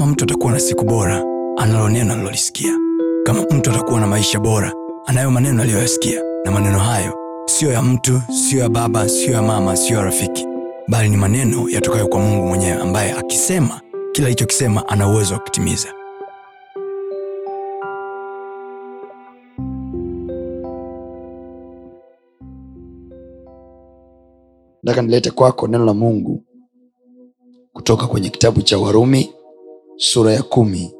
kama mtu atakuwa na siku bora analo neno alilolisikia kama mtu atakuwa na maisha bora anayo maneno aliyoyasikia. Na maneno hayo siyo ya mtu siyo ya baba siyo ya mama siyo ya rafiki. Bali ni maneno yatokayo kwa mungu mwenyewe ambaye akisema kila alichokisema ana uwezo wa kutimiza. Nataka nilete kwako neno la mungu kutoka kwenye kitabu cha warumi sura ya kumi.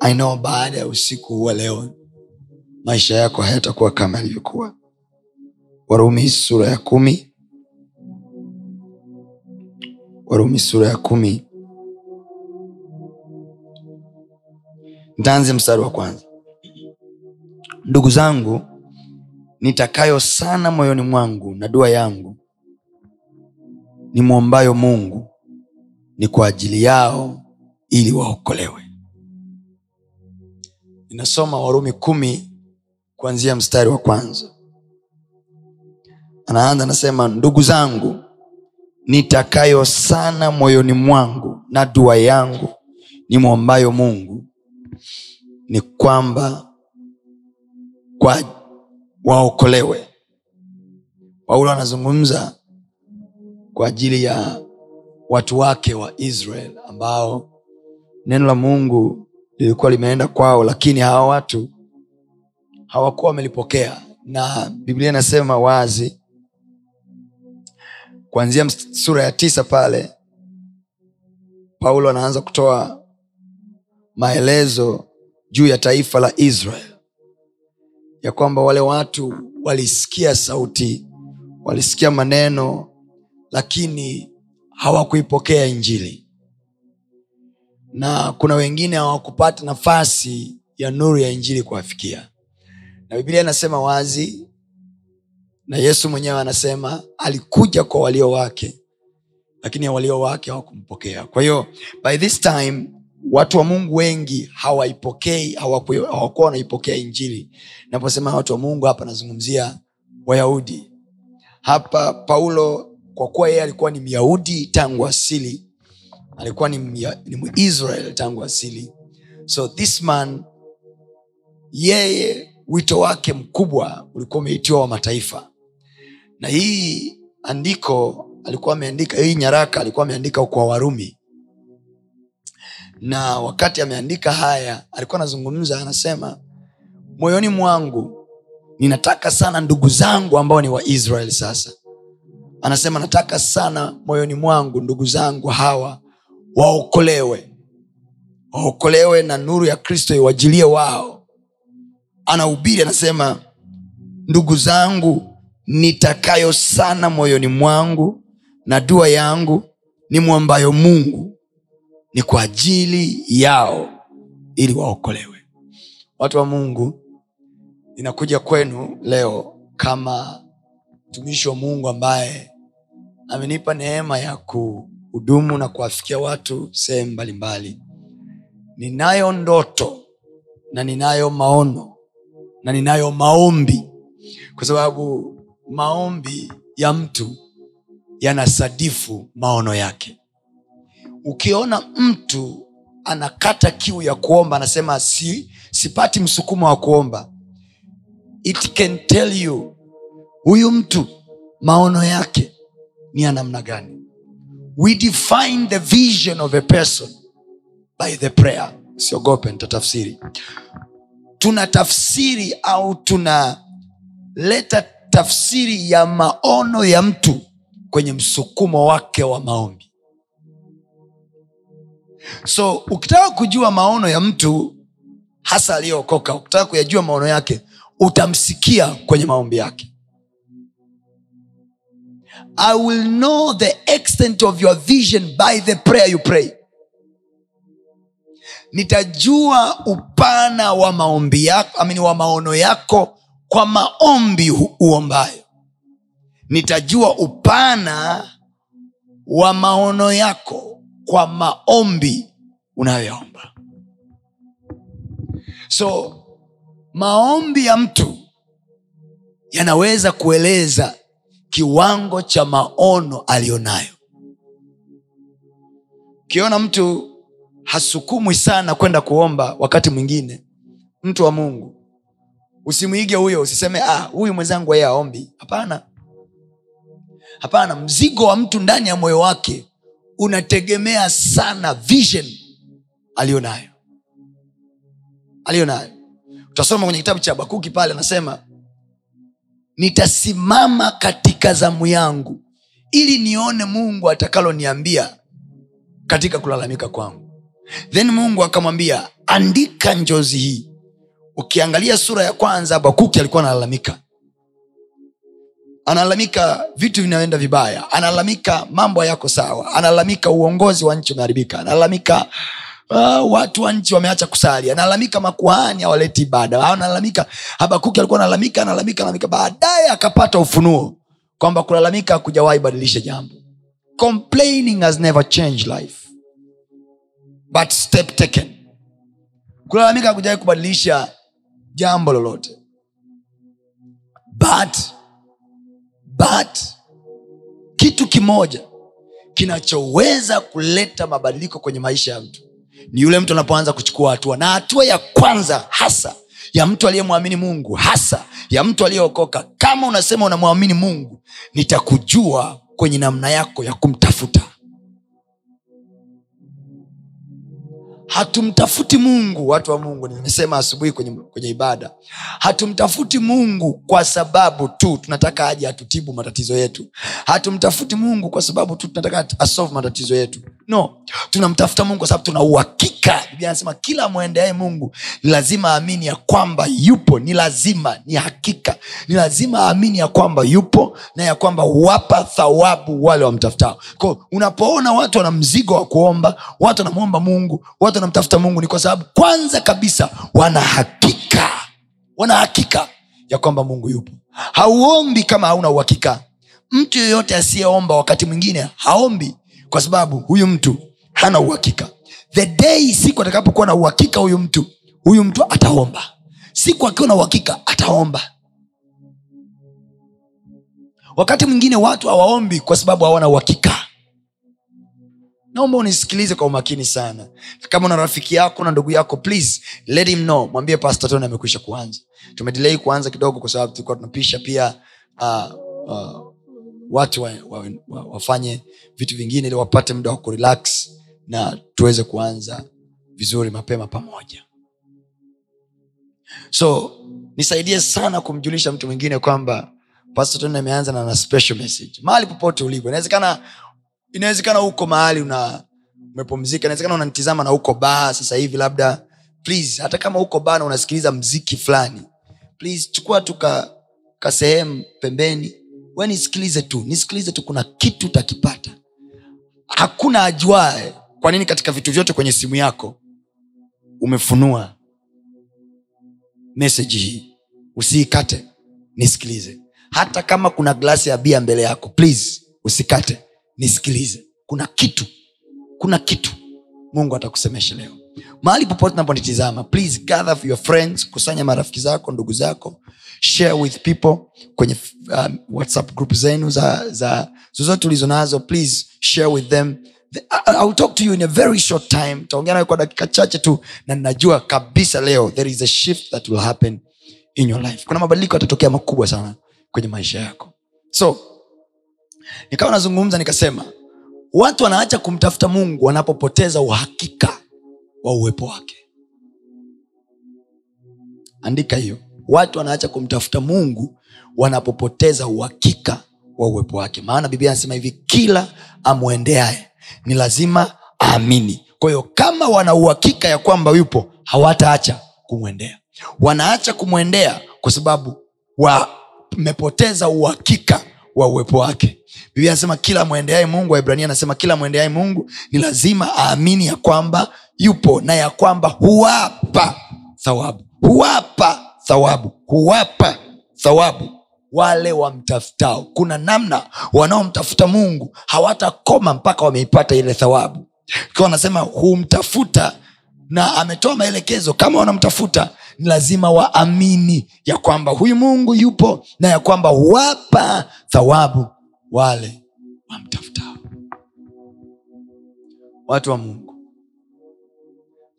I know baada ya usiku huwa leo maisha yako hayatakuwa kama yalivyokuwa. Warumi sura ya kumi. Warumi sura ya kumi. Ntaanze mstari wa kwanza. Ndugu zangu nitakayo sana moyoni mwangu na dua yangu ni mwombayo mungu ni kwa ajili yao ili waokolewe. Ninasoma warumi kumi kuanzia mstari wa kwanza. Anaanza anasema ndugu zangu nitakayo sana moyoni mwangu na dua yangu ni mwombayo mungu ni kwamba kwa waokolewe. Paulo anazungumza kwa ajili ya watu wake wa israel ambao neno la mungu lilikuwa limeenda kwao lakini hawa watu hawakuwa wamelipokea. Na biblia inasema wazi kuanzia sura ya tisa pale paulo anaanza kutoa maelezo juu ya taifa la israel ya kwamba wale watu walisikia sauti walisikia maneno lakini hawakuipokea injili na kuna wengine hawakupata nafasi ya nuru ya injili kuwafikia. Na biblia inasema wazi na yesu mwenyewe anasema alikuja kwa walio wake lakini walio wake hawakumpokea. Kwa hiyo by this time watu wa mungu wengi hawaipokei hawakuwa wanaipokea injili. Naposema watu wa mungu hapa nazungumzia wayahudi. Hapa paulo kwa kuwa yeye alikuwa ni myahudi tangu asili alikuwa ni, ni muisrael tangu asili. So this man yeye wito wake mkubwa ulikuwa umeitiwa wa mataifa. Na hii andiko alikuwa ameandika hii nyaraka alikuwa ameandika kwa warumi. Na wakati ameandika haya alikuwa anazungumza anasema moyoni mwangu ninataka sana ndugu zangu ambao ni waisraeli sasa. Anasema nataka sana moyoni mwangu ndugu zangu hawa waokolewe. Waokolewe na nuru ya kristo iwajilie wao. Anahubiri anasema ndugu zangu nitakayo sana moyoni mwangu na dua yangu ni mwambayo mungu. Ni kwa ajili yao ili waokolewe. Watu wa mungu inakuja kwenu leo kama mtumishi wa mungu ambaye amenipa neema ya kuhudumu na kuwafikia watu sehemu mbalimbali. Ninayo ndoto na ninayo maono na ninayo maombi. Kwa sababu maombi ya mtu yanasadifu maono yake. Ukiona mtu anakata kiu ya kuomba anasema si, sipati msukumo wa kuomba. It can tell you huyu mtu maono yake ni ya namna gani we define the vision of a person by the prayer. Siogope nitatafsiri. Tuna tafsiri au tunaleta tafsiri ya maono ya mtu kwenye msukumo wake wa maombi. So ukitaka kujua maono ya mtu hasa aliyookoka ukitaka kuyajua maono yake utamsikia kwenye maombi yake i will know the extent of your vision by the prayer you pray. Nitajua upana wa maombi yako amini wa maono yako kwa maombi uombayo. Nitajua upana wa maono yako kwa maombi unayoyaomba so maombi ya mtu yanaweza kueleza kiwango cha maono aliyonayo ukiona mtu hasukumwi sana kwenda kuomba wakati mwingine mtu wa mungu usimwige huyo usiseme ah huyu mwenzangu yeye aombi hapana. Hapana mzigo wa mtu ndani ya moyo wake unategemea sana vision aliyonayo aliyonayo aliyo nayo utasoma kwenye kitabu cha bakuki pale anasema nitasimama katika zamu yangu ili nione mungu atakaloniambia katika kulalamika kwangu. Then mungu akamwambia andika njozi hii. Ukiangalia sura ya kwanza bakuki alikuwa analalamika. Analalamika vitu vinaenda vibaya. Analalamika mambo yako sawa. Analalamika uongozi wa nchi umeharibika. Analalamika uh, watu wa nchi wameacha kusali. Analalamika makuhani hawaleti ibada. Analalamika. Habakuki alikuwa analalamika analalamika analalamika. Baadaye akapata ufunuo kwamba kulalamika hakujawahi badilisha jambo. Complaining has never changed life. But step taken. Kulalamika hakujawahi kubadilisha jambo lolote. But but kitu kimoja kinachoweza kuleta mabadiliko kwenye maisha ya mtu ni yule mtu anapoanza kuchukua hatua. Na hatua ya kwanza hasa ya mtu aliyemwamini mungu hasa ya mtu aliyeokoka kama unasema unamwamini mungu nitakujua kwenye namna yako ya kumtafuta. Hatumtafuti mungu watu wa mungu nimesema asubuhi kwenye, kwenye ibada. Hatumtafuti mungu kwa sababu tu tunataka aje atutibu matatizo yetu. Hatumtafuti mungu kwa sababu tu tunataka asolve matatizo yetu no tunamtafuta mungu kwa sababu tuna uhakika. Biblia anasema kila mwendeae mungu ni lazima aamini ya kwamba yupo. Ni lazima ni hakika. Ni lazima aamini ya kwamba yupo na ya kwamba huwapa thawabu wale wamtafutao. Ko unapoona watu wana mzigo wa kuomba watu wanamwomba mungu watu wanamtafuta mungu ni kwa sababu kwanza kabisa wana hakika. Wana hakika ya kwamba mungu yupo. Hauombi kama hauna uhakika. Mtu yeyote asiyeomba wakati mwingine haombi kwa sababu huyu mtu hana uhakika. The day siku atakapokuwa na uhakika huyu mtu huyu mtu ataomba. Siku akiwa na uhakika ataomba. Wakati mwingine watu hawaombi kwa sababu hawana uhakika. Naomba unisikilize kwa umakini sana. Kama una rafiki yako na ndugu yako please let him know. Mwambie pastor tony amekwisha kuanza. Tumedelei kuanza kidogo kwa sababu tulikuwa tunapisha pia uh, uh, watu wa, wa, wa, wafanye vitu vingine ili wapate muda wa kurelax na tuweze kuanza vizuri mapema pamoja. So nisaidie sana kumjulisha mtu mwingine kwamba pastor tony ameanza na na special message. Mahali popote ulipo inawezekana inawezekana uko mahali una umepumzika inawezekana unanitizama na uko baa sasa hivi labda. Please hata kama uko baa na unasikiliza mziki fulani please chukua tu ka, ka sehemu pembeni we nisikilize tu nisikilize tu kuna kitu utakipata. Hakuna ajuae kwa nini katika vitu vyote kwenye simu yako umefunua meseji hii. Usiikate nisikilize. Hata kama kuna glasi ya bia mbele yako please usikate nisikilize. Kuna kitu kuna kitu mungu atakusemesha leo mahali popote unaponitizama please gather your friends kusanya marafiki zako ndugu zako share with people kwenye um, whatsapp group zenu za, za zozote ulizo nazo please share with them. The- I'll talk to you in a very short time. Taongea nawe kwa dakika chache tu na ninajua kabisa leo there is a shift that will happen in your life. Kuna mabadiliko yatatokea makubwa sana kwenye maisha yako. So nikawa nazungumza nikasema watu wanaacha kumtafuta mungu wanapopoteza uhakika wa uwepo wake. Andika hiyo. Watu wanaacha kumtafuta mungu wanapopoteza uhakika wa uwepo wake. Maana biblia anasema hivi kila amwendeaye ni lazima aamini. Kwa hiyo kama wana uhakika ya kwamba yupo hawataacha kumwendea. Wanaacha kumwendea kwa sababu wamepoteza uhakika wa uwepo wake. Biblia anasema kila mwendeae mungu waibrania anasema kila mwendeae mungu ni lazima aamini ya kwamba yupo na ya kwamba huwapa thawabu. Huwapa thawabu. Huwapa thawabu wale wamtafutao. Kuna namna wanaomtafuta mungu hawatakoma mpaka wameipata ile thawabu. Ikiwa wanasema humtafuta na ametoa maelekezo kama wanamtafuta ni lazima waamini ya kwamba huyu mungu yupo na ya kwamba huwapa thawabu wale wamtafutao. Watu wa mungu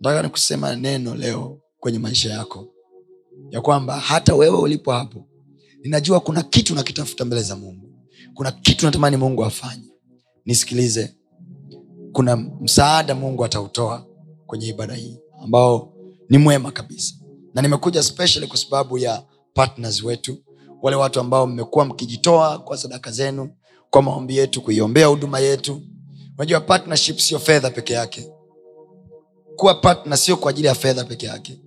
nataka nikusema neno leo kwenye maisha yako. Ya kwamba hata wewe ulipo hapo ninajua kuna kitu nakitafuta mbele za mungu. Kuna kitu natamani mungu afanye. Nisikilize. Kuna msaada mungu atautoa kwenye ibada hii ambao ni mwema kabisa. Na nimekuja specially kwa sababu ya partners wetu wale watu ambao mmekuwa mkijitoa kwa sadaka zenu kwa maombi yetu kuiombea huduma yetu. Unajua partnership sio fedha peke yake kuwa na sio kwa ajili ya fedha peke yake.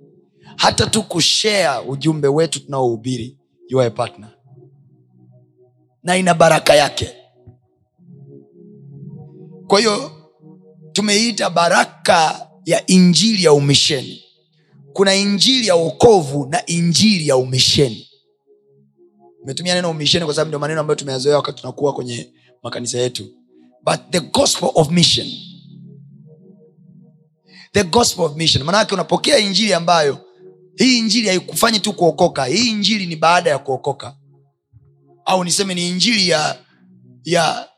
Hata tu kushea ujumbe wetu tunaohubiri partner. Na ina baraka yake. Kwa hiyo tumeita baraka ya injili ya umisheni. Kuna injili ya uokovu na injili ya umisheni. Umetumia neno umisheni kwa sababu ndio maneno ambayo tumeyazoea wakati tunakuwa kwenye makanisa yetu. But the gospel of mission the gospel of mission. Maanake unapokea injili ambayo hii injili haikufanyi tu kuokoka. Hii injili ni baada ya kuokoka. Au niseme ni injili ya ya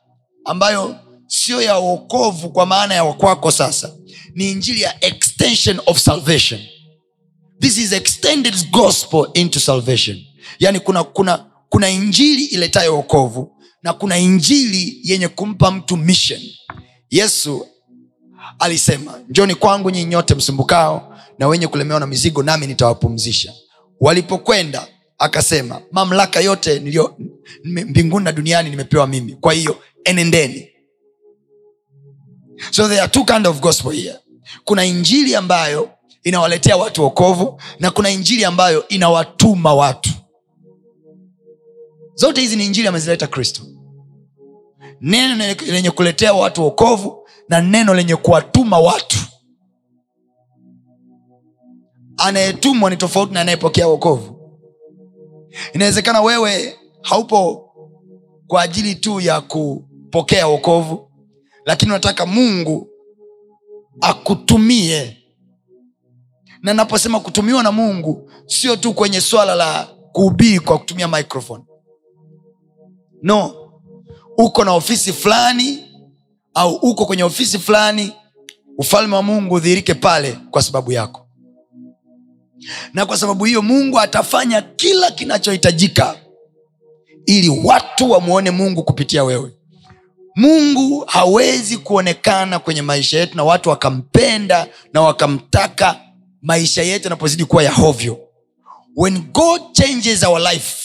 ambayo sio ya uokovu kwa maana ya wakwako sasa. Ni injili ya extension of salvation. This is extended gospel into salvation. Yani kuna kuna kuna injili iletayo wokovu na kuna injili yenye kumpa mtu mission. Yesu alisema njoni kwangu nyinyi nyote msumbukao na wenye kulemewa na mizigo nami nitawapumzisha. Walipokwenda akasema mamlaka yote nilio mbinguni na duniani nimepewa mimi. Kwa hiyo enendeni. So there are two kind of gospel here. Kuna injili ambayo inawaletea watu wokovu na kuna injili ambayo inawatuma watu. Zote hizi ni injili amezileta kristo. Neno lenye kuletea watu wokovu na neno lenye kuwatuma watu. Anayetumwa ni tofauti na anayepokea wokovu. Inawezekana wewe haupo kwa ajili tu ya kupokea wokovu lakini unataka mungu akutumie. Na naposema kutumiwa na mungu sio tu kwenye swala la kuhubiri kwa kutumia microphone. No uko na ofisi fulani au uko kwenye ofisi fulani ufalme wa mungu udhihirike pale kwa sababu yako. Na kwa sababu hiyo mungu atafanya kila kinachohitajika ili watu wamwone mungu kupitia wewe. Mungu hawezi kuonekana kwenye maisha yetu na watu wakampenda na wakamtaka maisha yetu yanapozidi kuwa ya hovyo. When god changes our life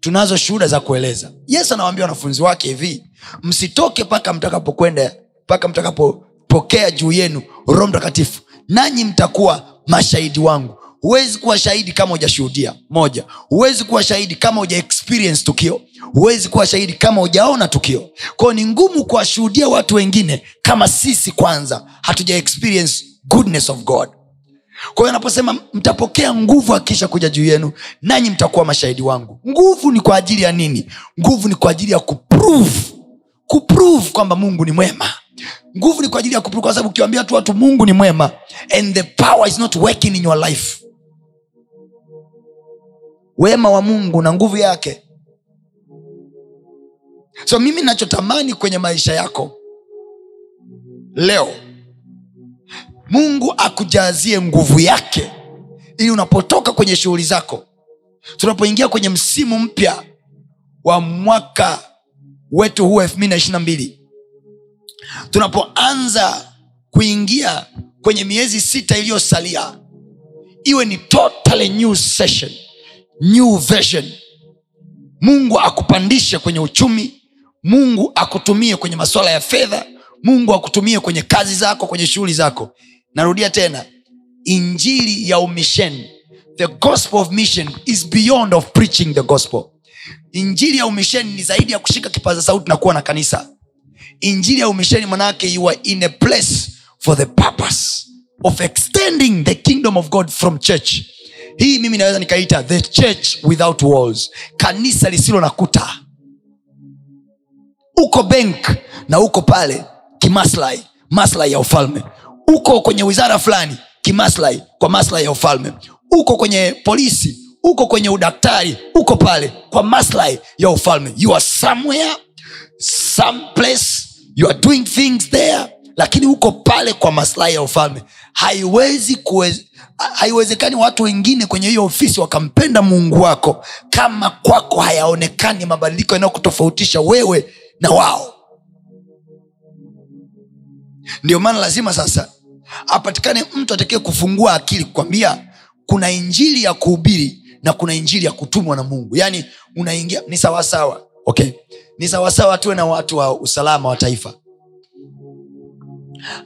tunazo shuhuda za kueleza. Yesu anawaambia wanafunzi wake hivi msitoke mpaka mtakapokwenda mpaka mtakapopokea juu yenu roho mtakatifu nanyi mtakuwa mashahidi wangu. Huwezi kuwa shahidi kama hujashuhudia. Moja huwezi kuwa shahidi kama huja experience tukio. Huwezi kuwa shahidi kama hujaona tukio. Kwao ni ngumu kuwashuhudia watu wengine kama sisi kwanza hatuja experience goodness of god. Kwa anaposema mtapokea nguvu akisha kuja juu yenu nanyi mtakuwa mashahidi wangu. Nguvu ni kwa ajili ya nini? Nguvu ni kwa ajili ya kuprove kuprove kwamba mungu ni mwema. Nguvu ni kwa ajili ya kuprove kwa sababu ukiwambia tu watu mungu ni mwema and the power is not working in your life. Wema wa mungu na nguvu yake. So mimi nachotamani kwenye maisha yako leo mungu akujazie nguvu yake ili unapotoka kwenye shughuli zako tunapoingia kwenye msimu mpya wa mwaka wetu huu elfu mbili na ishirina mbili. Tunapoanza kuingia kwenye miezi sita iliyosalia iwe ni totally new session new version. Mungu akupandishe kwenye uchumi mungu akutumie kwenye masuala ya fedha mungu akutumie kwenye kazi zako kwenye shughuli zako. Narudia tena injili ya umisheni the gospel of mission is beyond of preaching the gospel injili ya umisheni ni zaidi ya kushika kipaza sauti na kuwa na kanisa. Injili ya umisheni manake you are in a place for the purpose of extending the kingdom of god from church. Hii mimi naweza nikaita the church without walls. Kanisa lisilo na kuta. Uko bank na uko pale kimaslahi maslahi ya ufalme. Uko kwenye wizara fulani kimaslahi kwa maslahi ya ufalme. Uko kwenye polisi uko kwenye udaktari uko pale kwa maslahi ya ufalme. You are somewhere some place you are doing things there lakini uko pale kwa maslahi ya ufalme. Haiwezi haiwezekani watu wengine kwenye hiyo ofisi wakampenda mungu wako kama kwako hayaonekani mabadiliko yanayokutofautisha wewe na wao. Ndio maana lazima sasa apatikane mtu atakae kufungua akili kukwambia kuna injili ya kuhubiri na kuna injili ya kutumwa na mungu. Yaani unaingia ni sawasawa okay? Ni sawasawa tuwe na watu wa usalama wa taifa.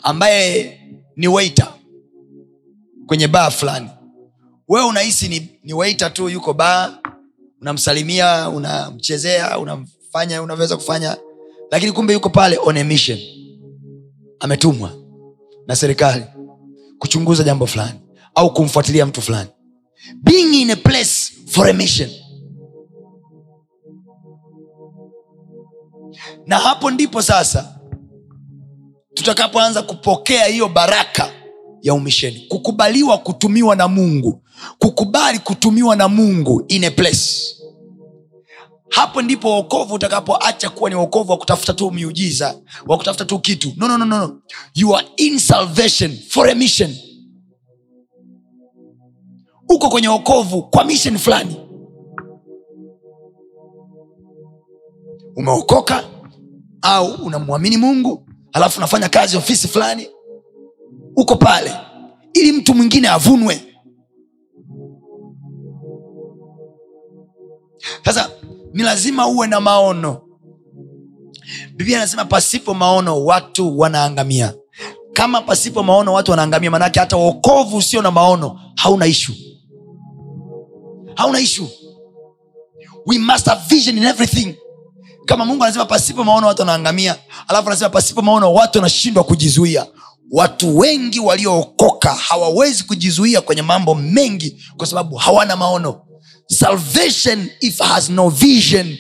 Ambaye ni waiter kwenye baa fulani. Wewe unahisi ni, ni waiter tu yuko baa unamsalimia unamchezea unamfanya unavyoweza kufanya. Lakini kumbe yuko pale on a mission. Ametumwa na serikali kuchunguza jambo fulani au kumfuatilia mtu fulani being in a place for a mission. Na hapo ndipo sasa tutakapoanza kupokea hiyo baraka ya umisheni. Kukubaliwa kutumiwa na mungu. Kukubali kutumiwa na mungu in a place. Hapo ndipo wokovu utakapoacha kuwa ni wokovu wa kutafuta tu miujiza wa kutafuta tu kitu. No, no, no, no, you are in salvation for a mission uko kwenye okovu kwa mission fulani. Umeokoka au unamwamini mungu alafu unafanya kazi ofisi fulani uko pale ili mtu mwingine avunwe. Sasa ni lazima uwe na maono. Biblia anasema pasipo maono watu wanaangamia. Kama pasipo maono watu wanaangamia manake hata uokovu usio na maono hauna ishu hauna ishu we must have vision in everything. Kama mungu anasema pasipo maono watu wanaangamia alafu anasema pasipo maono watu wanashindwa kujizuia. Watu wengi waliookoka hawawezi kujizuia kwenye mambo mengi kwa sababu hawana maono. Salvation if has no vision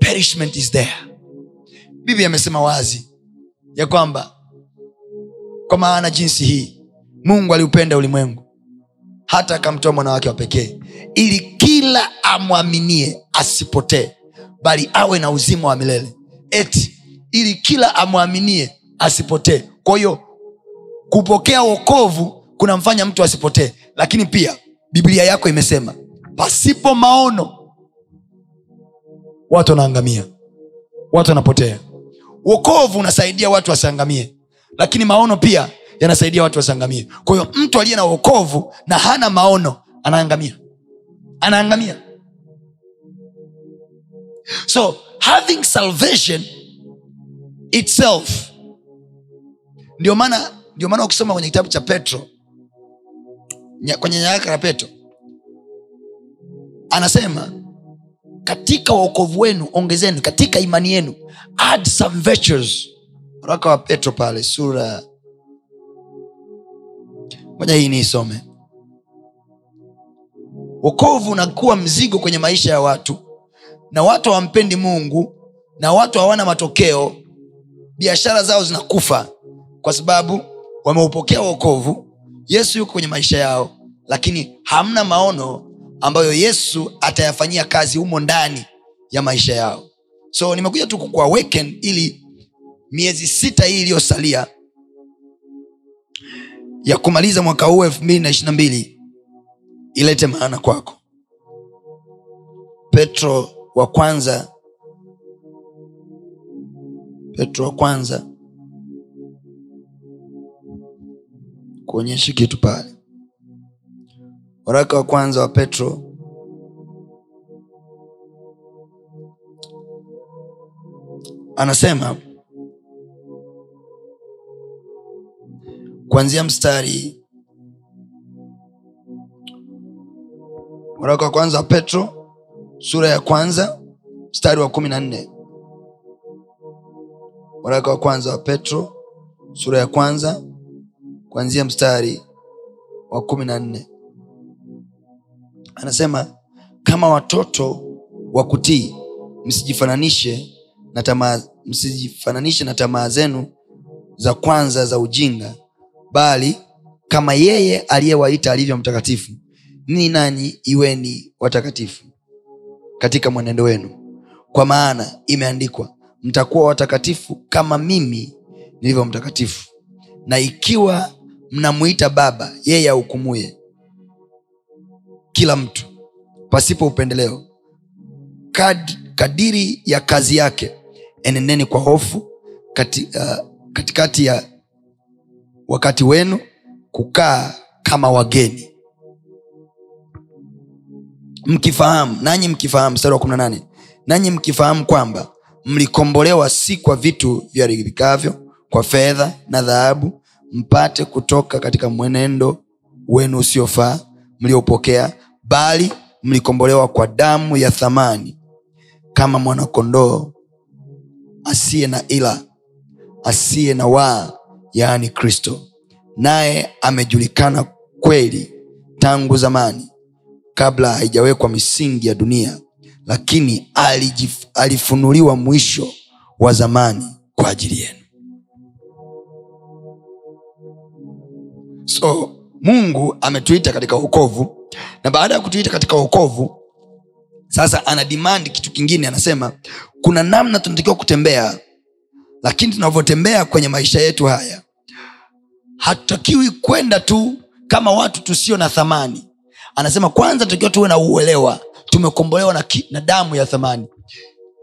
perishment is there. Bibi amesema wazi ya kwamba kwa maana jinsi hii mungu aliupenda ulimwengu hata akamtoa mwana wa pekee ili kila amwaminie asipotee bali awe na uzima wa milele. Eti ili kila amwaminie asipotee. Kwa hiyo kupokea wokovu kunamfanya mtu asipotee. Lakini pia biblia yako imesema pasipo maono watu wanaangamia. Watu wanapotea. Wokovu unasaidia watu wasiangamie. Lakini maono pia yanasaidia watu wasiangamie. Kwa hiyo mtu aliye na wokovu na hana maono anaangamia anaangamia. So having salvation itself ndio maana ndio maana ukisoma kwenye kitabu cha petro kwenye nyaraka la petro anasema katika uokovu wenu ongezeni katika imani yenu add some virtues. Waraka wa petro pale sura moja hii niisome wokovu unakuwa mzigo kwenye maisha ya watu. Na watu hawampendi mungu na watu hawana matokeo. Biashara zao zinakufa kwa sababu wameupokea wokovu. Yesu yuko kwenye maisha yao lakini hamna maono ambayo yesu atayafanyia kazi humo ndani ya maisha yao. So nimekuja tu kukuawaken ili miezi sita hii iliyosalia ya kumaliza mwaka huu elfu mbili na ishirina mbili ilete maana kwako. Petro wa kwanza petro wa kwanza kuonyesha kitu pale. Waraka wa kwanza wa petro anasema kuanzia mstari waraka wa kwanza wa petro sura ya kwanza mstari wa kumi na nne. Waraka wa kwanza wa petro sura ya kwanza kuanzia mstari wa kumi na nne. Anasema kama watoto wa kutii msijifananishe na tamaa msijifananishe na tamaa zenu za kwanza za ujinga bali kama yeye aliyewaita alivyo mtakatifu ninyi nanyi iweni watakatifu katika mwenendo wenu? Kwa maana imeandikwa mtakuwa watakatifu kama mimi nilivyo mtakatifu. Na ikiwa mnamuita baba yeye ahukumuye kila mtu pasipo upendeleo Kad, kadiri ya kazi yake enendeni kwa hofu kati, uh, katikati ya wakati wenu kukaa kama wageni mkifahamu nanyi mkifahamu mstari wa 18 nanyi mkifahamu kwamba mlikombolewa si kwa vitu vyaribikavyo kwa fedha na dhahabu mpate kutoka katika mwenendo wenu usiofaa mliopokea bali mlikombolewa kwa damu ya thamani kama mwanakondoo asiye na ila asiye na waa yaani kristo. Naye amejulikana kweli tangu kabla haijawekwa misingi ya dunia lakini alijif, alifunuliwa mwisho wa zamani kwa ajili yenu. So mungu ametuita katika uokovu na baada ya kutuita katika uokovu sasa ana demand kitu kingine. Anasema kuna namna tunatakiwa kutembea lakini tunavyotembea kwenye maisha yetu haya hatutakiwi kwenda tu kama watu tusio na thamani anasema kwanza tukiwa tuwe na uelewa. Tumekombolewa na, ki- na damu ya thamani.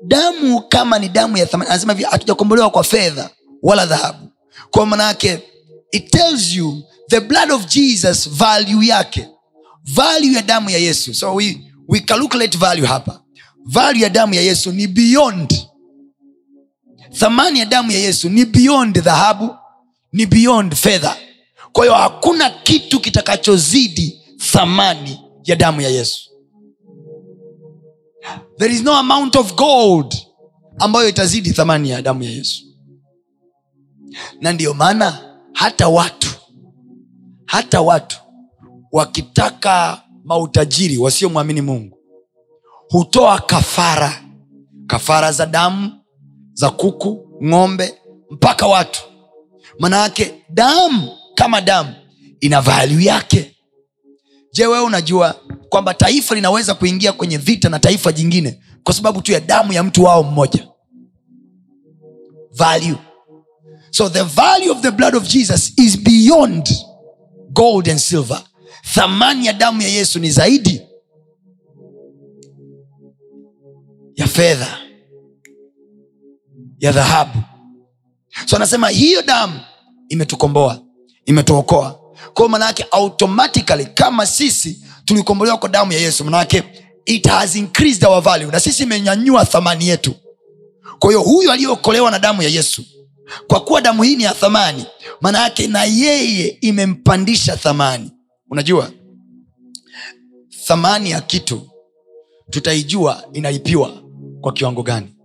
Damu kama ni damu ya thamani anasema hivi hatujakombolewa kwa fedha wala dhahabu. Kwa maanaake it tells you the blood of jesus value yake. Value ya damu ya yesu. So we, we calculate value hapa. Value ya damu ya yesu ni beyond. Thamani ya damu ya yesu ni beyond dhahabu ni beyond fedha. Kwa hiyo hakuna kitu kitakachozidi thamani ya damu ya yesu. There is no amount of gold ambayo itazidi thamani ya damu ya yesu. Na ndiyo maana hata watu hata watu wakitaka mautajiri wasiomwamini mungu hutoa kafara kafara za damu za kuku ng'ombe mpaka watu. Manayake damu kama damu ina valu yake je wewe unajua kwamba taifa linaweza kuingia kwenye vita na taifa jingine kwa sababu tu ya damu ya mtu wao mmoja? Value. So the value of the blood of jesus is beyond gold and silver. Thamani ya damu ya yesu ni zaidi ya fedha ya dhahabu. So anasema hiyo damu imetukomboa imetuokoa kwao manaake automatically kama sisi tulikombolewa kwa damu ya yesu manaake it has increased our value na sisi imenyanyua thamani yetu. Kwa hiyo huyu aliyeokolewa na damu ya yesu kwa kuwa damu hii ni ya thamani maana na yeye imempandisha thamani. Unajua thamani ya kitu tutaijua inalipiwa kwa kiwango gani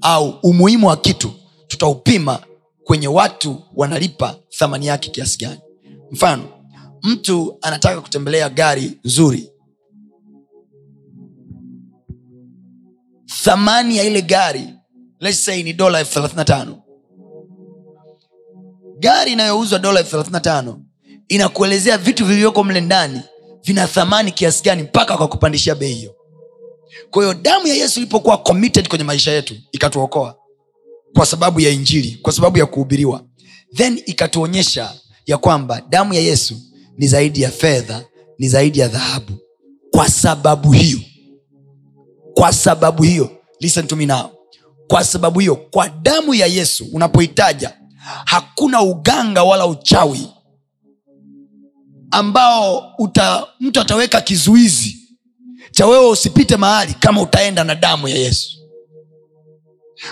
au umuhimu wa kitu tutaupima kwenye watu wanalipa thamani yake kiasi gani mfano mtu anataka kutembelea gari nzuri. Thamani ya ile gari let's say ni dola elfu thelathini tano. Gari inayouzwa dola elfu thelathini tano inakuelezea vitu vilivyoko mle ndani vina thamani kiasi gani mpaka kwa kupandishia bei hiyo. Kwa hiyo damu ya yesu ilipokuwa committed kwenye maisha yetu ikatuokoa kwa sababu ya injili kwa sababu ya kuhubiriwa then ikatuonyesha ya kwamba damu ya yesu ni zaidi ya fedha ni zaidi ya dhahabu. Kwa sababu hiyo kwa sababu hiyo listen to me now. Kwa sababu hiyo kwa damu ya yesu unapohitaja hakuna uganga wala uchawi ambao uta, mtu ataweka kizuizi cha wewe usipite mahali kama utaenda na damu ya yesu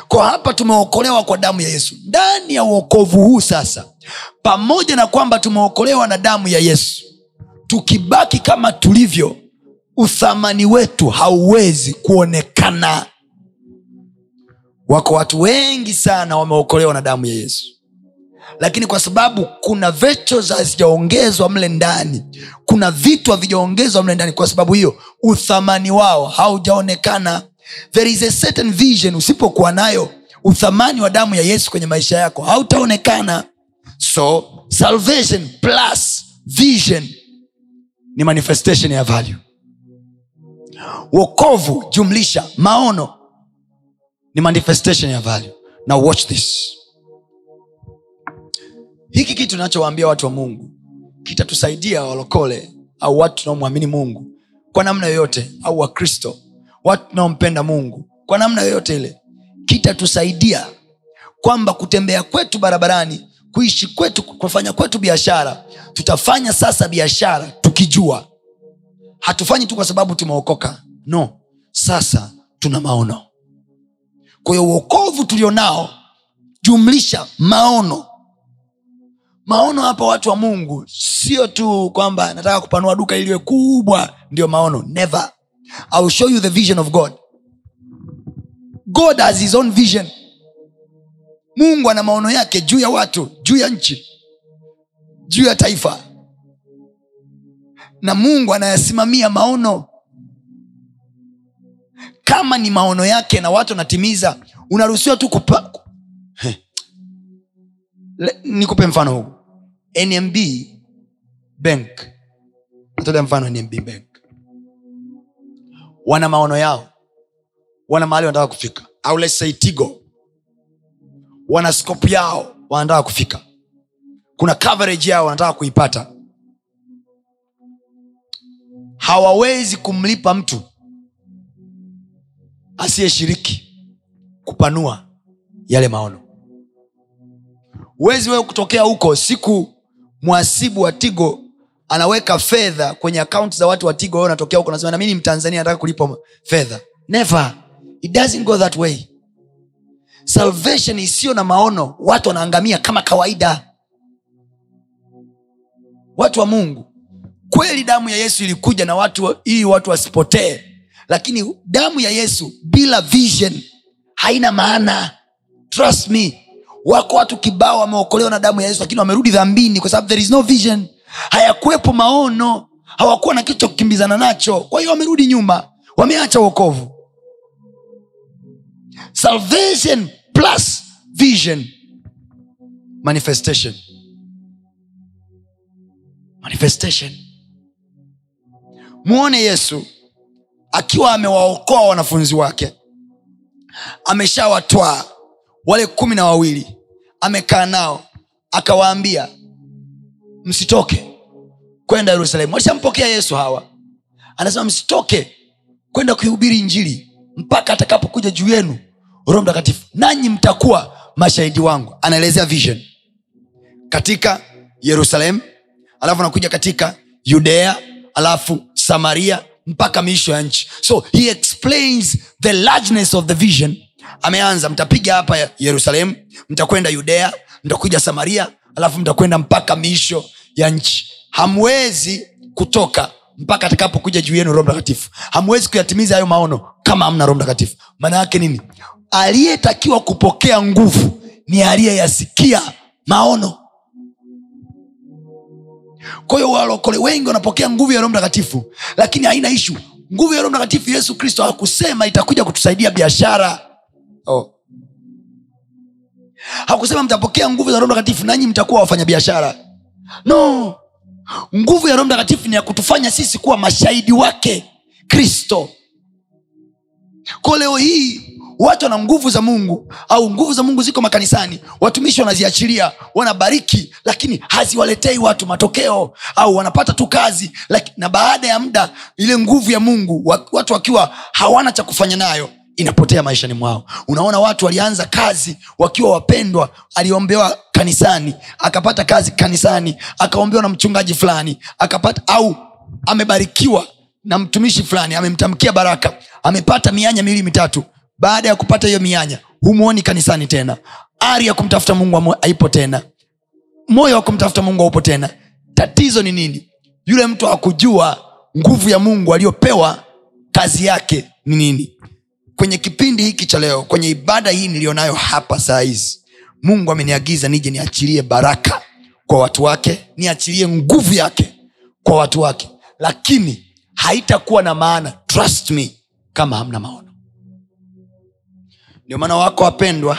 kwa hapa tumeokolewa kwa damu ya yesu. Ndani ya uokovu huu sasa pamoja na kwamba tumeokolewa na damu ya yesu tukibaki kama tulivyo uthamani wetu hauwezi kuonekana. Wako watu wengi sana wameokolewa na damu ya yesu. Lakini kwa sababu kuna vechos hazijaongezwa mle ndani kuna vitu havijaongezwa mle ndani kwa sababu hiyo uthamani wao haujaonekana there is a certain vision usipokuwa nayo uthamani wa damu ya yesu kwenye maisha yako hautaonekana. So salvation plus vision ni manifestation ya value. Wokovu jumlisha maono ni manifestation ya value. Now watch this. Hiki kitu nachowaambia watu wa mungu kitatusaidia walokole au watu tunaomwamini mungu kwa namna yoyote au wakristo watu tunaompenda mungu. Kwa namna yoyote ile kitatusaidia kwamba kutembea kwetu barabarani kuishi kwetu kufanya kwetu biashara tutafanya sasa biashara tukijua. Hatufanyi tu kwa sababu tumeokoka. No sasa tuna maono. Kwa uokovu tulionao jumlisha maono. Maono hapa watu wa mungu sio tu kwamba nataka kupanua duka iliwe kubwa ndio maono. Never I show you the vision of god. God has his own vision. Mungu ana maono yake juu ya watu juu ya nchi juu ya taifa. Na mungu anayasimamia maono. Kama ni maono yake na watu wanatimiza unaruhusiwa tu kupa nikupe mfano huu. Nmb bank. Mfano nmb bank wana maono yao wana mahali wanataka kufika. Au tigo wana skopu yao wanataka kufika. Kuna coverage yao wanataka kuipata. Hawawezi kumlipa mtu asiyeshiriki kupanua yale maono. Huwezi wewe kutokea huko siku mwasibu wa tigo anaweka fedha kwenye akaunti za watu wa tigo wewe huko nasema nami ni mtanzania nataka kulipa fedha. Never. It doesn't go that way. Salvation isiyo na maono watu wanaangamia kama kawaida. Watu wa mungu kweli damu ya yesu ilikuja na watu ili watu wasipotee lakini damu ya yesu bila vision haina maana. Trust me wako watu kibao wameokolewa na damu ya yesu lakini wamerudi dhambini kwa sababu there is no vision hayakuwepo maono hawakuwa na kitu cha kukimbizana nacho. Kwa hiyo wamerudi nyuma wameacha uokovu salvation plus vision. Manifestation. Manifestation. Mwone yesu akiwa amewaokoa wanafunzi wake. Ameshawatwaa wale kumi na wawili amekaa nao akawaambia msitoke kwenda yerusalemu. Walishampokea yesu hawa. Anasema msitoke kwenda kuihubiri injili mpaka atakapokuja juu yenu roho mtakatifu nanyi mtakuwa mashahidi wangu. Anaelezea vision katika yerusalemu alafu anakuja katika yudea alafu samaria mpaka miisho ya nchi. So he explains the largeness of the vision. Ameanza mtapiga hapa yerusalemu mtakwenda yudea mtakuja samaria alafu mtakwenda mpaka miisho ya nchi. Hamwezi kutoka mpaka atakapokuja juu yenu roho mtakatifu. Hamwezi kuyatimiza hayo maono kama hamna roho mtakatifu. Maana yake nini? Aliyetakiwa kupokea nguvu ni aliyeyasikia maono. Kwa hiyo walokole wengi wanapokea nguvu ya roho mtakatifu lakini haina ishu. Nguvu ya roho mtakatifu yesu kristo hakusema itakuja kutusaidia biashara. Oh. hakusema mtapokea nguvu za roho mtakatifu nanyi mtakuwa wafanyabiashara no. Nguvu ya roho mtakatifu ni ya kutufanya sisi kuwa mashahidi wake kristo. Ko leo hii watu wana nguvu za mungu au nguvu za mungu ziko makanisani watumishi wanaziachilia wanabariki lakini haziwaletei watu matokeo au wanapata tu kazi na baada ya muda ile nguvu ya mungu watu wakiwa hawana cha kufanya nayo inapotea maishani mwao. Unaona watu walianza kazi wakiwa wapendwa aliombewa kanisani akapata kazi kanisani akaombewa na mchungaji fulani akapata au amebarikiwa na mtumishi fulani amemtamkia baraka amepata mianya miwili mitatu. Baada ya kupata hiyo mianya humwoni kanisani tena. Ari ya kumtafuta mungu haipo tena. Moyo wa kumtafuta mungu haupo tena. Tatizo ni nini? Yule mtu hakujua nguvu ya mungu aliyopewa kazi yake ni nini kwenye kipindi hiki cha leo kwenye ibada hii niliyonayo hapa saa hizi mungu ameniagiza nije niachilie baraka kwa watu wake niachilie nguvu yake kwa watu wake. Lakini haitakuwa na maana trust me kama hamna maono. Ndio maana wako wapendwa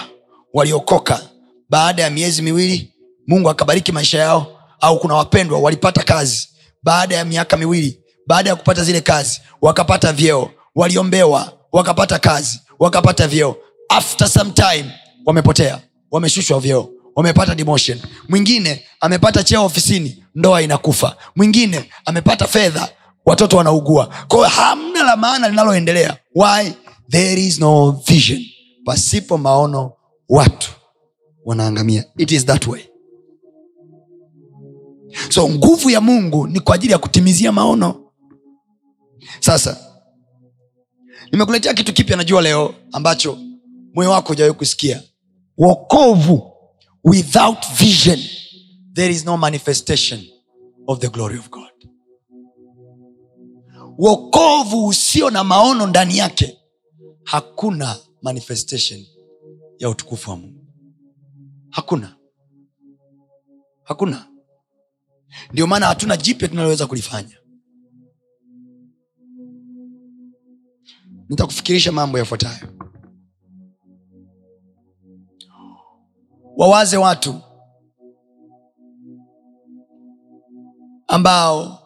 waliokoka baada ya miezi miwili mungu akabariki maisha yao au kuna wapendwa walipata kazi baada ya miaka miwili baada ya kupata zile kazi wakapata vyeo waliombewa wakapata kazi wakapata vyeo. After some time wamepotea wameshushwa vyeo wamepata demotion. Mwingine amepata cheo ofisini ndoa inakufa. Mwingine amepata fedha watoto wanaugua. Kwayo hamna la maana linaloendelea. Why? There is no vision. Pasipo maono watu wanaangamia. It is that way. So nguvu ya mungu ni kwa ajili ya kutimizia maono. Sasa nimekuletea kitu kipya najua leo ambacho moyo wako ujawe kusikia. Wokovu without vision there is no manifestation of the glory of god. Wokovu usio na maono ndani yake hakuna manifestation ya utukufu wa mungu. Hakuna. Hakuna. Ndio maana hatuna jipya tunaloweza kulifanya nitakufikirisha mambo yafuatayo. Wawaze watu ambao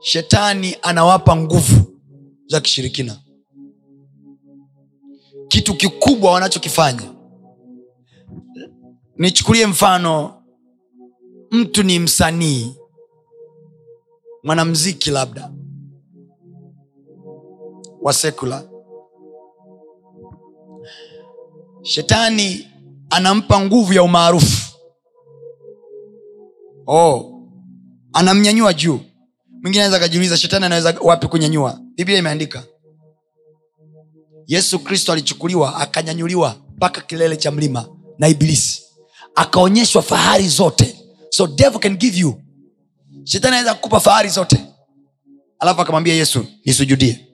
shetani anawapa nguvu za kishirikina. Kitu kikubwa wanachokifanya nichukulie mfano mtu ni msanii mwanamziki labda wa sekula shetani anampa nguvu ya umaarufu. Oh, anamnyanyua juu. Mwingine anaweza akajiuliza shetani anaweza wapi kunyanyua? Biblia imeandika yesu kristo alichukuliwa akanyanyuliwa mpaka kilele cha mlima na ibilisi akaonyeshwa fahari zote. So devil can give you. Shetani anaweza kukupa fahari zote. Alafu akamwambia yesu nisujudie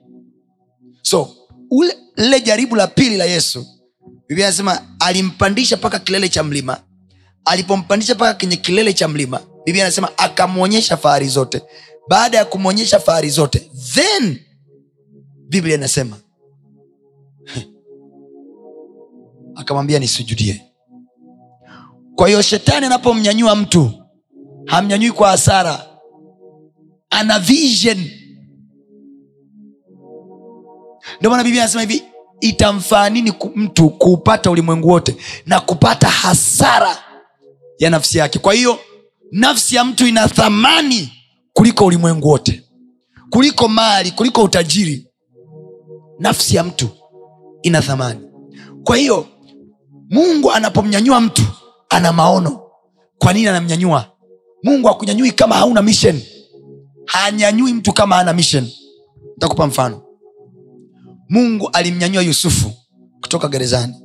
so ule lile jaribu la pili la yesu biblia anasema alimpandisha mpaka kilele cha mlima. Alipompandisha mpaka kwenye kilele cha mlima biblia anasema akamwonyesha fahari zote. Baada ya kumwonyesha fahari zote then biblia inasema akamwambia nisujudie. Kwa hiyo shetani anapomnyanyua mtu hamnyanyui kwa hasara. Ana vision ndio maana biblia anasema hivi itamfaa nini mtu kuupata ulimwengu wote na kupata hasara ya nafsi yake? Kwa hiyo nafsi ya mtu ina thamani kuliko ulimwengu wote kuliko mali kuliko utajiri. Nafsi ya mtu ina thamani. Kwa hiyo mungu anapomnyanyua mtu ana maono. Kwa nini anamnyanyua? Mungu akunyanyui kama hauna mission. Hanyanyui mtu kama hana mission. Ntakupa mfano mungu alimnyanyua yusufu kutoka gerezani.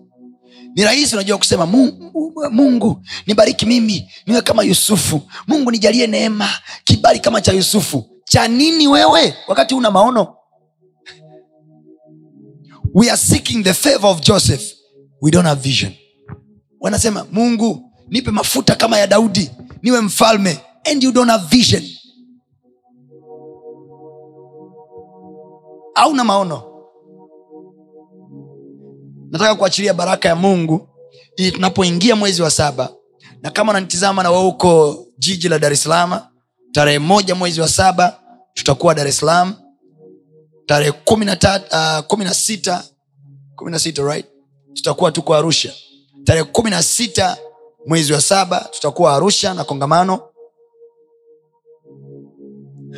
Ni rahisi unajua kusema mungu, mungu nibariki mimi niwe kama yusufu. Mungu nijalie neema kibali kama cha yusufu. Cha nini wewe wakati una maono? We are seeking the favor of joseph. We don't have vision. Wanasema mungu nipe mafuta kama ya daudi niwe mfalme and you don't have vision. Hauna maono nataka kuachilia baraka ya mungu ili tunapoingia mwezi wa saba. Na kama unanitizama na wewe uko jiji la dar es salaam tarehe moja mwezi wa saba tutakuwa dar es salaam. Tarehe na ah, kumi na sita kumi na sita right? Tutakuwa tuko arusha. Tarehe kumi na sita mwezi wa saba tutakuwa arusha na kongamano.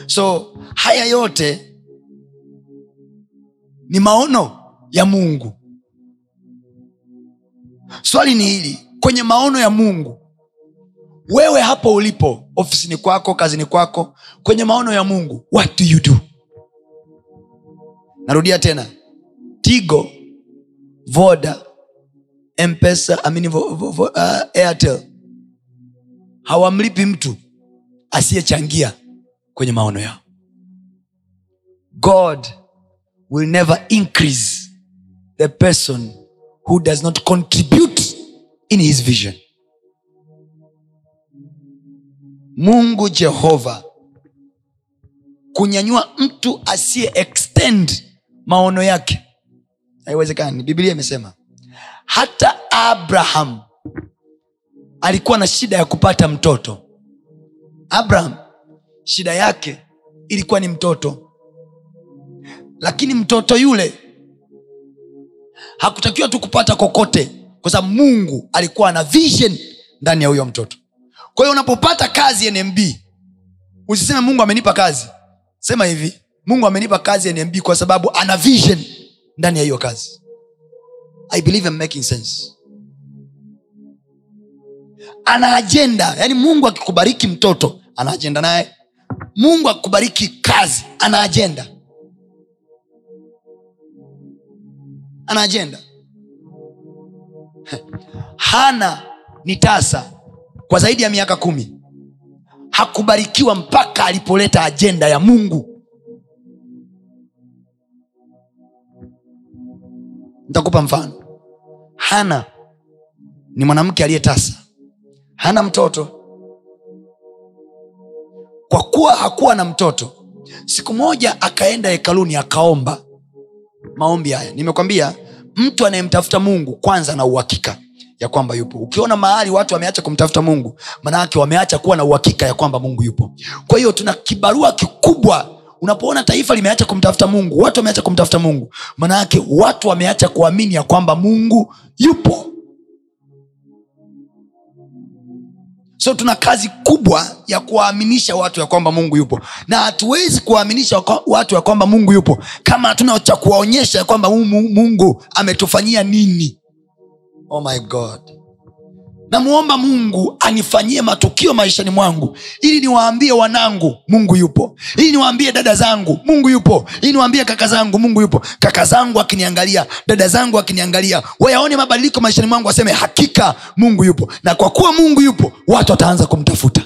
So haya yote ni maono ya mungu swali ni hili kwenye maono ya mungu wewe hapo ulipo ofisini kwako kazini kwako kwenye maono ya mungu what do you do? Narudia tena. Tigo voda mpesa amini vo, vo, vo, uh, airtel. Hawamlipi mtu asiyechangia kwenye maono yao. God will never increase the person who does not contribute in his vision. Mungu jehova kunyanyua mtu asiye extend maono yake. Haiwezekani. Biblia imesema hata abraham alikuwa na shida ya kupata mtoto. Abraham shida yake ilikuwa ni mtoto. Lakini mtoto yule hakutakiwa tu kupata kokote kwa sababu mungu alikuwa na vision ndani ya huyo mtoto. Kwa hiyo unapopata kazi nmb usiseme mungu amenipa kazi. Sema hivi mungu amenipa kazi nmb kwa sababu ana vision ndani ya hiyo kazi. I believe I'm making sense. Ana ajenda yaani mungu akikubariki mtoto ana ajenda naye. Mungu akikubariki kazi ana ajenda ana ajenda hana ni tasa kwa zaidi ya miaka kumi. Hakubarikiwa mpaka alipoleta ajenda ya mungu. Nitakupa mfano. Hana ni mwanamke aliyetasa hana mtoto. Kwa kuwa hakuwa na mtoto siku moja akaenda hekaluni akaomba maombi haya. Nimekwambia mtu anayemtafuta mungu kwanza na uhakika ya kwamba yupo. Ukiona mahali watu wameacha kumtafuta mungu manaake wameacha kuwa na uhakika ya kwamba mungu yupo. Kwa hiyo tuna kibarua kikubwa. Unapoona taifa limeacha kumtafuta mungu watu wameacha kumtafuta mungu manaake watu wameacha kuamini ya kwamba mungu yupo so tuna kazi kubwa ya kuwaaminisha watu ya kwamba mungu yupo. Na hatuwezi kuwaaminisha watu ya kwamba mungu yupo kama hatuna cha kuwaonyesha ya kwamba Mungu- ametufanyia nini. Oh my god namuomba mungu anifanyie matukio maishani mwangu. Ili niwaambie wanangu mungu yupo. Ili niwaambie dada zangu mungu yupo. Ili niwaambie kaka zangu mungu yupo. Kaka zangu akiniangalia dada zangu akiniangalia wayaone mabadiliko maishani mwangu waseme hakika mungu yupo. Na kwa kuwa mungu yupo watu wataanza kumtafuta.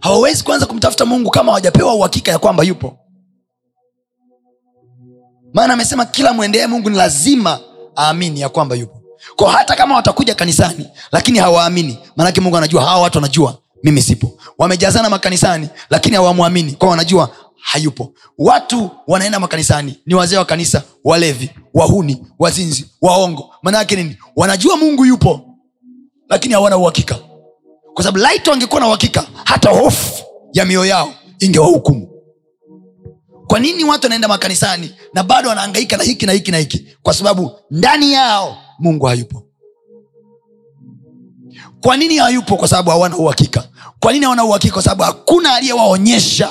Hawawezi kuanza kumtafuta mungu kama hawajapewa uhakika ya kwamba yupo maana amesema kila mwendee mungu ni lazima aamini ya kwamba yupo. Kwa hata kama watakuja kanisani lakini hawaamini. Maanake mungu anajua hawa watu wanajua mimi sipo. Wamejazana makanisani lakini hawamwamini. Kwa wanajua hayupo. Watu wanaenda makanisani ni wazee wa kanisa walevi wahuni wazinzi waongo. Maanayake nini? Wanajua mungu yupo lakini hawana uhakika. Kwa sababu laiti wangekuwa na uhakika hata hofu ya mioyo yao ingewahukumu kwa nini watu wanaenda makanisani na bado wanaangaika na hiki na hiki na hiki? Kwa sababu ndani yao mungu hayupo. Kwa nini hayupo? Kwa sababu hawana uhakika. Kwa nini hawana uhakika? Kwa sababu hakuna aliyewaonyesha.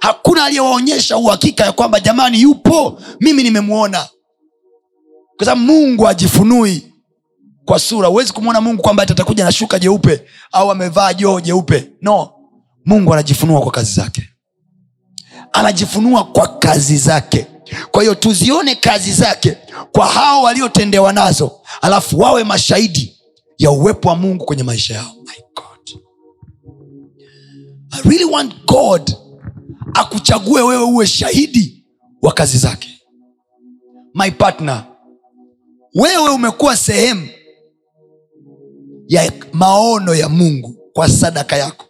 Hakuna aliyewaonyesha uhakika ya kwamba jamani yupo mimi nimemwona kwa sababu mungu ajifunui kwa sura. Huwezi kumwona mungu kwamba atakuja na shuka jeupe au amevaa joo jeupe. No. Mungu anajifunua kwa kazi zake anajifunua kwa kazi zake. Kwa hiyo tuzione kazi zake kwa hao waliotendewa nazo alafu wawe mashahidi ya uwepo wa mungu kwenye maisha yao. My God. I really want god akuchague wewe uwe shahidi wa kazi zake. My partner wewe umekuwa sehemu ya maono ya mungu kwa sadaka yako.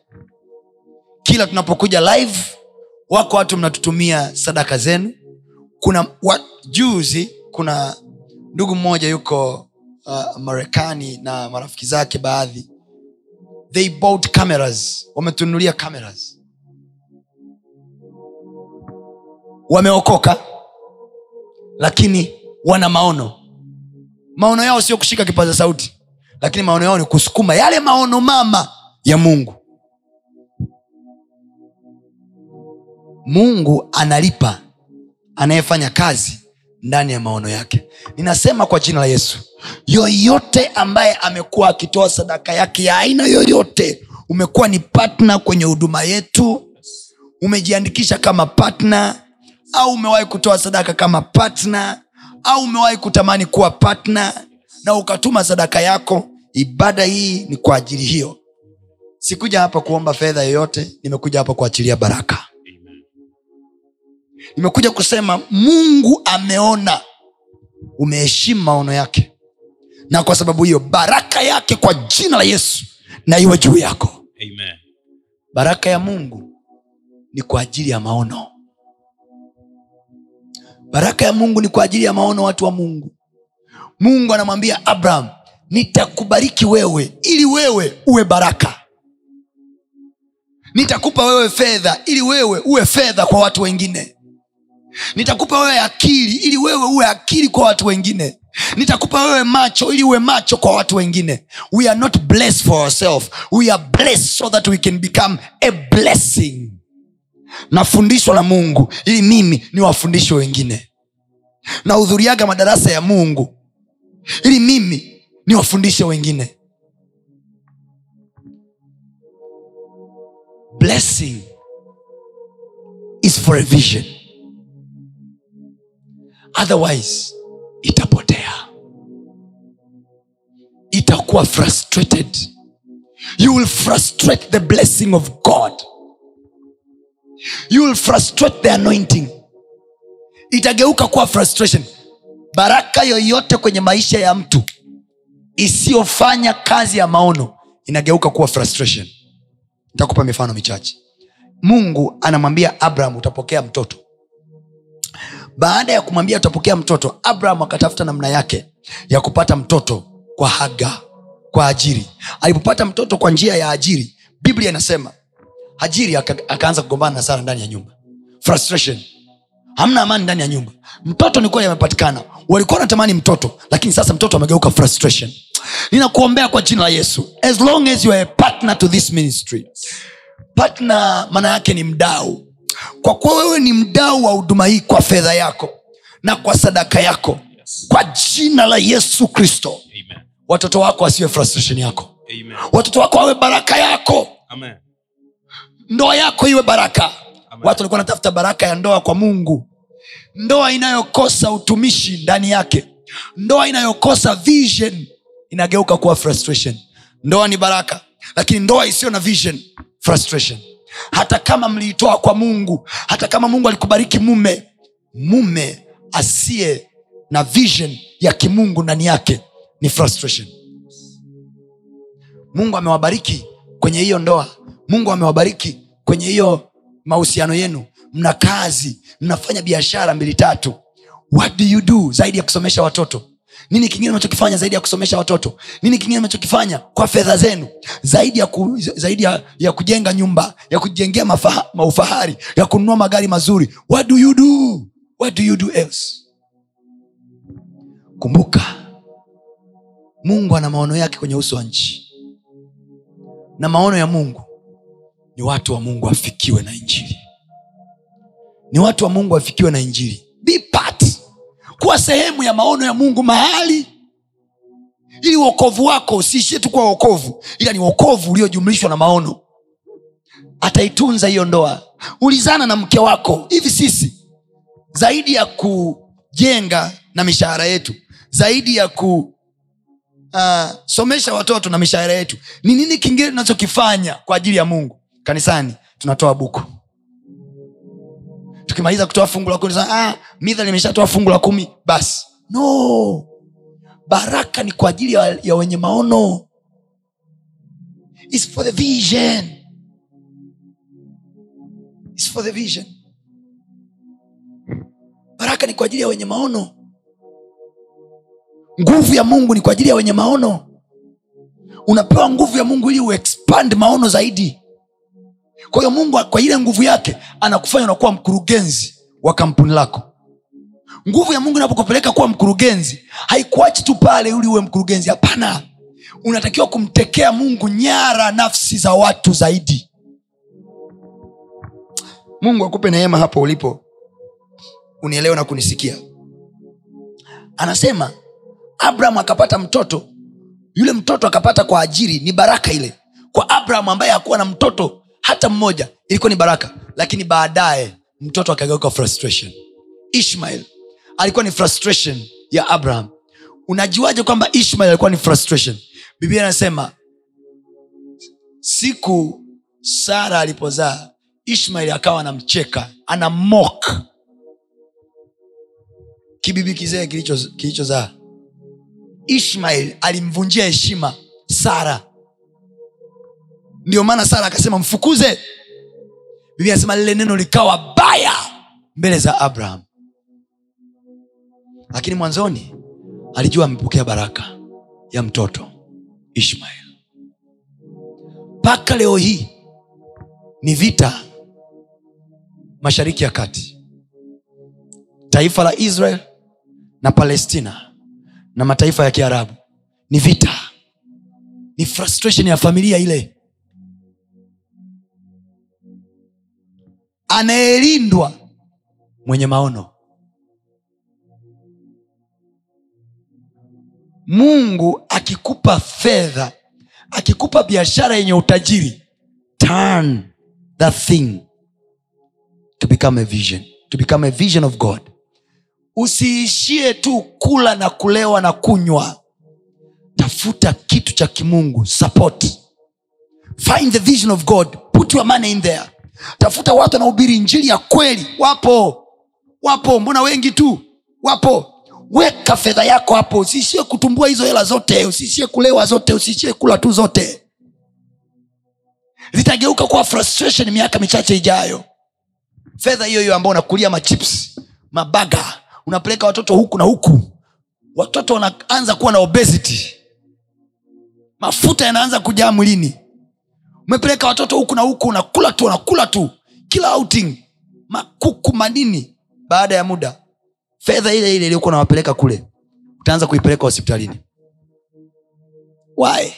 Kila tunapokuja live wako watu mnatutumia sadaka zenu. Kuna wa, juzi kuna ndugu mmoja yuko uh, marekani na marafiki zake baadhi. They bought cameras. Wametunulia cameras. Wameokoka lakini wana maono. Maono yao sio kushika kipaza sauti lakini maono yao ni kusukuma yale maono mama ya mungu mungu analipa anayefanya kazi ndani ya maono yake. Ninasema kwa jina la yesu yoyote ambaye amekuwa akitoa sadaka yake ya aina yoyote umekuwa ni patna kwenye huduma yetu umejiandikisha kama patna au umewahi kutoa sadaka kama patna au umewahi kutamani kuwa patna na ukatuma sadaka yako ibada hii ni kwa ajili hiyo. Sikuja hapa kuomba fedha yoyote nimekuja hapa kuachilia baraka nimekuja kusema mungu ameona. Umeheshimu maono yake. Na kwa sababu hiyo baraka yake kwa jina la yesu na iwe juu yako. Amen. baraka ya mungu ni kwa ajili ya maono. Baraka ya mungu ni kwa ajili ya maono watu wa mungu. Mungu anamwambia abraham nitakubariki wewe ili wewe uwe baraka. Nitakupa wewe fedha ili wewe uwe fedha kwa watu wengine nitakupa wewe akili ili wewe uwe akili kwa watu wengine. Nitakupa wewe macho ili uwe macho kwa watu wengine. We are not blessed for ourselves. We are blessed so that we can become a blessing. Nafundishwa na mungu ili mimi niwafundishe wengine. Nahudhuriaga madarasa ya mungu ili mimi niwafundishe wengine. Blessing is for a vision otherwise itapotea. Itakuwa frustrated. You will frustrate the blessing of god. You will frustrate the anointing. Itageuka kuwa frustration. Baraka yoyote kwenye maisha ya mtu isiyofanya kazi ya maono inageuka kuwa frustration. Nitakupa mifano michache. Mungu anamwambia abraham utapokea mtoto baada ya kumwambia utapokea mtoto abraham akatafuta namna yake ya kupata mtoto kwa haga kwa ajiri. Alipopata mtoto kwa njia ya ajiri biblia inasema hajiri aka- akaanza kugombana na sara ndani ya nyumba. Frustration. Hamna amani ndani ya nyumba. Mtoto nikuwa yamepatikana. Walikuwa wanatamani mtoto lakini sasa mtoto amegeuka frustration. Ninakuombea kwa jina la yesu. As long as you are a partner to this ministry. Partner maana yake ni mdau kwa kuwa wewe ni mdau wa huduma hii kwa fedha yako na kwa sadaka yako kwa jina la yesu kristo. Watoto wako wasiwe frustration yako. Amen. watoto wako wawe baraka yako. Amen. ndoa yako iwe baraka. Amen. watu walikuwa wanatafuta baraka ya ndoa kwa mungu. Ndoa inayokosa utumishi ndani yake. Ndoa inayokosa vision inageuka kuwa frustration. Ndoa ni baraka lakini ndoa isiyo na vision frustration hata kama mliitoa kwa mungu hata kama mungu alikubariki mume mume asiye na vision ya kimungu ndani yake ni frustration. Mungu amewabariki kwenye hiyo ndoa. Mungu amewabariki kwenye hiyo mahusiano yenu. Mna kazi mnafanya biashara mbili tatu. What do you do? Zaidi ya kusomesha watoto nini kingine mnachokifanya zaidi ya kusomesha watoto? Nini kingine mnachokifanya kwa fedha zenu? Zaidi ya, ku, zaidi ya, ya kujenga nyumba ya kujengea maufahari ya kununua magari mazuri. What do you do? What do you do else? Kumbuka mungu ana maono yake kwenye uso wa nchi. Na maono ya mungu ni watu wa mungu afikiwe na injili. Ni watu wa mungu wafikiwe na injili. Be. Kuwa sehemu ya maono ya mungu mahali ili uokovu wako usiishie tu kuwa uokovu ila ni uokovu uliojumlishwa na maono. Ataitunza hiyo ndoa. Ulizana na mke wako hivi sisi zaidi ya kujenga na mishahara yetu zaidi ya kusomesha uh, watoto na mishahara yetu. Ni nini kingine tunachokifanya kwa ajili ya mungu? Kanisani tunatoa buku tukimaliza kutoa fungu la kumi ah, midha nimeshatoa fungu la kumi. Basi. No. Baraka ni kwa ajili ya, ya wenye maono. It's for the vision. It's for the vision. Baraka ni kwa ajili ya wenye maono. Nguvu ya mungu ni kwa ajili ya wenye maono. Unapewa nguvu ya mungu ili uexpand maono zaidi kwa hiyo mungu kwa ile nguvu yake anakufanya unakuwa mkurugenzi wa kampuni lako. Nguvu ya mungu inapokupeleka kuwa mkurugenzi haikuachi tu pale uli uwe mkurugenzi. Hapana. Unatakiwa kumtekea mungu nyara nafsi za watu zaidi. Mungu akupe neema hapo ulipo. Unielewe na kunisikia. Anasema abraham akapata mtoto. Yule mtoto akapata kwa ajiri ni baraka ile. Kwa abraham ambaye hakuwa na mtoto hata mmoja ilikuwa ni baraka lakini baadaye mtoto akageuka frustration. Ishmael alikuwa ni frustration ya abraham. Unajuaje kwamba ishmael alikuwa ni frustration? Biblia anasema siku sara alipozaa ishmael akawa anamcheka ana mok kibibi kizee kilichozaa. Kilicho ishmael alimvunjia heshima sara ndio maana sara akasema mfukuze. Biblia anasema lile neno likawa baya mbele za abraham. Lakini mwanzoni alijua amepokea baraka ya mtoto ishmael. Mpaka leo hii ni vita mashariki ya kati. Taifa la israel na palestina na mataifa ya kiarabu ni vita. Ni frustration ya familia ile anayelindwa. Mwenye maono. Mungu akikupa fedha akikupa biashara yenye utajiri turn that thing to become a vision to become a vision of god. Usiishie tu kula na kulewa na kunywa. Tafuta kitu cha kimungu support. Find the vision of god. Put your money in there tafuta watu wanaohubiri njili ya kweli. Wapo. Wapo. Mbona wengi tu? Wapo. Weka fedha yako hapo. Usiishie kutumbua hizo hela zote. Usiishie kulewa zote. Usiishie kula tu zote. Zitageuka kuwa frustration miaka michache ijayo. Fedha hiyo hiyo ambao unakulia machips mabaga unapeleka watoto huku na huku. Watoto wanaanza kuwa na obesity. Mafuta yanaanza kujaa mwilini umepeleka watoto huku na huku unakula tu unakula tu. Kila outing makuku manini baada ya muda fedha ile ile iliyokuwa nawapeleka kule utaanza kuipeleka hospitalini. Why?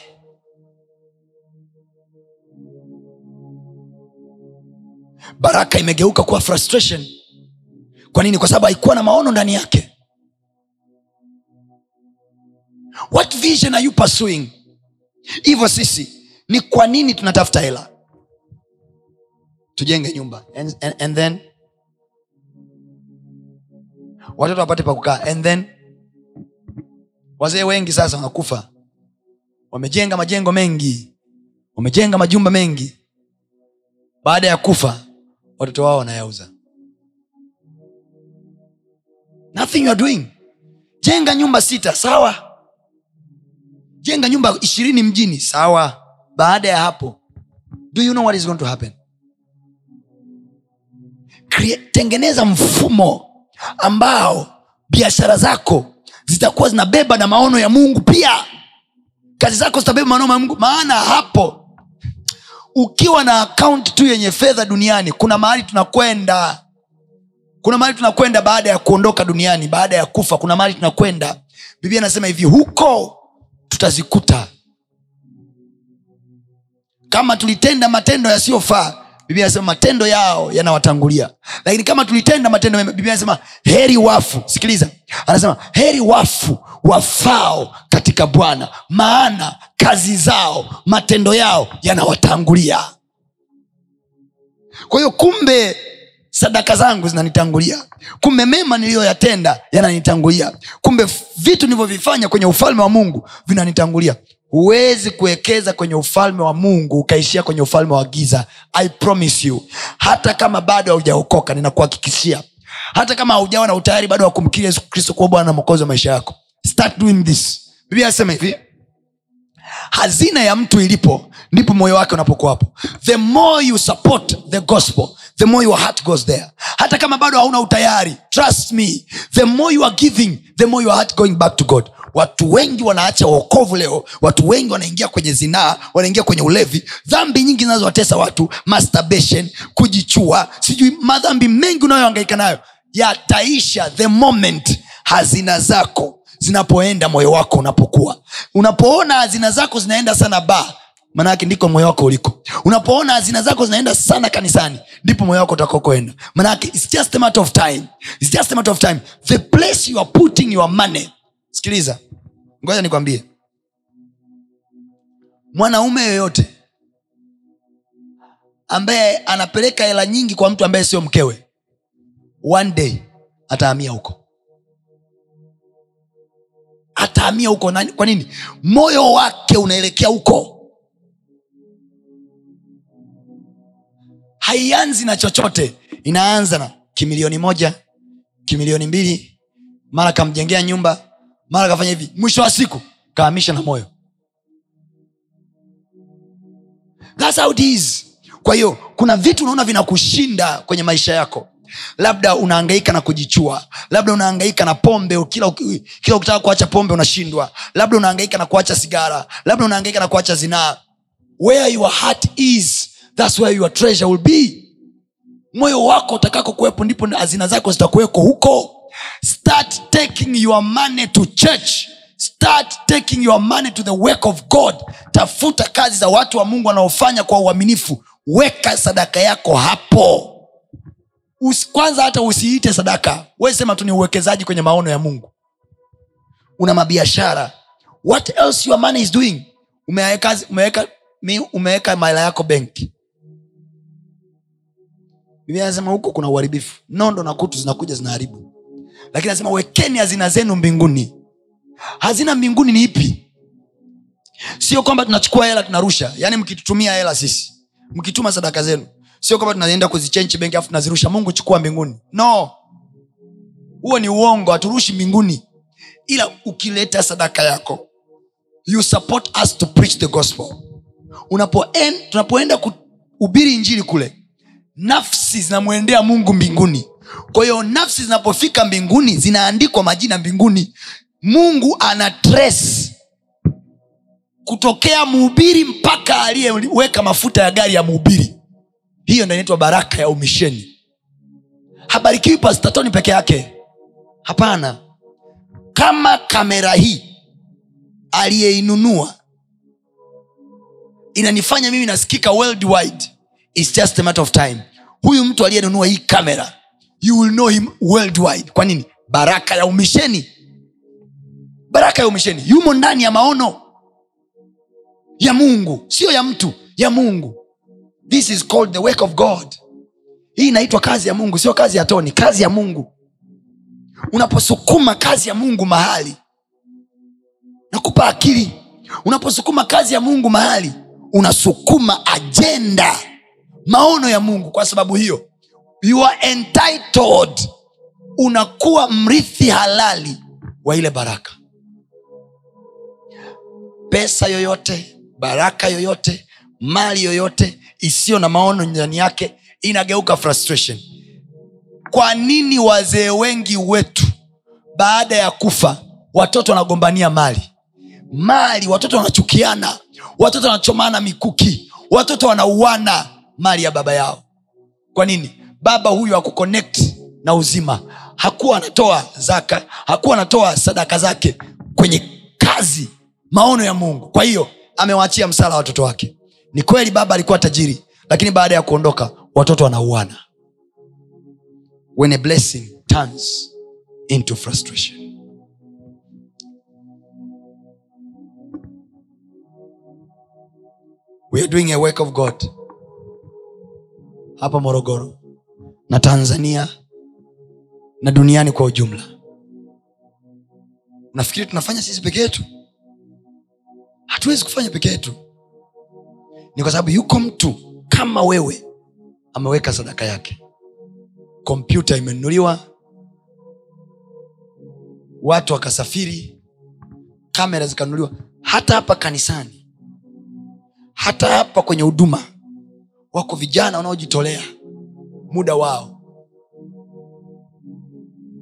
Baraka imegeuka kuwa frustration. Kwa nini? Kwa sababu haikuwa na maono ndani yake. What vision are you pursuing? Hivyo sisi ni kwa nini tunatafuta hela? Tujenge nyumba. And, and, and then watoto wapate pakukaa and then wazee wengi sasa wanakufa. Wamejenga majengo mengi. Wamejenga majumba mengi. Baada ya kufa watoto wao wanayauza. Nothing you are doing. Jenga nyumba sita sawa. Jenga nyumba ishirini mjini sawa baada ya hapo do you know what is going to happen? Create, tengeneza mfumo ambao biashara zako zitakuwa zinabeba na maono ya mungu pia. Kazi zako zitabeba maono ya mungu. Maana hapo ukiwa na akaunti tu yenye fedha duniani kuna mahali tunakwenda. Kuna mahali tunakwenda baada ya kuondoka duniani baada ya kufa kuna mahali tunakwenda. Biblia anasema hivi huko tutazikuta kama tulitenda matendo yasiyofaa biblia anasema matendo yao yanawatangulia. Lakini kama tulitenda matendo mema biblia anasema heri wafu. Sikiliza. Anasema heri wafu wafao katika bwana maana kazi zao matendo yao yanawatangulia. Kwa hiyo kumbe sadaka zangu zinanitangulia. Kumbe mema niliyoyatenda yananitangulia. Kumbe vitu nilivyovifanya kwenye ufalme wa mungu vinanitangulia huwezi kuwekeza kwenye ufalme wa mungu ukaishia kwenye ufalme wa giza. I promise you. Hata kama bado haujaokoka ninakuhakikishia. Hata kama haujawa na utayari bado wa kumkiri yesu kristo kuwa bwana na mwokozi wa maisha yako. Start doing this. Biblia anasema hivi. Hazina ya mtu ilipo ndipo moyo wake unapokuwapo the more you support the gospel the more your heart goes there. Hata kama bado hauna utayari trust me. The more you are giving the more your heart going back to god. Watu wengi wanaacha uokovu leo. Watu wengi wanaingia kwenye zinaa wanaingia kwenye ulevi. Dhambi nyingi zinazowatesa watu masturbation kujichua. Sijui madhambi mengi unayoangaika nayo. Yataisha the moment hazina zako zinapoenda moyo wako unapokuwa. Unapoona hazina zako zinaenda sana ba manake ndiko moyo wako uliko. Unapoona hazina zako zinaenda sana kanisani ndipo moyo wako utakokoenda manake its just a matter of time. Its just a matter of time. The place you are putting your money. Sikiliza. Ngoja nikwambie. Mwanaume yoyote ambaye anapeleka hela nyingi kwa mtu ambaye sio mkewe one day atahamia huko. Atahamia huko. Kwa nini? Moyo wake unaelekea huko haianzi na chochote. Inaanza na kimilioni moja kimilioni mbili mara kamjengea nyumba mara kafanya hivi mwisho wa siku kaamisha na moyo. That's how it is. kwa hiyo kuna vitu unaona vinakushinda kwenye maisha yako. Labda unaangaika na kujichua labda unaangaika na pombe kila, kila ukitaka kuacha pombe unashindwa labda unaangaika na kuacha sigara labda unaangaika na kuacha zinaa. Where your heart is thats where your treasure will be. Moyo wako utakako kuwepo ndipo hazina zako zitakuweko huko. Start taking your money to church. Start taking your money to the work of god. Tafuta kazi za watu wa mungu wanaofanya kwa uaminifu. Weka sadaka yako hapo. Kwanza hata usiite sadaka. Wesema tu ni uwekezaji kwenye maono ya mungu. Una mabiashara. What else your money is doing? Umeweka umeweka umeweka yako benki biblia anasema huko kuna uharibifu. Nondo na kutu zinakuja zinaharibu. Lakini anasema wekeni hazina zenu mbinguni. Hazina mbinguni ni ipi? Sio kwamba tunachukua hela tunarusha. Yaani mkitutumia hela sisi. Mkituma sadaka zenu. Sio kwamba tunaenda kuzichenchi benki afu tunazirusha. Mungu chukua mbinguni. No. Huo ni uongo. Haturushi mbinguni. Ila ukileta sadaka yako you support us to preach the gospel. Unapoenda tunapoenda kuhubiri injili kule nafsi zinamwendea mungu mbinguni. Kwa hiyo nafsi zinapofika mbinguni zinaandikwa majina mbinguni. Mungu ana kutokea mhubiri mpaka aliyeweka mafuta ya gari ya mhubiri. Hiyo ndo inaitwa baraka ya umisheni. Habarikiwi pastatoni peke yake? Hapana. Kama kamera hii aliyeinunua inanifanya mimi nasikika worldwide It's just a matter of time. Huyu mtu aliyenunua hii kamera you will know him worldwide. Kwa nini? Baraka ya umisheni. Baraka ya umisheni. Yumo ndani ya maono ya mungu. Sio ya mtu ya mungu. This is called the work of god. Hii inaitwa kazi ya mungu sio kazi ya toni kazi ya mungu. Unaposukuma kazi ya mungu mahali nakupa akili unaposukuma kazi ya mungu mahali unasukuma ajenda maono ya mungu kwa sababu hiyo. You are entitled. Unakuwa mrithi halali wa ile baraka. Pesa yoyote baraka yoyote mali yoyote isiyo na maono ndani yake inageuka frustration. Kwa nini wazee wengi wetu baada ya kufa watoto wanagombania mali? Mali watoto wanachukiana watoto wanachomana mikuki watoto wanauana mali ya baba yao. Kwa nini? Baba huyu hakuconnect na uzima. Hakuwa anatoa zaka hakuwa anatoa sadaka zake kwenye kazi maono ya mungu. Kwa hiyo amewaachia msala watoto wake. Ni kweli baba alikuwa tajiri lakini baada ya kuondoka watoto wanauana. We are doing a work of god hapa morogoro na tanzania na duniani kwa ujumla. Nafikiri tunafanya sisi peke yetu. Hatuwezi kufanya peke yetu. Ni kwa sababu yuko mtu kama wewe ameweka sadaka yake. Kompyuta imenunuliwa watu wakasafiri kamera zikanunuliwa. Hata hapa kanisani hata hapa kwenye huduma wako vijana wanaojitolea muda wao.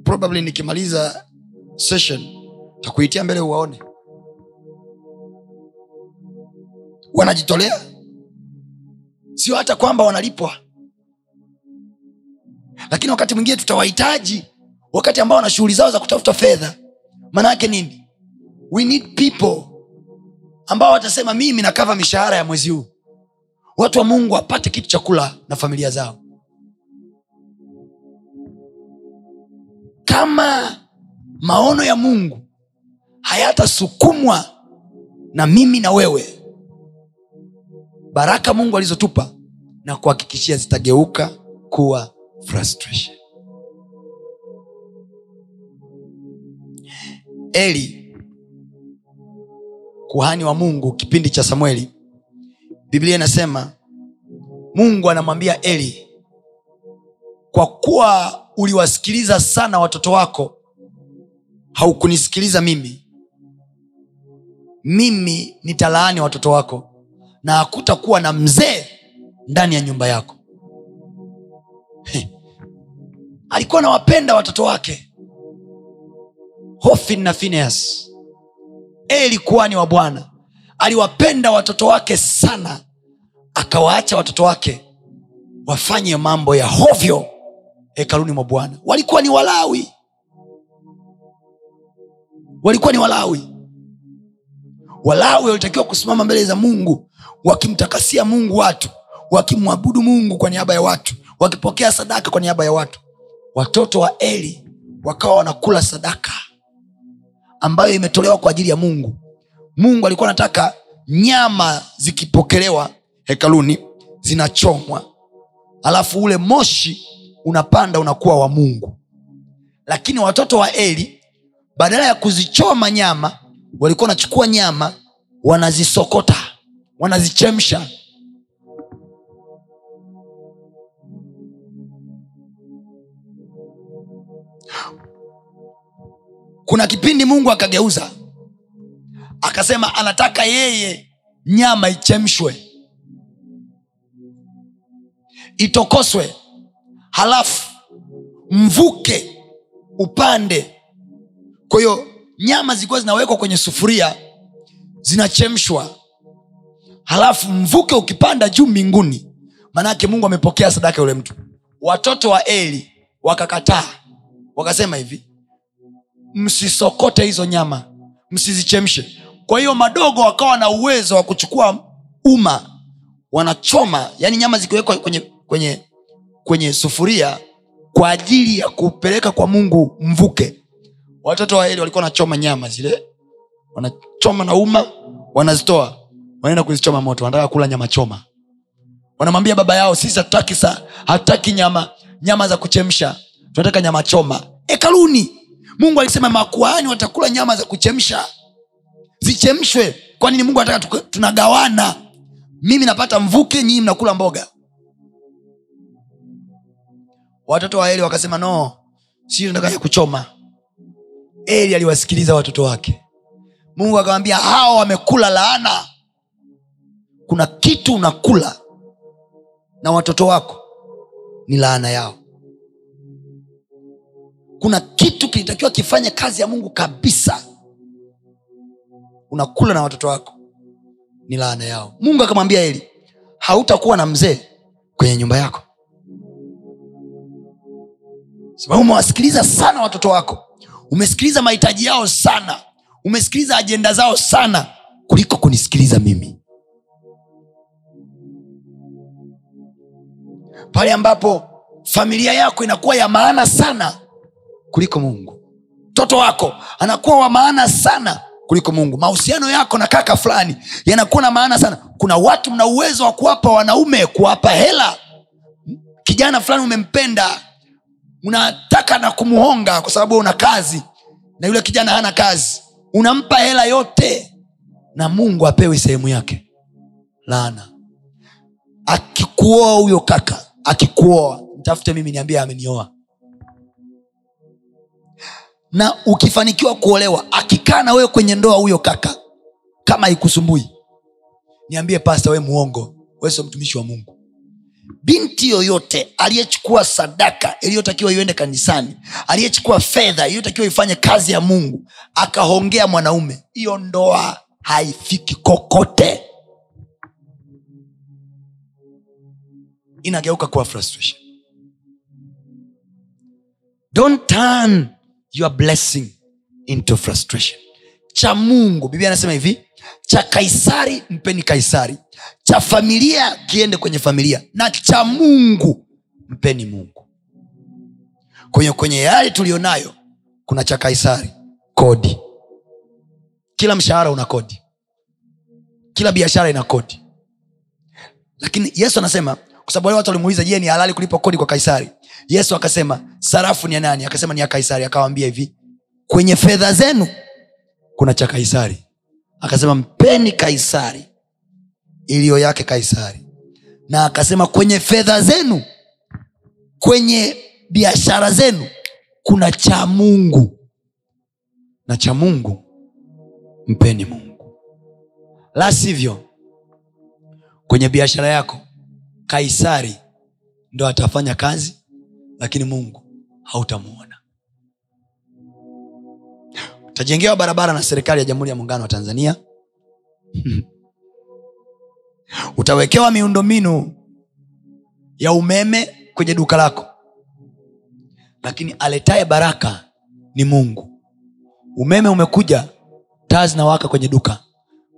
Probably nikimaliza session takuitia mbele uwaone. Wanajitolea? Sio hata kwamba wanalipwa. Lakini wakati mwingine tutawahitaji wakati ambao wana shughuli zao za kutafuta fedha. Maanayake nini? We need people ambao watasema mimi nakava mishahara ya mwezi huu watu wa mungu wapate kitu cha kula na familia zao. Kama maono ya mungu hayatasukumwa na mimi na wewe baraka mungu alizotupa na kuhakikishia zitageuka kuwa frustration. Eli kuhani wa mungu kipindi cha samueli biblia inasema mungu anamwambia eli kwa kuwa uliwasikiliza sana watoto wako haukunisikiliza mimi. Mimi nitalaani watoto wako na hakutakuwa na mzee ndani ya nyumba yako. He. alikuwa anawapenda watoto wake. Hofin na fineas eli kuhani wa bwana aliwapenda watoto wake sana akawaacha watoto wake wafanye mambo ya hovyo hekaluni mwa bwana. Walikuwa ni walawi. Walikuwa ni walawi. Walawi walitakiwa kusimama mbele za mungu wakimtakasia mungu watu wakimwabudu mungu kwa niaba ya watu wakipokea sadaka kwa niaba ya watu. Watoto wa eli wakawa wanakula sadaka ambayo imetolewa kwa ajili ya mungu mungu alikuwa anataka nyama zikipokelewa hekaluni zinachomwa. Alafu ule moshi unapanda unakuwa wa mungu. Lakini watoto wa eli badala ya kuzichoma nyama walikuwa wanachukua nyama wanazisokota wanazichemsha. Kuna kipindi mungu akageuza akasema anataka yeye nyama ichemshwe itokoswe halafu mvuke upande. Kwa hiyo nyama zilikuwa zinawekwa kwenye sufuria zinachemshwa halafu mvuke ukipanda juu mbinguni. Maanake mungu amepokea sadaka yule mtu. Watoto wa eli wakakataa wakasema hivi msisokote hizo nyama msizichemshe kwa hiyo madogo wakawa na uwezo wa kuchukua uma wanachoma yani nyama zikiwekwa kwenye kwenye kwenye sufuria kwa ajili ya kupeleka kwa mungu mvuke. Watoto wa walikuwa wanachoma nyama zile wanachoma na uma wanazitoa wanaenda kuzichoma moto wanataka kula nyama choma. Wanamwambia baba yao sisi hatutaki sa hatutaki nyama nyama za kuchemsha tunataka nyama choma. Hekaluni mungu alisema makuani watakula nyama za kuchemsha zichemshwe. Kwa nini mungu anataka tunagawana? Mimi napata mvuke nyinyi mnakula mboga. Watoto wa eli wakasema no sii tunataka kuchoma. Eli aliwasikiliza watoto wake. Mungu akawambia hawa wamekula laana. Kuna kitu unakula na watoto wako ni laana yao. Kuna kitu kilitakiwa kifanye kazi ya mungu kabisa unakula na watoto wako ni laana yao. Mungu akamwambia eli hautakuwa na mzee kwenye nyumba yako. Sababu umewasikiliza sana watoto wako. Umesikiliza mahitaji yao sana. Umesikiliza ajenda zao sana kuliko kunisikiliza mimi. Pale ambapo familia yako inakuwa ya maana sana kuliko mungu. Mtoto wako anakuwa wa maana sana kuliko mungu. Mahusiano yako na kaka fulani yanakuwa na maana sana. Kuna watu mna uwezo wa kuwapa wanaume kuwapa hela. Kijana fulani umempenda unataka na kumhonga kwa sababu una kazi na yule kijana hana kazi. Unampa hela yote na mungu apewi sehemu yake. Laana. Akikuoa huyo kaka akikuoa mtafute mimi niambie amenioa na ukifanikiwa kuolewa akikaa na wewe kwenye ndoa huyo kaka kama ikusumbui niambie pasta we muongo we mtumishi wa mungu. Binti yoyote aliyechukua sadaka iliyotakiwa iende kanisani aliyechukua fedha iliyotakiwa ifanye kazi ya mungu akahongea mwanaume hiyo ndoa haifiki kokote. Inageuka kuwa frustration. Don't turn your blessing into frustration. Cha mungu biblia anasema hivi cha kaisari mpeni kaisari. Cha familia kiende kwenye familia. Na cha mungu mpeni mungu. Kwenye kwenye yale tuliyonayo kuna cha kaisari kodi. Kila mshahara una kodi. Kila biashara ina kodi. Lakini yesu anasema kwa sababu wale watu walimuuliza je ni halali kulipa kodi kwa kaisari yesu akasema sarafu ni ya nani? Akasema ni ya kaisari. Akawambia hivi kwenye fedha zenu kuna cha kaisari. Akasema mpeni kaisari iliyo yake kaisari. Na akasema kwenye fedha zenu kwenye biashara zenu kuna cha mungu. Na cha mungu mpeni mungu. La sivyo kwenye biashara yako kaisari ndo atafanya kazi lakini mungu hautamuona. Utajengewa barabara na serikali ya jamhuri ya muungano wa tanzania. Utawekewa miundombinu ya umeme kwenye duka lako. Lakini aletaye baraka ni mungu. Umeme umekuja taa zinawaka kwenye duka.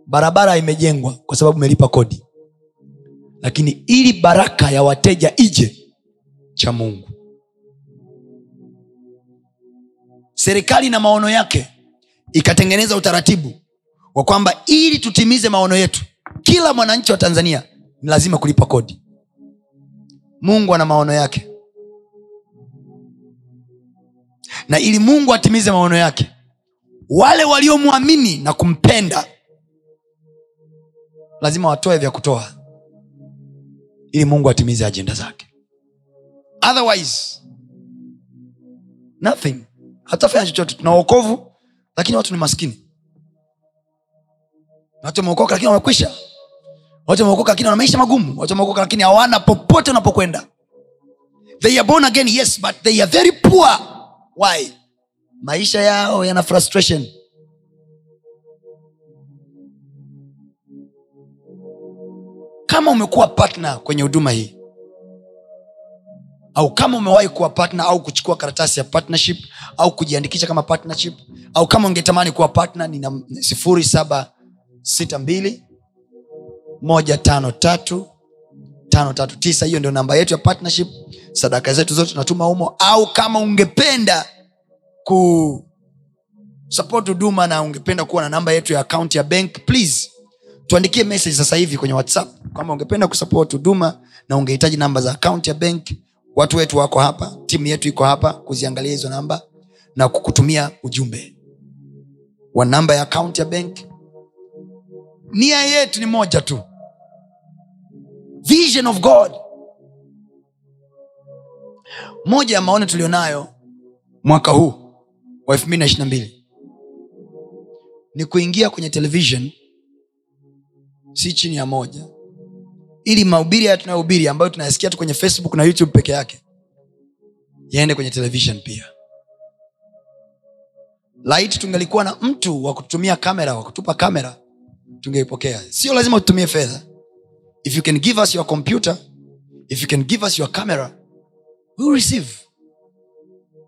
Barabara imejengwa kwa sababu umelipa kodi. Lakini ili baraka ya wateja ije cha mungu serikali na maono yake ikatengeneza utaratibu wa kwamba ili tutimize maono yetu kila mwananchi wa tanzania ni lazima kulipa kodi. Mungu ana maono yake. Na ili mungu atimize maono yake wale waliomwamini na kumpenda lazima watoe vya kutoa ili mungu atimize ajenda zake. Otherwise nothing hatafanya chochote. Tuna uokovu lakini watu ni maskini. Watu wameokoka lakini wamekwisha. Watu wameokoka lakini wana maisha magumu. Watu wameokoka lakini hawana popote unapokwenda they are born again yes but they are very poor. Why? Maisha yao yana frustration. Kama umekuwa partner kwenye huduma hii au kama umewahi kuwa partner au kuchukua karatasi ya partnership au kujiandikisha kama partnership au kama ungetamani kuwa partner nina sifuri saba sita mbili moja tano tatu tano tatu tisa. Hiyo ndio namba yetu ya partnership. Sadaka zetu zote tunatuma humo. Au kama ungependa ku support huduma na ungependa kuwa na namba yetu ya akaunti ya bank please tuandikie message sasa hivi kwenye whatsapp. Kama ungependa kusupport huduma na ungehitaji namba za akaunti ya bank watu wetu wako hapa timu yetu iko hapa kuziangalia hizo namba na kukutumia ujumbe. Wa namba ya akaunti ya bank nia yetu ni moja tu. Vision of god. Moja ya maono tulionayo mwaka huu wa 222 ni kuingia kwenye television si chini ya moja ili mahubiri haya tunayohubiri ambayo tunayasikia tu kwenye facebook na youtube peke yake yaende kwenye television pia. Laiti tungelikuwa na mtu wa kutumia kamera wa kutupa kamera tungeipokea. Sio lazima utumie fedha. If you can give us your computer if you can give us your camera we receive.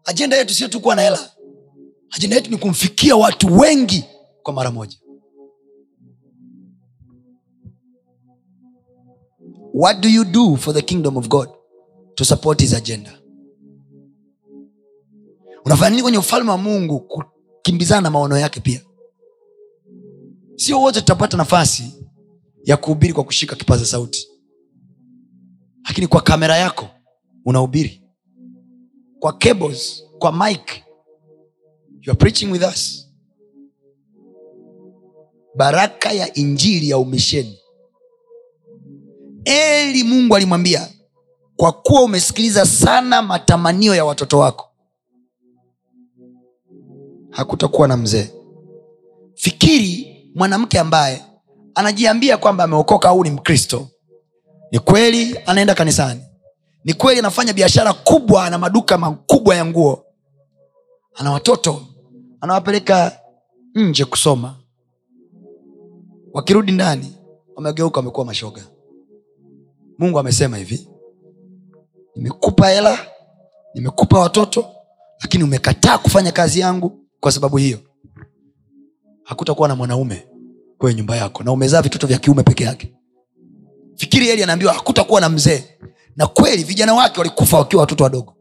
Ajenda yetu sio tu kuwa na hela. Ajenda yetu ni kumfikia watu wengi kwa mara moja what do you do for the kingdom of god to support his agenda? Unafanya nini kwenye ufalme wa mungu kukimbizana na maono yake pia? Sio wote tutapata nafasi ya kuhubiri kwa kushika kipaza sauti. Lakini kwa kamera yako unahubiri. Kwa cables kwa mike you are preaching with us. Baraka ya injili ya umisheni eli mungu alimwambia kwa kuwa umesikiliza sana matamanio ya watoto wako hakutakuwa na mzee. Fikiri mwanamke ambaye anajiambia kwamba ameokoka au ni mkristo ni kweli anaenda kanisani ni kweli anafanya biashara kubwa na maduka makubwa ya nguo ana watoto anawapeleka nje kusoma. Wakirudi ndani wamegeuka wamekuwa mashoga mungu amesema hivi nimekupa hela nimekupa watoto lakini umekataa kufanya kazi yangu kwa sababu hiyo. Hakutakuwa na mwanaume kwenye nyumba yako na umezaa vitoto vya kiume peke yake. Fikiri eli anaambiwa hakutakuwa na mzee. Na kweli vijana wake walikufa wakiwa watoto wadogo.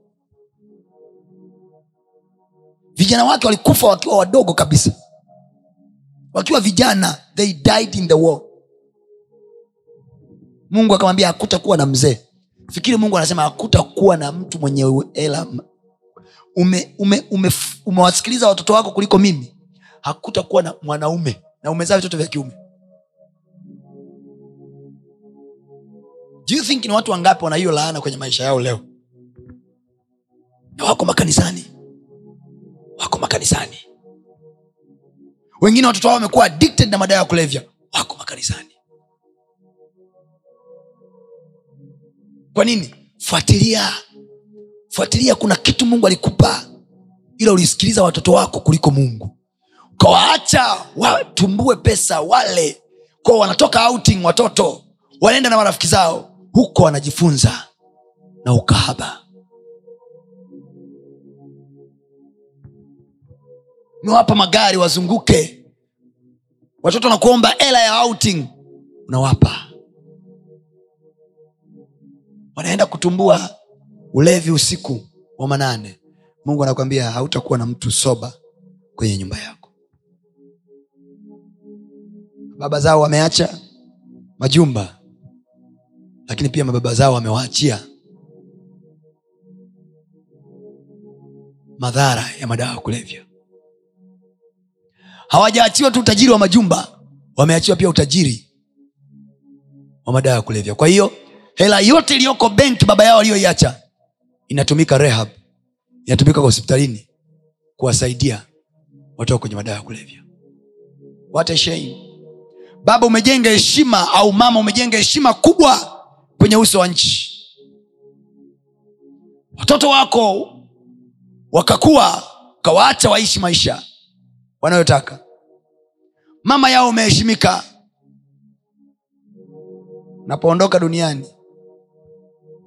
Vijana wake walikufa wakiwa wadogo kabisa. Wakiwa vijana they died in the war mungu akamwambia hakutakuwa na mzee. Fikiri mungu anasema hakutakuwa na mtu mwenye hela. Ume, ume, ume, umewasikiliza watoto wako kuliko mimi. Hakutakuwa na mwanaume. Na umezaa vitoto vya kiume. Think ni watu wangapi wana hiyo laana kwenye maisha yao leo? Na wako makanisani. Wako makanisani. Wengine watoto wao wamekuwa addicted na madawa ya kulevya. Wako makanisani kwa nini? Fuatilia. Fuatilia kuna kitu mungu alikupa ila ulisikiliza watoto wako kuliko mungu. Ukawaacha watumbue pesa wale. Kwa wanatoka outing watoto wanaenda na marafiki zao huko wanajifunza na ukahaba. Mewapa magari wazunguke. Watoto wanakuomba hela ya outing unawapa wanaenda kutumbua ulevi usiku wa manane. Mungu anakwambia hautakuwa na mtu soba kwenye nyumba yako. Baba zao wameacha majumba lakini pia mababa zao wamewaachia madhara ya madawa ya kulevya. Hawajaachiwa tu utajiri wa majumba wameachiwa pia utajiri wa madawa ya kulevya. Kwa hiyo hela yote iliyoko benki baba yao aliyoiacha inatumika rehab inatumika kwa hospitalini kuwasaidia watoka kwenye madawa ya kulevya. What baba umejenga heshima au mama umejenga heshima kubwa kwenye uso wa nchi. Watoto wako wakakuwa ukawaacha waishi maisha wanayotaka. Mama yao umeheshimika. Napoondoka duniani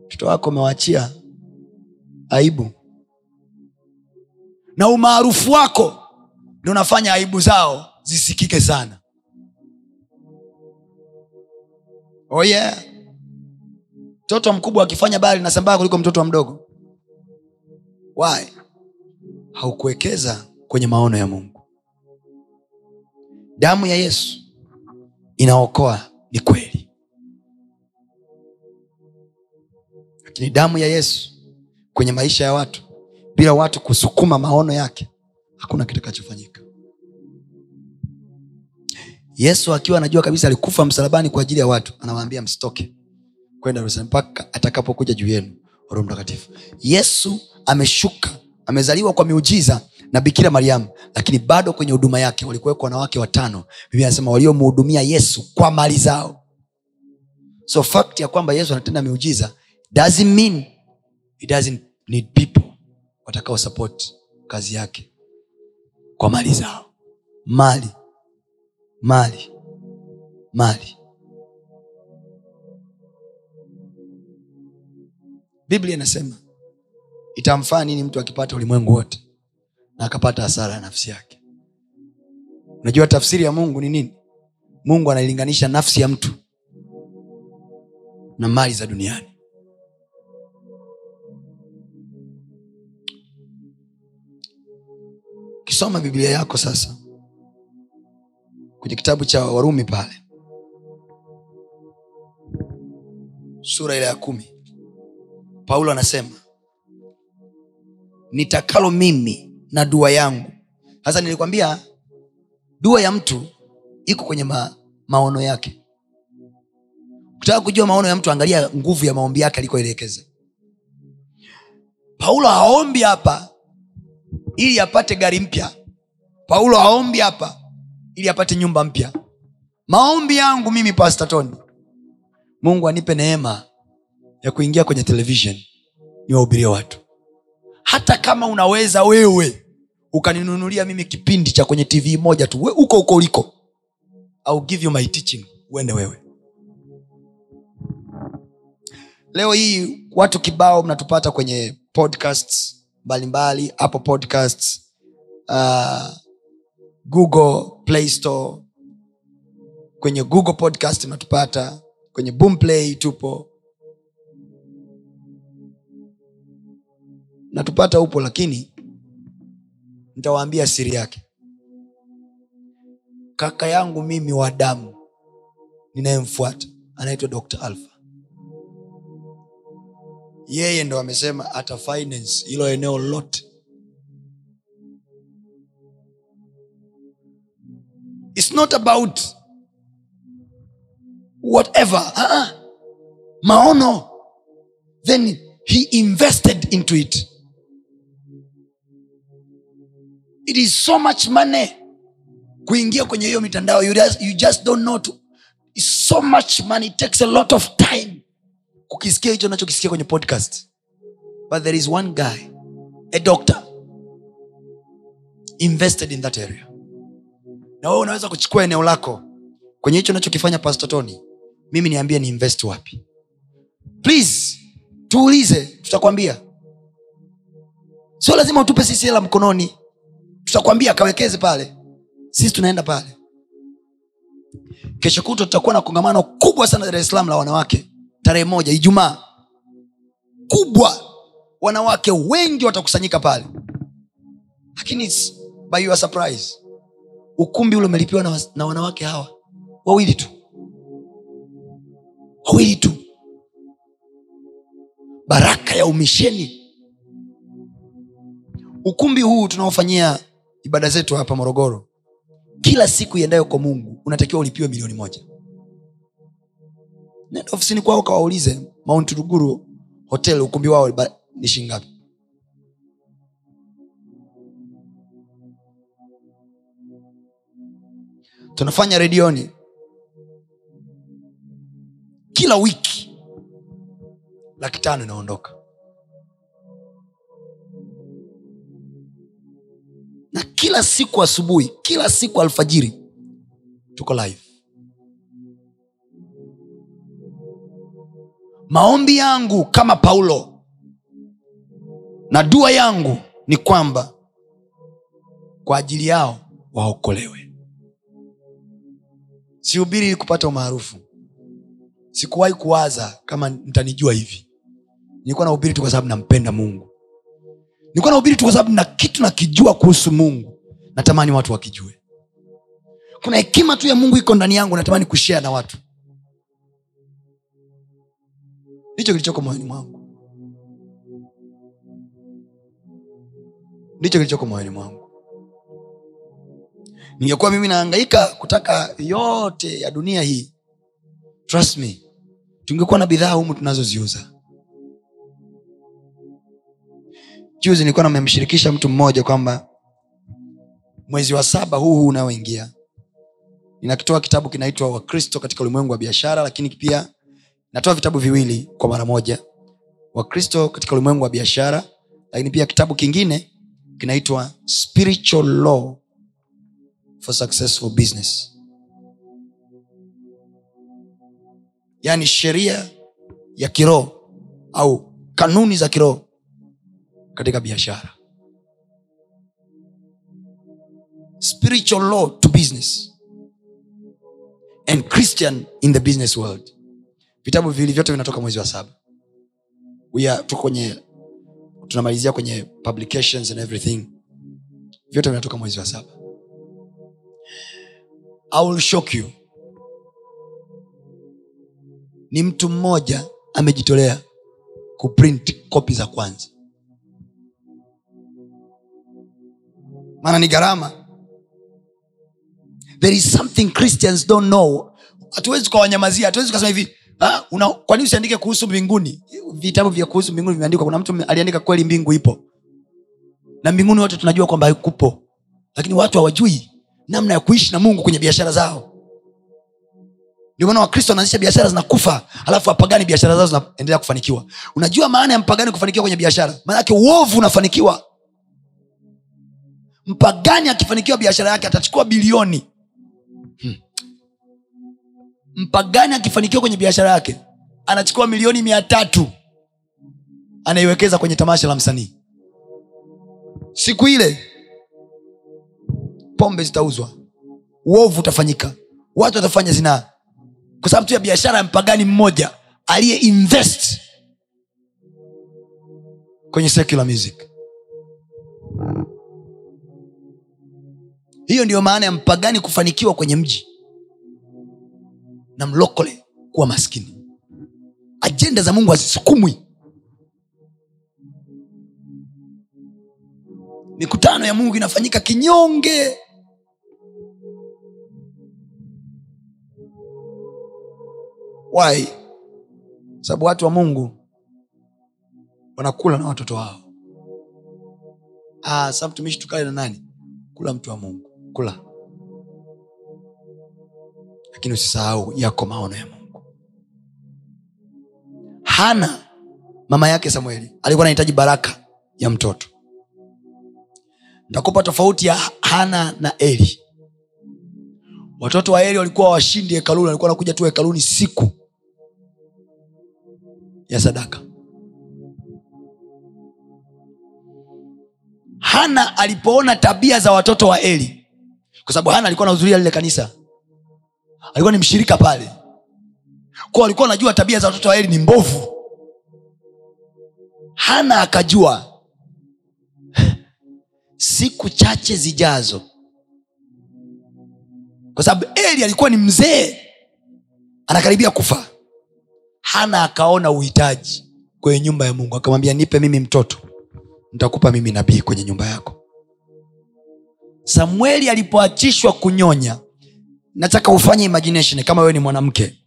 mtoto wako umewaachia aibu. Na umaarufu wako ndio unafanya aibu zao zisikike sana. Oh yeah. Mtoto mkubwa akifanya bali nasambaa kuliko mtoto wa mdogo. Why? Haukuwekeza kwenye maono ya mungu. Damu ya yesu inaokoa ni kweli lakini damu ya yesu kwenye maisha ya watu. Bila watu kusukuma maono yake hakuna kitakachofanyika. Yesu akiwa anajua kabisa alikufa msalabani kwa ajili ya watu anawaambia msitoke kwenda mpaka atakapokuja juu yenu roho mtakatifu. Yesu ameshuka amezaliwa kwa miujiza na bikira mariamu lakini bado kwenye huduma yake walikuwekwa wanawake watano. Biblia anasema waliomhudumia yesu kwa mali zao. So fakti ya kwamba yesu anatenda miujiza doesn't mean he doesn't need people watakao support kazi yake kwa mali zao. Mali mali mali. Biblia inasema itamfaa nini mtu akipata ulimwengu wote na akapata hasara ya nafsi yake? Unajua tafsiri ya mungu ni nini? Mungu anailinganisha nafsi ya mtu na mali za duniani ukisoma biblia yako sasa kwenye kitabu cha warumi pale sura ile ya kumi paulo anasema nitakalo mimi na dua yangu. Sasa nilikwambia dua ya mtu iko kwenye ma, maono yake. Ukitaka kujua maono ya mtu angalia nguvu ya maombi yake alikoelekeza. Paulo haombi hapa ili apate gari mpya. Paulo aombi hapa. Ili apate nyumba mpya. Maombi yangu mimi pastatoni mungu anipe neema ya kuingia kwenye televishen niwahubirie watu. Hata kama unaweza wewe ukaninunulia mimi kipindi cha kwenye tv moja tu we- huko huko uliko I'll give you my teaching uende wewe. Leo hii watu kibao mnatupata kwenye podcasts mbalimbali apple podcasts uh, google play store. Kwenye google podcast unatupata kwenye boomplay tupo. Natupata upo lakini nitawaambia siri yake. Kaka yangu mimi wa damu ninayemfuata anaitwa dr alpha yeye ndo amesema ata finance hilo eneo lote. It's not about whatever. Uh-uh. maono. Then he invested into it. It is so much money kuingia kwenye hiyo mitandao. You just, you just don't know to, so much money. It takes a lot of time kukisikia hicho nachokisikia kwenye podcast. But there is one guy a doctor invested in that area. Na wewe unaweza kuchukua eneo lako kwenye hicho nachokifanya pastotoni mimi niambie ni invest wapi. Please tuulize tutakwambia. Sio lazima utupe sisi hela mkononi. Tutakwambia kawekeze pale. Sisi tunaenda pale. Kesho kuto tutakuwa na kongamano kubwa sana dar es salaam la wanawake tarehe moja ijumaa. Kubwa wanawake wengi watakusanyika pale. Lakini by your surprise ukumbi ule umelipiwa na, na wanawake hawa. Wawili tu. Wawili tu. Baraka ya umisheni. Ukumbi huu tunaofanyia ibada zetu hapa morogoro kila siku iendayo kwa mungu unatakiwa ulipiwe milioni moja nenda ofisini kwao kawaulize mount ruguru hotel ukumbi wao ni shingapi tunafanya redioni. Kila wiki laki tano inaondoka. Na kila siku asubuhi kila siku alfajiri tuko live maombi yangu kama paulo na dua yangu ni kwamba kwa ajili yao waokolewe. Sihubiri ili kupata umaarufu. Sikuwahi kuwaza kama mtanijua hivi. Nilikuwa nahubiri tu kwa sababu nampenda mungu. Nilikuwa nahubiri tu kwa sababu na kitu nakijua kuhusu mungu. Natamani watu wakijue. Kuna hekima tu ya mungu iko ndani yangu natamani kushea na watu ndicho kilichoko moyoni mwangu. Ndicho kilichoko moyoni mwangu. Ningekuwa mimi naangaika kutaka yote ya dunia hii trust me tungekuwa na bidhaa humu tunazoziuza. Juzi nilikuwa namemshirikisha mtu mmoja kwamba mwezi wa saba huu huu unaoingia ninakitoa kitabu kinaitwa wakristo katika ulimwengu wa biashara lakini pia natoa vitabu viwili kwa mara moja. Wakristo katika ulimwengu wa biashara lakini pia kitabu kingine kinaitwa spiritual law for successful business. Yaani sheria ya kiroho au kanuni za kiroho katika biashara. Spiritual law to business and christian in the business world vitabu viwili vyote vinatoka mwezi wa saba. Kwenye tunamalizia kwenye publications and everything. Vyote vinatoka mwezi wa saba. I will shock you. Ni mtu mmoja amejitolea kuprint kopi za kwanza. Maana ni gharama. There is something christians don't know. Hatuwezi tukawanyamazia hatuwezi tukasema hivi "Ah, una- kwa usiandike kuhusu mbinguni? Vitabu vya kuhusu mbinguni vimeandikwa. Kuna mtu aliandika kweli mbingu ipo? Na mbinguni wote tunajua kwamba haikupo. Lakini watu hawajui namna ya kuishi na mungu kwenye biashara zao. Wakristo wanaanzisha biashara zinakufa alafu wapagani biashara zao zinaendelea kufanikiwa. Unajua maana ya mpagani kufanikiwa kwenye biashara? Maanake uovu unafanikiwa. Mpagani akifanikiwa biashara yake atachukua bilioni. Hmm. Mpagani akifanikiwa kwenye biashara yake anachukua milioni mia tatu anaiwekeza kwenye tamasha la msanii. Siku ile pombe zitauzwa uovu utafanyika watu watafanya zinaa. Kwa sababu tu ya biashara ya mpagani mmoja aliye invest kwenye secular music. Hiyo ndiyo maana ya mpagani kufanikiwa kwenye mji na mlokole kuwa maskini. Ajenda za mungu hazisukumwi. Mikutano ya mungu inafanyika kinyonge. Why? Sababu watu wa mungu wanakula na watoto wao. Ah, sa mtumishi tukale na nani? Kula mtu wa mungu. Kula lakini usisahau yako maono ya mungu. Hana mama yake samueli. Alikuwa anahitaji baraka ya mtoto. Ntakupa tofauti ya hana na eli. Watoto wa eli walikuwa washindi hekaluni walikuwa wanakuja tu hekaluni siku ya sadaka. Hana alipoona tabia za watoto wa eli kwa sababu hana alikuwa anahudhuria lile kanisa alikuwa ni mshirika pale. Kwa alikuwa anajua tabia za watoto wa eli ni mbovu. Hana akajua. Siku chache zijazo. Kwa sababu eli alikuwa ni mzee anakaribia kufa. Hana akaona uhitaji kwenye nyumba ya mungu. Akamwambia nipe mimi mtoto. Nitakupa mimi nabii kwenye nyumba yako. Samueli alipoachishwa kunyonya nataka ufanye imagination kama wewe ni mwanamke.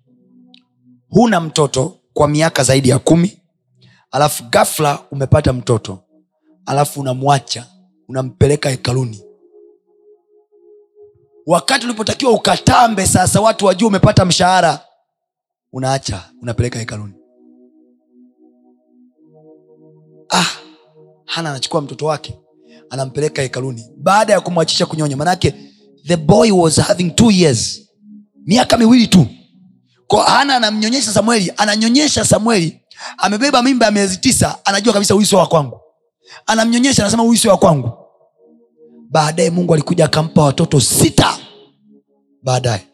Huna mtoto kwa miaka zaidi ya kumi alafu gafla umepata mtoto alafu unamwacha unampeleka hekaluni. Wakati ulipotakiwa ukatambe sasa watu wajua umepata mshahara unaacha unapeleka hekaluni. Ah hana anachukua mtoto wake anampeleka hekaluni. Baada ya kumwachisha kunyonya manake the boy was having two years. Miaka miwili tu. Ko hana anamnyonyesha samueli ananyonyesha samueli. Amebeba mimba ya miezi tisa anajua kabisa huyu sio wa kwangu. Anamnyonyesha anasema huyu sio wa kwangu. Baadaye mungu alikuja akampa watoto sita. Baadaye.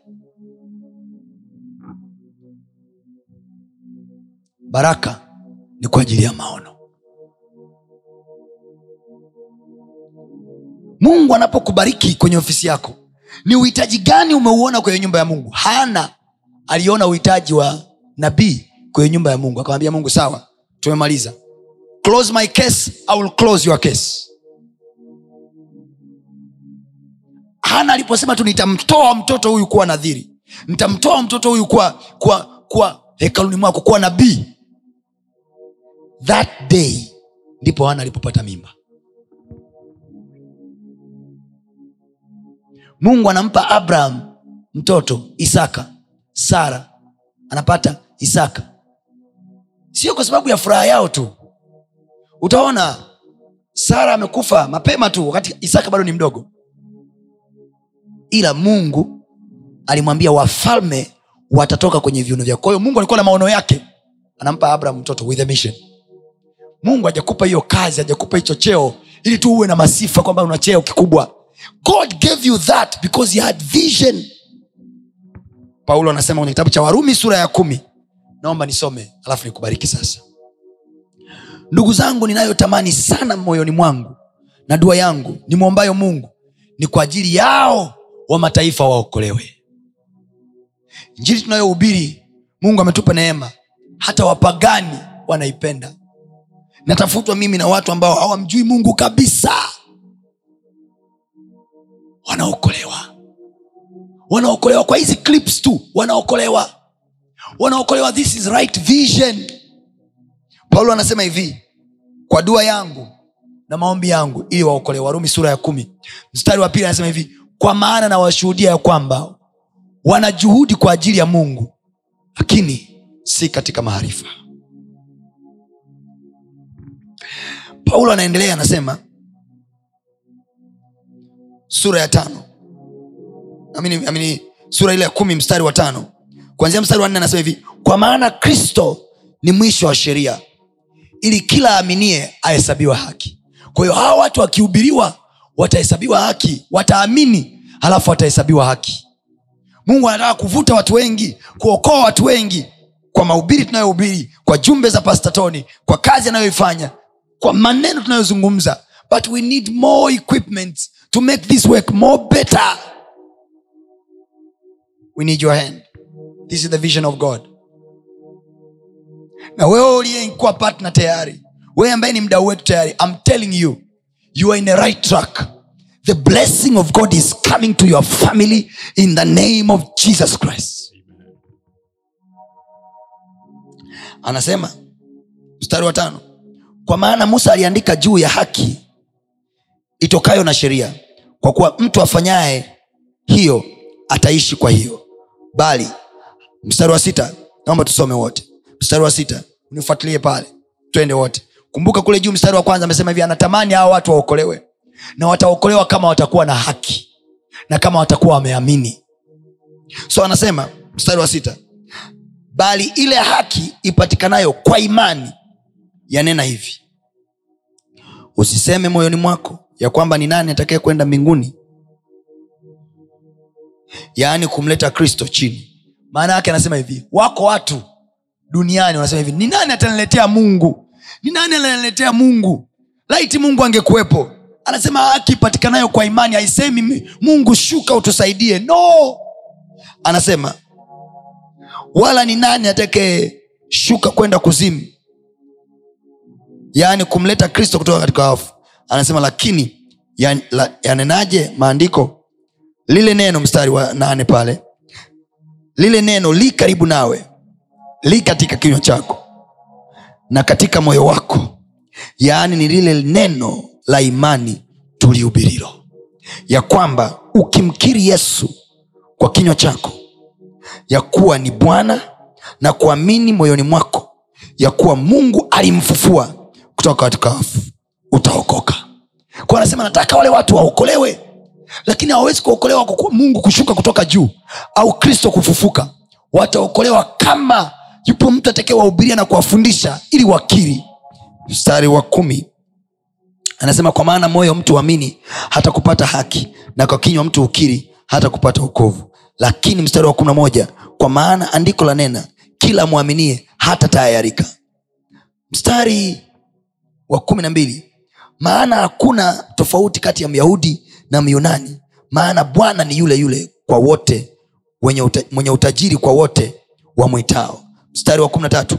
Baraka ni kwa ajili ya maono mungu anapokubariki kwenye ofisi yako ni uhitaji gani umeuona kwenye nyumba ya mungu? Hana aliona uhitaji wa nabii kwenye nyumba ya mungu. Akamwambia mungu sawa tumemaliza. Close my case I will close your case. Hana aliposema tu nitamtoa mtoto huyu kuwa nadhiri. Nitamtoa mtoto huyu kuwa kuwa kuwa hekaluni mwako kuwa nabii. That day ndipo hana alipopata mimba mungu anampa abraham mtoto isaka. Sara anapata isaka. Sio kwa sababu ya furaha yao tu. Utaona sara amekufa mapema tu wakati isaka bado ni mdogo. Ila mungu alimwambia wafalme watatoka kwenye viuno vyako. Kwa hiyo mungu alikuwa na maono yake. Anampa abraham mtoto with mission. Mungu hajakupa hiyo kazi hajakupa hicho cheo ili tu uwe na masifa kwamba una cheo kikubwa god gave you that because he had vision. Paulo anasema kwenye kitabu cha warumi sura ya kumi. Naomba nisome alafu nikubariki sasa. Ndugu zangu ninayotamani sana moyoni mwangu na dua yangu nimwombayo mungu ni kwa ajili yao wa mataifa waokolewe. Njiri tunayohubiri mungu ametupa neema hata wapagani wanaipenda. Natafutwa mimi na watu ambao hawamjui mungu kabisa wanaokolewa. Wanaokolewa kwa hizi clips tu wanaokolewa. Wanaokolewa this is right vision. Paulo anasema hivi kwa dua yangu na maombi yangu ili waokolewe. Warumi sura ya kumi. Mstari wa pili anasema hivi kwa maana nawashuhudia ya kwamba wana juhudi kwa ajili ya mungu lakini si katika maarifa. Paulo anaendelea anasema sura ya tano. Amini, amini, sura ile ya kumi mstari wa tano. Kuanzia mstari wa nne anasema hivi kwa maana kristo ni mwisho wa sheria ili kila aminie ahesabiwa haki. Kwa hiyo hawa watu wakihubiriwa watahesabiwa haki wataamini halafu watahesabiwa haki. Mungu anataka kuvuta watu wengi kuokoa watu wengi kwa mahubiri tunayohubiri kwa jumbe za pastatoni kwa kazi anayoifanya kwa maneno tunayozungumza. But we need more equipment to make this work more better. We need your hand. This is the vision of god. Na wewe uliyekuwa partner tayari wewe ambaye ni mdau wetu tayari I'm telling you you are in a right track. The blessing of god is coming to your family in the name of jesus christ. Anasema mstari wa tano kwa maana musa aliandika juu ya haki itokayo na sheria kwa kuwa mtu afanyaye hiyo ataishi kwa hiyo. Bali mstari wa sita naomba tusome wote. Mstari wa sita nifuatilie pale twende wote. Kumbuka kule juu mstari wa kwanza amesema hivi anatamani hawa watu waokolewe na wataokolewa kama watakuwa na haki na kama watakuwa wameamini. So anasema mstari wa sita bali ile haki ipatikanayo kwa imani yanena hivi. Usiseme moyoni mwako ya kwamba ni nani atakaye kwenda mbinguni? Yaani kumleta kristo chini. Maana yake anasema hivi wako watu duniani wanasema hivi ni nani ataniletea mungu? Ni nani ananiletea mungu? Laiti mungu angekuwepo. Anasema haki ipatikanayo kwa imani haisemi mungu shuka utusaidie. No! Anasema wala ni nani atakaye shuka kwenda kuzimu? Yaani kumleta kristo kutoka katika wafu anasema lakini yanenaje la- maandiko? Lile neno mstari wa nane pale lile neno li karibu nawe li katika kinywa chako na katika moyo wako. Yaani ni lile neno la imani tulihubirilo ya kwamba ukimkiri yesu kwa kinywa chako ya kuwa ni bwana na kuamini moyoni mwako ya kuwa mungu alimfufua kutoka katika wafu utaokoka kwa anasema nataka wale watu waokolewe lakini hawawezi kuokolewa mungu kushuka kutoka juu au kristo kufufuka. Wataokolewa kama yupo mtu atakayewahubiria na kuwafundisha ili wakiri. Mstari wa kumi. Anasema kwa maana moyo mtu amini hata kupata haki na kwa kinywa mtu ukiri hata kupata ukovu lakini mstari wa kumi na moja kwa maana andiko la nena kila mwaminie hata tayarika mstari wa kumi na mbili maana hakuna tofauti kati ya myahudi na myunani. Maana bwana ni yule yule kwa wote mwenye utajiri kwa wote wamwitao mstari wa kumi na tatu.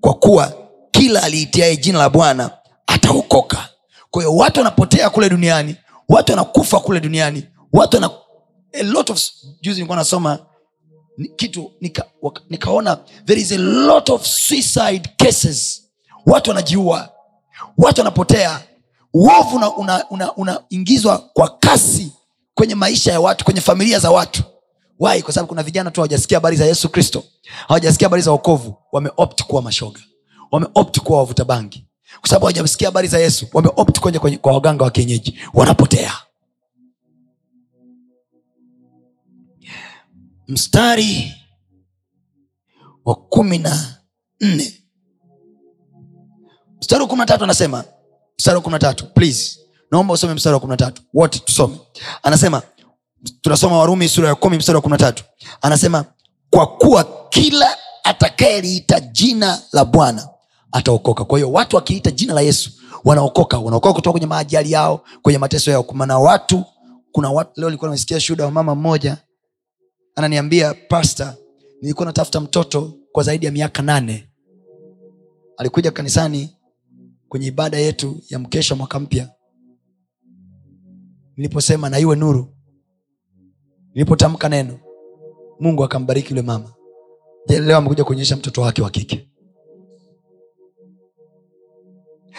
Kwa kuwa kila aliitiae jina la bwana ataokoka. Kwa hiyo watu wanapotea kule duniani watu wanakufa kule duniani watu wana a lot of juzi nilikuwa nasoma kitu nika, nikaona there is a lot of suicide cases. Watu wanajiua. Watu wanapotea uovu unaingizwa una, una, una kwa kasi kwenye maisha ya watu kwenye familia za watu. Wai kwa sababu kuna vijana tu hawajasikia habari za yesu kristo. Hawajasikia habari za wokovu. Wameopt kuwa mashoga. Wameopt kuwa wavuta bangi. Kwa sababu hawajasikia habari za yesu wameopt kwenye, kwenye, kwa waganga wa kienyeji. Wanapotea. Mstari wa kumi na nne. Mstari wa kumi na tatu anasema mstari wa kumi na tatu please. Naomba usome mstari wa kumi na tatu wote tusome. Anasema tunasoma warumi sura ya kumi mstari wa kumi na tatu. Anasema kwa kuwa kila atakayeliita jina la bwana ataokoka. Kwa hiyo watu wakiita jina la yesu wanaokoka. Wanaokoka kutoka kwenye maajali yao kwenye mateso yao. Mana watu kuna watu leo nilikuwa nimesikia shuhuda wa mama mmoja ananiambia pasta nilikuwa natafuta mtoto kwa zaidi ya miaka nane. Alikuja kanisani kwenye ibada yetu ya mkesha mwaka mpya. Niliposema na iwe nuru nilipotamka neno mungu akambariki yule mama. Leo amekuja kuonyesha mtoto wake wa kike?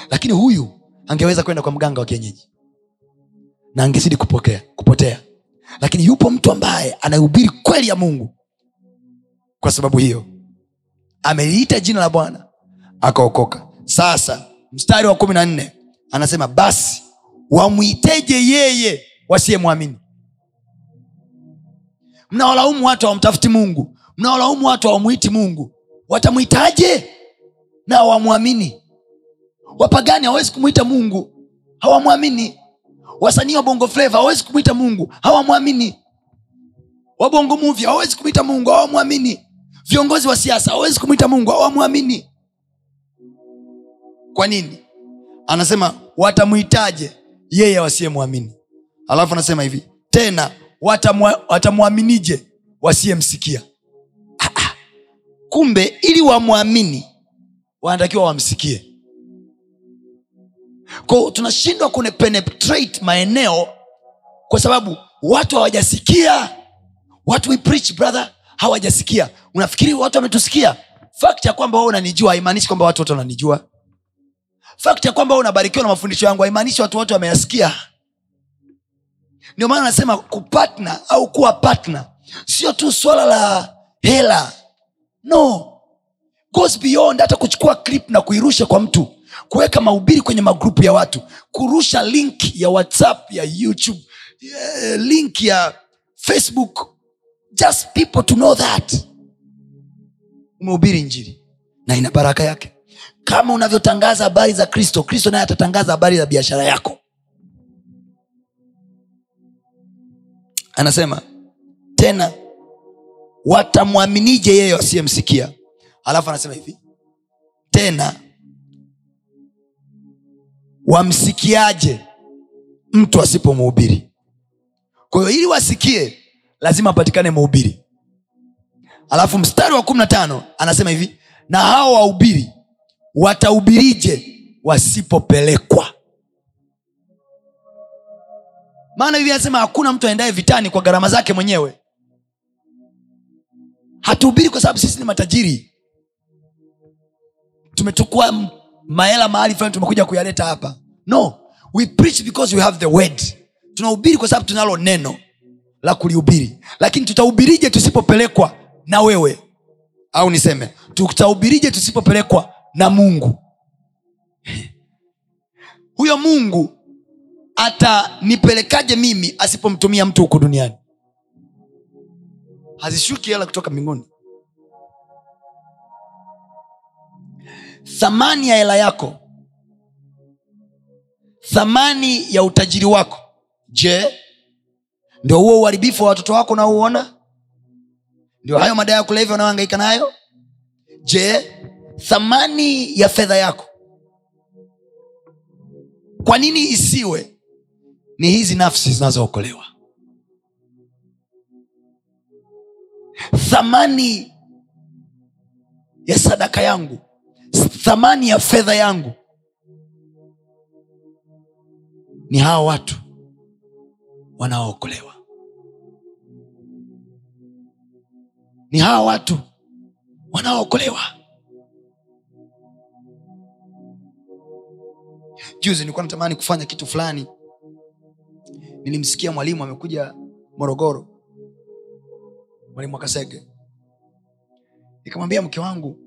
Lakini huyu angeweza kwenda kwa mganga wa kienyeji na angezidi kupokea kupotea. Lakini yupo mtu ambaye anahubiri kweli ya mungu. Kwa sababu hiyo ameliita jina la bwana akaokoka. Sasa mstari wa kumi na nne anasema basi wamwiteje yeye wasiyemwamini? Mnawalaumu watu hawamtafuti mungu mnawalaumu watu hawamwiti mungu. Watamwitaje na hawamwamini? Wapagani hawawezi kumwita mungu hawamwamini. Wasanii wa bongo fleva hawawezi kumwita mungu hawamwamini. Wabongo muvi hawawezi kumwita mungu hawamwamini. Viongozi wa siasa hawawezi kumwita mungu hawamwamini kwa nini? Anasema watamwitaje yeye wasiyemwamini. Alafu anasema hivi tena watamwa- watamwaminije wasiyemsikia? Ah, ah. kumbe ili wamwamini wanatakiwa wamsikie. Ko tunashindwa kune penetrate maeneo kwa sababu watu hawajasikia. Watu we preach brother hawajasikia. Unafikiri watu wametusikia? Fakti ya kwamba wao unanijua haimaanishi kwamba watu wote wananijua fact ya kwamba unabarikiwa na mafundisho yangu haimaanishi watu wote wameyasikia. Ndio maana anasema kupatna au kuwa patna sio tu swala la hela. No. Goes beyond hata kuchukua clip na kuirusha kwa mtu kuweka mahubiri kwenye magrupu ya watu kurusha link ya whatsapp ya youtube link ya facebook. Just people to know that. Umehubiri njiri na ina baraka yake kama unavyotangaza habari za kristo kristo naye atatangaza habari za biashara yako. Anasema tena watamwaminije yeye wasiyemsikia? Alafu anasema hivi tena wamsikiaje mtu asipomhubiri kwa hiyo ili wasikie lazima apatikane mhubiri. Alafu mstari wa kumi na tano anasema hivi na hao wahubiri watahubirije wasipopelekwa. Maana hivi anasema hakuna mtu aendaye vitani kwa gharama zake mwenyewe. Hatuhubiri kwa sababu sisi ni matajiri. Tumetukua mahela mahali fulani tumekuja kuyaleta hapa. No we preach because we have the word. Tunahubiri kwa sababu tunalo neno la kulihubiri. Lakini tutahubirije tusipopelekwa na wewe? Au niseme tutahubirije tusipopelekwa na mungu. Huyo mungu atanipelekaje mimi asipomtumia mtu huku duniani? Hazishuki hela kutoka mbinguni. Thamani ya hela yako thamani ya utajiri wako. Je ndio huo uharibifu wa watoto wako unaouona? Ndio hayo madawa ya kulevya unaohangaika nayo? Je thamani ya fedha yako. Kwa nini isiwe? Ni hizi nafsi zinazookolewa. Thamani ya sadaka yangu thamani ya fedha yangu ni hawa watu wanaookolewa. Ni hawa watu wanaookolewa juzi nilikuwa natamani kufanya kitu fulani. Nilimsikia mwalimu amekuja morogoro. Mwalimu akasege. Nikamwambia mke wangu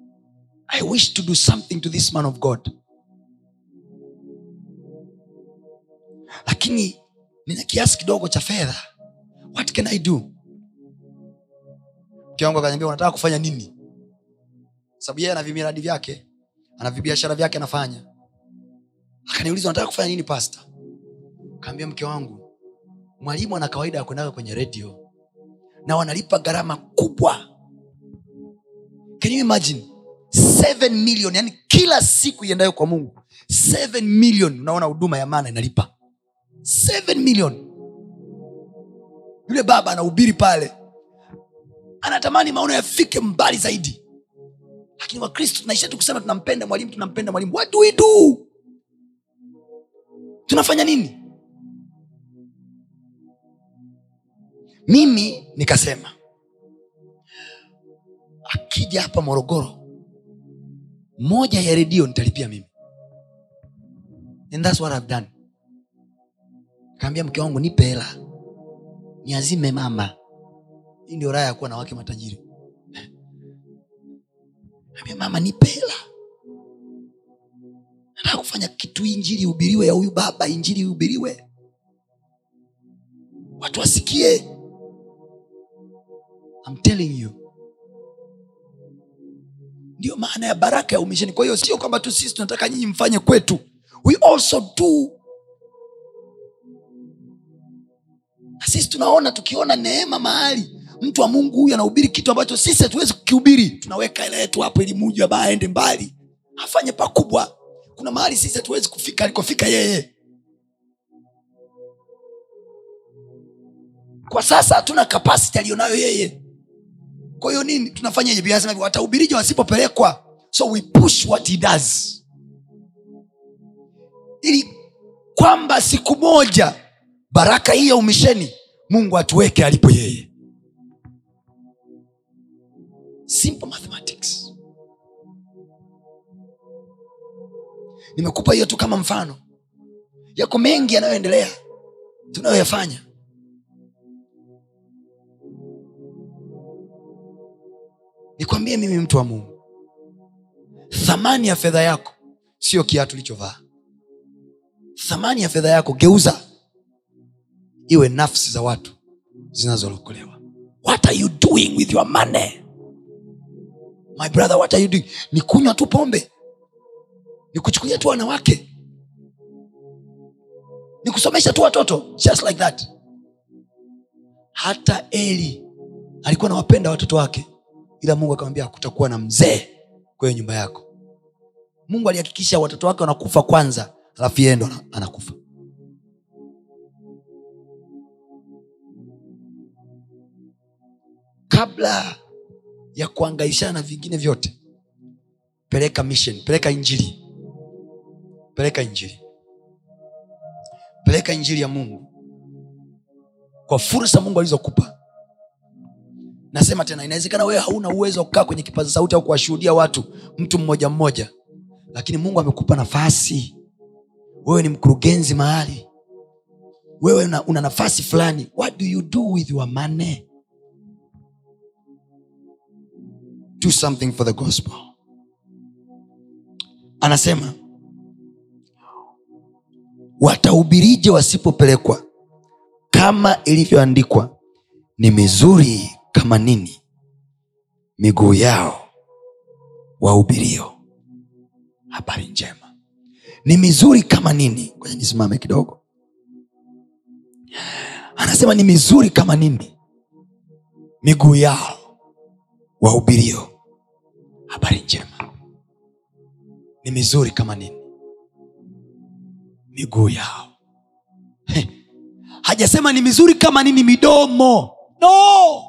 i wish to do something to this man of god. Lakini nina kiasi kidogo cha fedha. What can i do? Mke wangu akaniambia unataka kufanya nini? Sababu yeye ana vimiradi vyake ana vibiashara vyake anafanya akaniuliza nataka kufanya nini pasta kaambia mke wangu mwalimu ana kawaida ya kuendaga kwenye redio na wanalipa gharama kubwa. Can you imagine? 7 million yani kila siku iendayo kwa mungu. 7 million unaona huduma ya maana inalipa. 7 million. Yule baba anahubiri pale. Anatamani maono yafike mbali zaidi. Lakini wakristo tunaishia tu kusema tunampenda mwalimu tunampenda mwalimu. What do we do tunafanya nini? Mimi nikasema akija hapa morogoro moja ya redio nitalipia mimi. And that's what I've done. Kaambia mke wangu nipe hela. Niazime mama. Hii ndio raha ya kuwa na wake matajiri. Ambia mama nipe hela nataka kufanya kitu injili ihubiriwe ya huyu baba injili ihubiriwe. Watu wasikie. I'm telling you. Ndiyo maana ya baraka ya umisheni kwa hiyo sio kwamba tu sisi tunataka nyinyi mfanye kwetu. We also do. Na sisi tunaona tukiona neema mahali mtu wa mungu huyu anahubiri kitu ambacho sisi hatuwezi kukihubiri. Tunaweka hela yetu hapo ili muji ambaye aende mbali. Afanye pakubwa kuna mahali sisi hatuwezi kufika alikofika yeye. Kwa sasa hatuna kapasiti aliyonayo yeye. Kwa hiyo nini tunafanyaje Biblia wasipopelekwa? So we push what he does. Ili kwamba siku moja baraka hii ya umisheni mungu atuweke alipo yeye. Simple mathematics nimekupa hiyo tu kama mfano. Yako mengi yanayoendelea tunayoyafanya. Nikwambie mimi mtu wa mungu thamani ya fedha yako sio kiatu ulichovaa. Thamani ya fedha yako geuza iwe nafsi za watu zinazolokolewa. What are you doing with your money? My brother what are you doing? Ni kunywa tu pombe ni kuchukulia tu wanawake. Ni kusomesha tu watoto just like that. Hata eli alikuwa anawapenda watoto wake ila mungu akamwambia kutakuwa na mzee kwenye nyumba yako. Mungu alihakikisha watoto wake wanakufa kwanza alafu yeye anakufa. Kabla ya kuangaishana na vingine vyote peleka mission peleka injili peleka injili. Peleka injili ya mungu. Kwa fursa mungu alizokupa. Nasema tena inawezekana wewe hauna uwezo wa kukaa kwenye kipaza sauti au kuwashuhudia watu mtu mmoja mmoja. Lakini mungu amekupa nafasi. Wewe ni mkurugenzi mahali. Wewe una, una nafasi fulani. What do you do with your money? Do something for the gospel. Anasema watahubirije wasipopelekwa? Kama ilivyoandikwa ni mizuri kama nini miguu yao wahubirio. Habari njema. Ni mizuri kama nini? Kwenye nisimame kidogo. Anasema ni mizuri kama nini miguu yao wahubirio. Habari njema. Ni mizuri kama nini miguu yao. Hajasema ni mizuri kama nini midomo. No.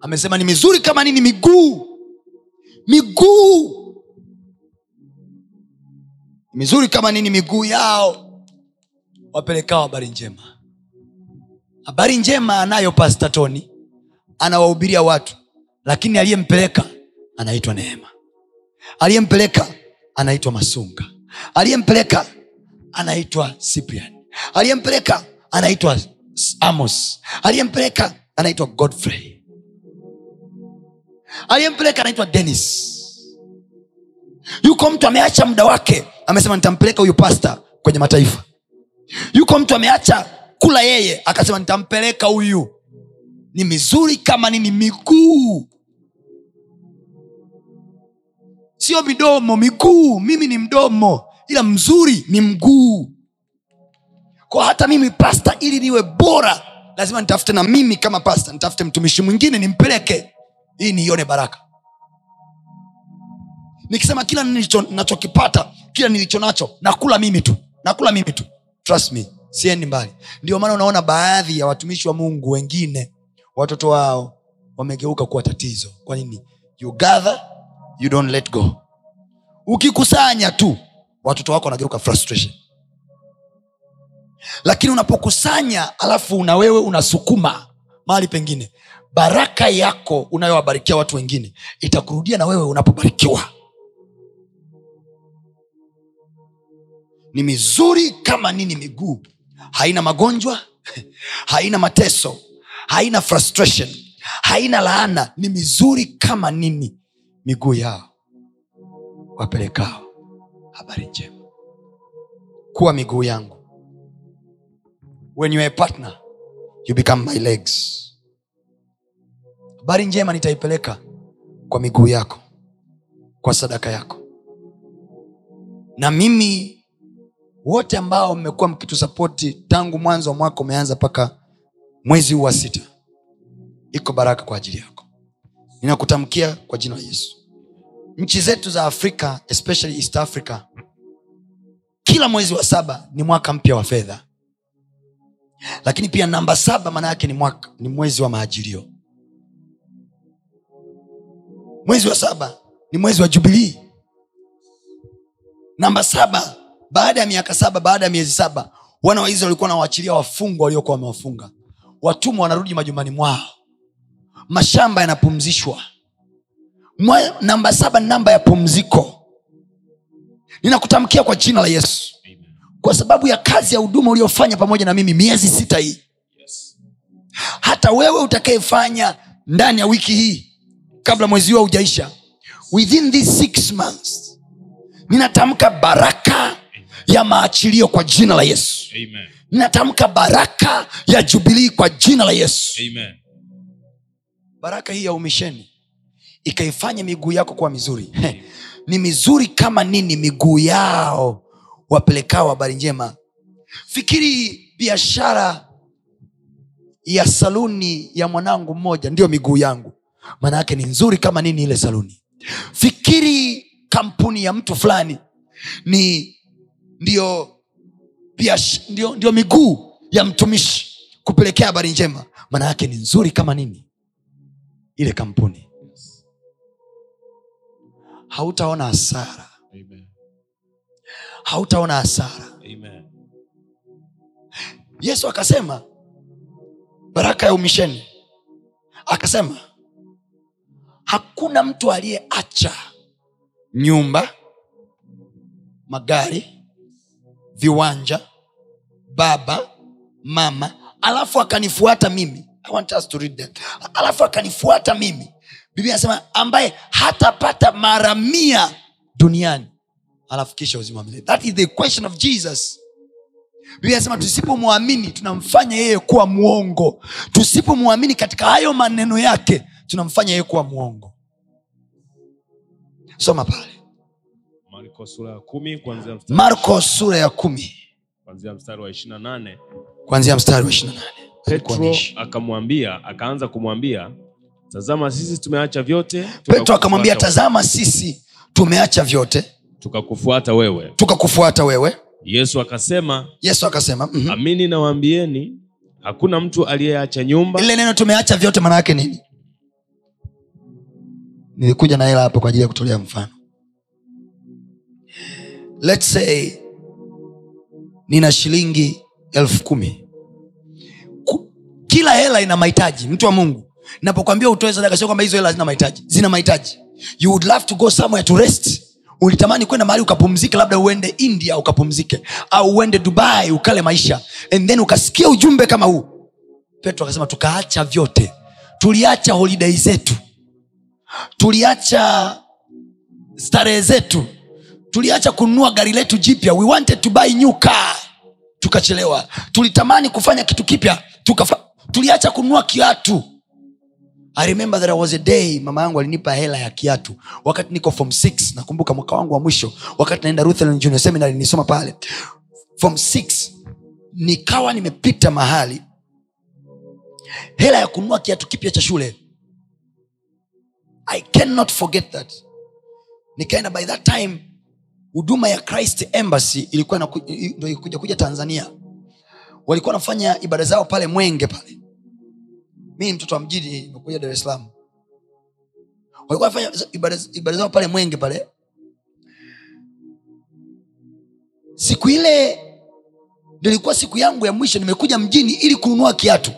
Amesema ni mizuri kama nini miguu. Miguu. Mizuri kama nini miguu yao. Wapelekao habari njema. Habari njema anayo pasta toni anawahubiria watu. Lakini aliyempeleka anaitwa neema. Aliyempeleka anaitwa masunga aliyempeleka anaitwa cyprian. Aliyempeleka anaitwa amos. Aliyempeleka anaitwa godfrey. Aliyempeleka anaitwa denis yuko mtu ameacha muda wake amesema nitampeleka huyu pasta kwenye mataifa. Yuko mtu ameacha kula yeye akasema nitampeleka huyu. Ni mizuri kama nini? Miguu sio midomo miguu. Mimi ni mdomo ila mzuri ni mguu. Kwa hata mimi pasta ili niwe bora lazima nitafute na mimi kama pasta nitafute mtumishi mwingine nimpeleke ili niione baraka. Nikisema kila nachokipata kila nilicho nacho nakula mimi tu nakula mimi tu. Trust me siendi mbali. Ndio maana unaona baadhi ya watumishi wa mungu wengine watoto wao wamegeuka kuwa tatizo. Kwa nini? You gather you don't let go. Ukikusanya tu watoto wako wanageuka frustration. Lakini unapokusanya alafu na wewe unasukuma mahali pengine baraka yako unayowabarikia watu wengine itakurudia na wewe unapobarikiwa. Ni mizuri kama nini miguu. Haina magonjwa haina mateso haina frustration haina laana. Ni mizuri kama nini miguu yao wapelekao. Habari njema. Kuwa miguu yangu. When you are a partner you become my legs. Habari njema nitaipeleka kwa miguu yako kwa sadaka yako. Na mimi wote ambao mmekuwa mkitusapoti tangu mwanzo wa mwaka umeanza mpaka mwezi huu wa sita iko baraka kwa ajili yako ninakutamkia kwa jina la yesu. Nchi zetu za afrika especially east africa kila mwezi wa saba ni mwaka mpya wa fedha. Lakini pia namba saba maana yake ni, ni mwezi wa maajilio. Mwezi wa saba ni mwezi wa jubilii namba saba baada ya miaka saba baada ya miezi saba wana wa walikuwa wanawaachilia wafungwa waliokuwa wamewafunga. Watumwa wanarudi majumbani mwao mashamba yanapumzishwa. Namba saba ni namba ya pumziko. Ninakutamkia kwa jina la yesu. Kwa sababu ya kazi ya huduma uliofanya pamoja na mimi miezi sita hii. Hata wewe utakayefanya ndani ya wiki hii kabla mwezi huo haujaisha within these six months ninatamka baraka ya maachilio kwa jina la yesu. Amen. ninatamka baraka ya jubilii kwa jina la yesu. Amen. Baraka hii ya umisheni ikaifanya miguu yako kuwa mizuri. Ni mizuri kama nini miguu yao wapelekao habari njema. Fikiri biashara ya saluni ya mwanangu mmoja ndiyo miguu yangu. Maana yake ni nzuri kama nini ile saluni. Fikiri kampuni ya mtu fulani ni ndio, biash, miguu ya mtumishi kupelekea habari njema. Maana yake ni nzuri kama nini ile kampuni. Hautaona hasara. Amen. hautaona hasara. Amen. yesu akasema baraka ya umisheni. Akasema hakuna mtu aliyeacha nyumba magari viwanja baba mama alafu akanifuata mimi I want us to read them. Alafu akanifuata mimi. Biblia anasema ambaye hatapata mara mia duniani alafu kisha uzima wa milele. That is the question of jesus. Biblia anasema tusipomwamini tunamfanya yeye kuwa mwongo. Tusipomwamini katika hayo maneno yake tunamfanya yeye kuwa mwongo. Soma pale. Marko sura ya kumi kuanzia mstari, wa ishiri petro akamwambia akaanza kumwambia tazama sisi tumeacha vyote petro akamwambia tazama sisi tumeacha vyote tukakufuata wewe. tukakufuata wewe. Yesu akasema yesu akasema mhm. amini nawaambieni hakuna mtu aliyeacha nyumba. Ile neno tumeacha vyote maana yake nini? Nilikuja na hela hapo kwa ajili ya kutolea mfano. Let's say nina shilingi elfu kumi. Ku- kila hela ina mahitaji mtu wa mungu. Napokwambia utoe sadaka sio kwamba hizo hela zina mahitaji zina mahitaji. You would love to go somewhere to rest. Ulitamani kwenda mahali ukapumzike labda uende india ukapumzike au uende dubai ukale maisha and then ukasikia ujumbe kama huu. Petro akasema tukaacha vyote. Tuliacha holiday zetu. Tuliacha starehe zetu. Tuliacha kununua gari letu jipya. We wanted to buy new car. Tukachelewa. Tulitamani kufanya kitu kipya. Tukafa tuliacha kununua kiatu. I mama yangu alinipa hela ya kiatu. Wakati niko form six nakumbuka mwaka wangu wa mwisho wakati naenda Lutheran nisoma pale. Form six nikawa nimepita mahali hela ya kununua kiatu kipya cha shule. I cannot forget that. Nikaenda by that time huduma ya christ embassy ilikuwa ndo kuja tanzania walikuwa wanafanya ibada zao pale mwenge pale. Mi mtoto wa mjini nimekuja dar walikuwa wanafanya ibada, zao pale mwenge pale. Siku ile ndo ilikuwa siku yangu ya mwisho nimekuja mjini ili kununua kiatu.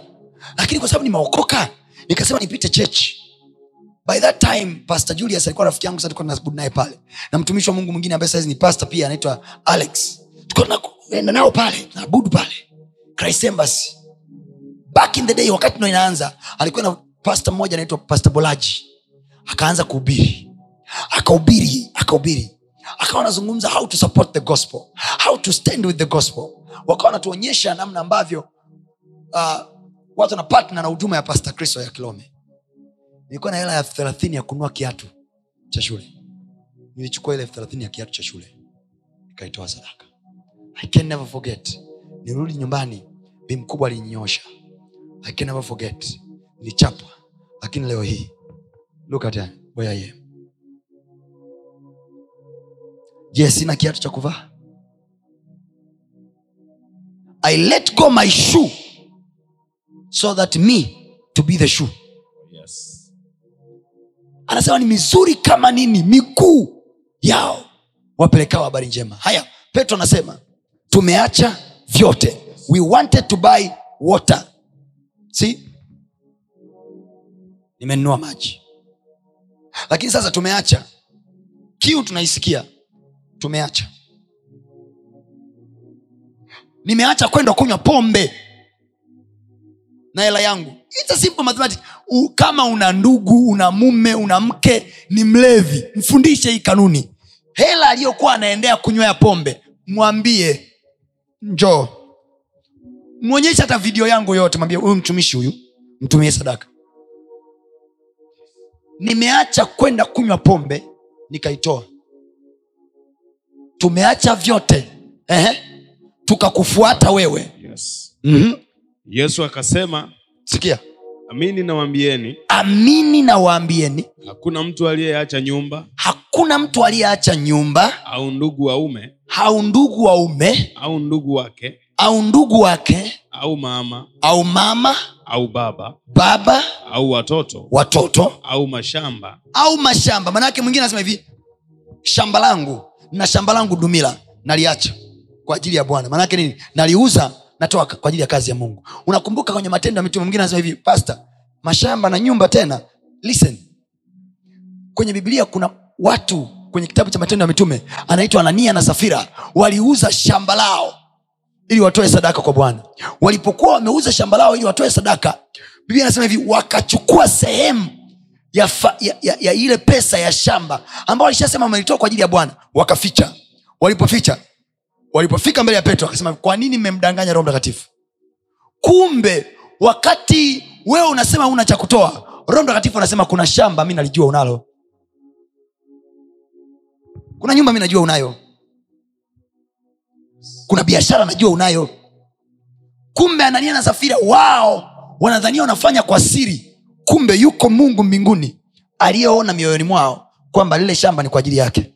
Lakini kwa sababu nimeokoka nikasema nipite chechi by that time pastor julius alikuwa rafiki yangu tulikuwa tunaabudu naye pale. Na mtumishi wa mungu mwingine ambaye saizi ni pastor pia anaitwa alex. Tulikuwa tunaenda nao pale tunaabudu pale christ embassy back in the day wakati ndo inaanza alikuwa na pasta mmoja anaitwa pasta bolaji. Akaanza kuhubiri. Akahubiri akahubiri. Akawa anazungumza how to support the gospel how to stand with the gospel. Wakawa wanatuonyesha namna ambavyo uh, watu wana partner na huduma ya pasta kristo ya kilome nilikuwa na hela elfu thelathini ya kununua kiatu cha shule. Nilichukua ile elfu thelathini ya kiatu cha shule. Nikaitoa sadaka. I can never forget nirudi nyumbani bi mkubwa alinyosha i can never forget. Nilichapwa. Lakini leo hii look at where I am. Je sina kiatu cha kuvaa. I let go my shoe so that me to be the shoe. Yes. anasema ni mizuri kama nini miguu yao wapelekao habari njema. Haya petro anasema tumeacha vyote. We wanted to buy water. Si nimenunua maji. Lakini sasa tumeacha. Kiu tunaisikia? Tumeacha. Nimeacha kwenda kunywa pombe na hela yangu. Kama una ndugu una mume una mke ni mlevi mfundishe hii kanuni. Hela aliyokuwa anaendea kunywea pombe mwambie njoo mwonyeshe hata video yangu yote mwambie huyu mtumishi huyu mtumie sadaka nimeacha kwenda kunywa pombe nikaitoa tumeacha vyote Ehe. tukakufuata wewe Yes. mm-hmm. yesu akasema sikia amini nawaambieni amini nawaambieni hakuna mtu aliyeacha nyumba hakuna mtu aliyeacha nyumba au ndugu waume au ndugu waume au ndugu wake? Au ndugu wake? Au mama? Au mama? Au baba? Baba? Au watoto? Watoto? Au mashamba? Au mashamba. Manake mwingine anasema hivi shamba langu na shamba langu dumila naliacha kwa ajili ya bwana. Manake nini? Naliuza natoa kwa ajili ya kazi ya mungu. Unakumbuka kwenye matendo ya mitume mwingine anasema hivi pasta mashamba na nyumba tena listen. Kwenye biblia kuna watu kwenye kitabu cha matendo ya mitume anaitwa anania na safira waliuza shamba lao ili watoe sadaka kwa bwana. Walipokuwa wameuza shamba lao ili watoe sadaka biblia anasema hivi wakachukua sehemu ya, fa, ya, ya, ya ile pesa ya shamba ambao walishasema wamelitoa kwa ajili ya bwana. Wakaficha. Walipoficha walipofika mbele ya petro akasema kwa nini mmemdanganya roho mtakatifu? Kumbe wakati wewe unasema una cha kutoa roho mtakatifu anasema kuna shamba mi nalijua unalo kuna nyumba mi najua unayo. Kuna biashara najua unayo. Kumbe anania na safira wao wanadhania wanafanya kwa siri. Kumbe yuko mungu mbinguni aliyeona mioyoni mwao kwamba lile shamba ni kwa ajili yake.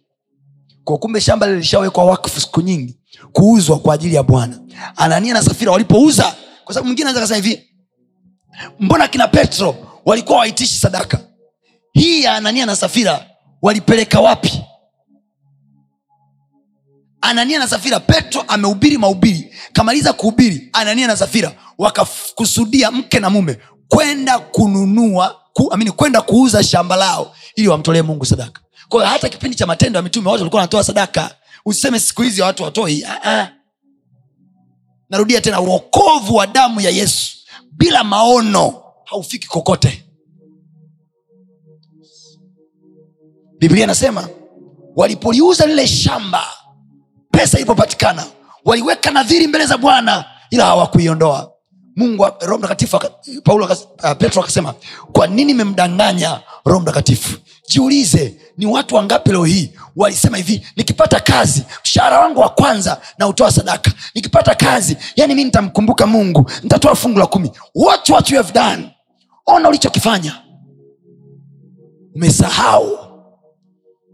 Kwa kumbe shamba lile lishawekwa wakfu siku nyingi kuuzwa kwa ajili ya bwana. Anania na safira walipouza kwa sababu mwingine anaweza kasema hivi mbona kina petro walikuwa waitishi sadaka? Hii ya anania na safira walipeleka wapi anania na safira petro amehubiri mahubiri. Kamaliza kuhubiri anania na safira wakakusudia mke na mume kwenda kununua ku, amini kwenda kuuza shamba lao ili wamtolee mungu sadaka. Kwa hata kipindi cha matendo ya mitume watu walikuwa wanatoa sadaka. Usiseme siku hizi watu watoi Ah, ah. narudia tena uokovu wa damu ya yesu bila maono haufiki kokote. Biblia inasema walipoliuza lile shamba pesa ilipopatikana waliweka nadhiri mbele za bwana ila hawakuiondoa. Mungu roho mtakatifu paulo uh, petro akasema kwa nini memdanganya roho mtakatifu? Jiulize ni watu wangapi leo hii walisema hivi nikipata kazi mshahara wangu wa kwanza na utoa sadaka. Nikipata kazi yani mi nitamkumbuka mungu nitatoa fungu la kumi. What, what you have done. Ona ulichokifanya. Umesahau.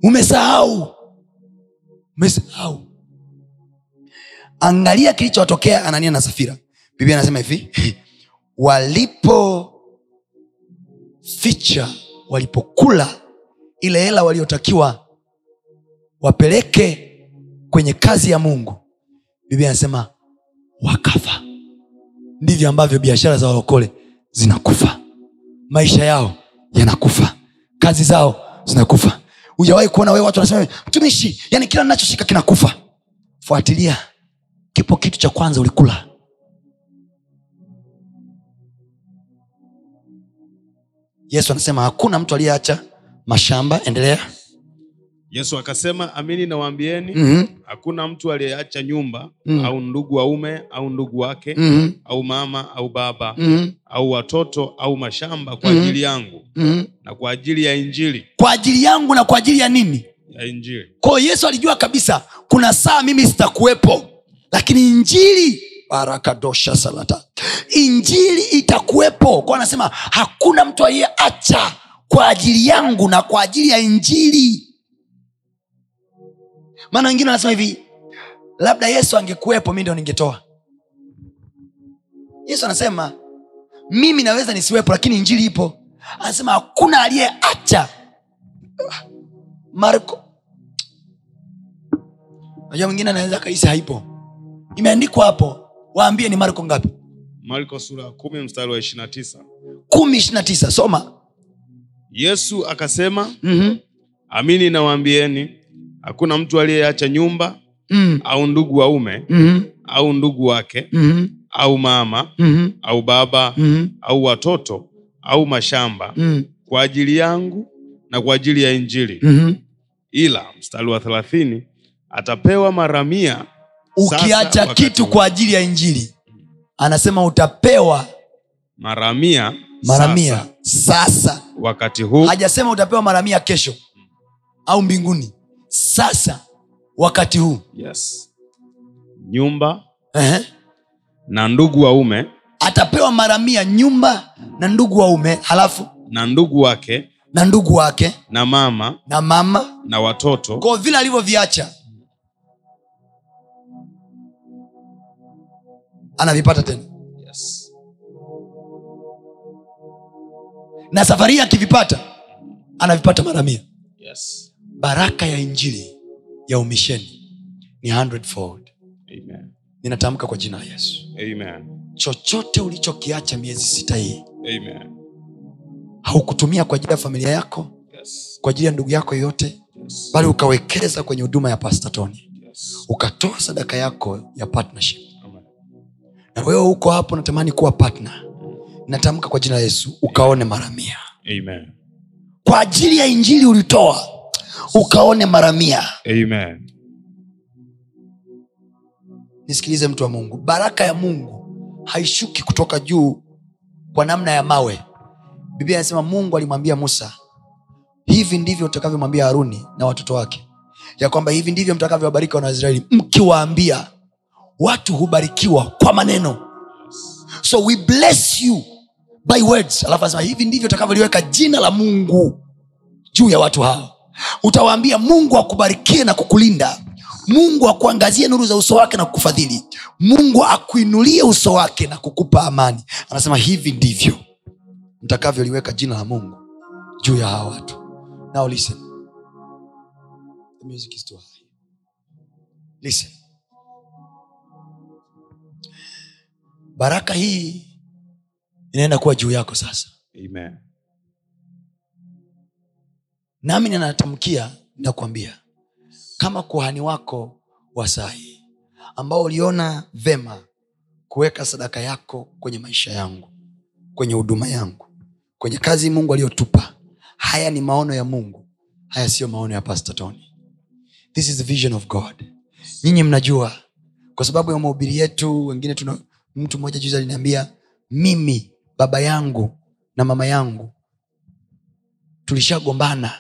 Umesahau. Umesahau angalia kilichotokea anania na safira. Biblia anasema hivi walipoficha walipokula ile hela waliotakiwa wapeleke kwenye kazi ya mungu biblia anasema wakafa. Ndivyo ambavyo biashara za walokole zinakufa. Maisha yao yanakufa. Kazi zao zinakufa. Hujawahi kuona wewe watu wanasema mtumishi yani kila nachoshika kinakufa. Fuatilia kipo kitu cha kwanza ulikula yesu anasema hakuna mtu aliyeacha mashamba endelea yesu akasema amini nawaambieni mm-hmm. hakuna mtu aliyeacha nyumba Mm. au ndugu waume au ndugu wake Mm-hmm. au mama au baba Mm-hmm. au watoto au mashamba kwa Mhm. ajili yangu Mm-hmm. na kwa ajili ya injili kwa ajili yangu na kwa ajili ya nini ya injili kwayo yesu alijua kabisa kuna saa mimi sitakuwepo lakini injili barakadosha salata. Injili itakuwepo. Kwa anasema hakuna mtu aliyeacha kwa ajili yangu na kwa ajili ya injili. Maana wengine wanasema hivi labda yesu angekuwepo mi ndio ningetoa. Yesu anasema mimi naweza nisiwepo lakini injili ipo. Anasema hakuna aliyeacha. Marko. Najua mwingine anaweza kaisi haipo imeandikwa hapo waambie ni marko ngapi? Marko sura kumi mstari wa ishirina tisa. Kumi ishirina tisa soma. Yesu akasema mm-hmm. amini nawaambieni hakuna mtu aliyeacha nyumba mm. au ndugu waume mm au ndugu wake mm au mama mm au baba mm au watoto au mashamba mm. kwa ajili yangu na kwa ajili ya injili. Mm ila mstari wa thelathini atapewa mara mia ukiacha kitu kwa ajili ya injili anasema utapewa mara mia mara sasa, mia sasa. Wakati huu. Hajasema utapewa mara mia kesho au mbinguni. Sasa wakati huu. Yes. nyumba Ehe. na ndugu waume. Atapewa mara mia nyumba na ndugu waume halafu? Na ndugu wake. Na ndugu wake. Na mama. Na mama. Na watoto. Kwa vile alivyoviacha anavipata tena yes. na safari hii akivipata anavipata mara mia Yes. baraka ya injili ya umisheni ni hundredfold Amen. ninatamka kwa jina la yesu Amen. chochote ulichokiacha miezi sita hii Amen. haukutumia kwa ajili ya familia yako Yes. kwa ajili ya ndugu yako yoyote Yes. bali ukawekeza kwenye huduma ya pastatoni Yes. ukatoa sadaka yako ya partnership. Na wewe uko hapo natamani kuwa partner. Natamka kwa jina la yesu ukaone mara mia Amen. kwa ajili ya injili ulitoa ukaone mara mia Amen. nisikilize mtu wa mungu. Baraka ya mungu haishuki kutoka juu kwa namna ya mawe. Biblia anasema mungu alimwambia musa hivi ndivyo utakavyomwambia haruni na watoto wake. Ya kwamba hivi ndivyo mtakavyowabariki wana wa israeli mkiwaambia watu hubarikiwa kwa maneno. So we bless you by words. Alafu anasema hivi ndivyo utakavyoliweka jina la mungu juu ya watu hao. Utawaambia mungu akubarikie na kukulinda. Mungu akuangazie nuru za uso wake na kukufadhili. Mungu akuinulie uso wake na kukupa amani. Anasema hivi ndivyo mtakavyoliweka jina la mungu juu ya hawa watu. Now listen. The music is too high. Listen baraka hii inaenda kuwa juu yako sasa. Amen. nami ninatamkia ninakwambia kama kuhani wako wa sahi ambao uliona vema kuweka sadaka yako kwenye maisha yangu kwenye huduma yangu kwenye kazi mungu aliyotupa haya ni maono ya mungu haya siyo maono ya pastor tony. This is the vision of god. Nyinyi mnajua kwa sababu ya mahubiri yetu wengine tuna mtu mmoja juzi aliniambia mimi baba yangu na mama yangu tulishagombana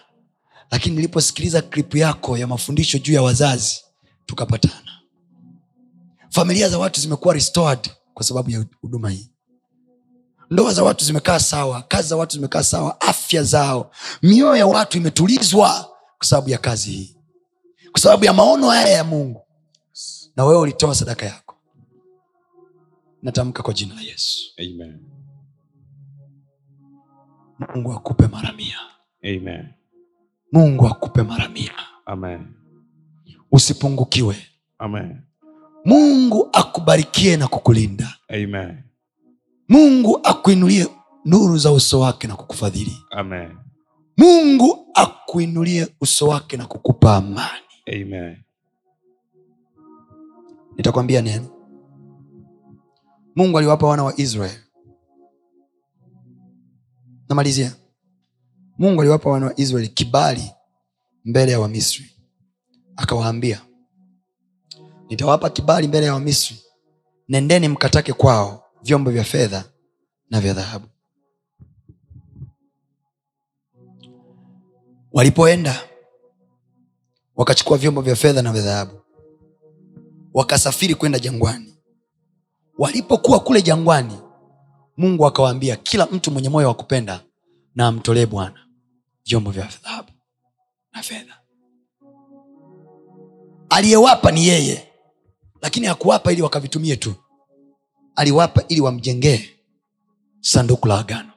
lakini niliposikiliza klipu yako ya mafundisho juu ya wazazi tukapatana. Familia za watu zimekuwa restored kwa sababu ya huduma hii. Ndoa za watu zimekaa sawa kazi za watu zimekaa sawa afya zao mioyo ya watu imetulizwa kwa sababu ya kazi hii kwa sababu ya maono haya ya mungu. Na wewe ulitoa sadaka yako natamka kwa jina la yesu Amen. mungu akupe mara mia Amen. mungu akupe mara mia Amen. usipungukiwe Amen. mungu akubarikie na kukulinda Amen. mungu akuinulie nuru za uso wake na kukufadhili Amen. mungu akuinulie uso wake na kukupa amani Amen. nitakwambia neno mungu aliwapa wana wa israel namalizia. Mungu aliwapa wana wa israeli kibali mbele ya wamisri. Akawaambia nitawapa kibali mbele ya wamisri. Nendeni mkatake kwao vyombo vya fedha na vya dhahabu. Walipoenda wakachukua vyombo vya fedha na vya dhahabu. Wakasafiri kwenda jangwani walipokuwa kule jangwani mungu akawaambia kila mtu mwenye moyo wa kupenda na amtolee bwana. Vyombo vya dhahabu na fedha. Aliyewapa ni yeye lakini hakuwapa ili wakavitumie tu. Aliwapa ili wamjengee sanduku la agano.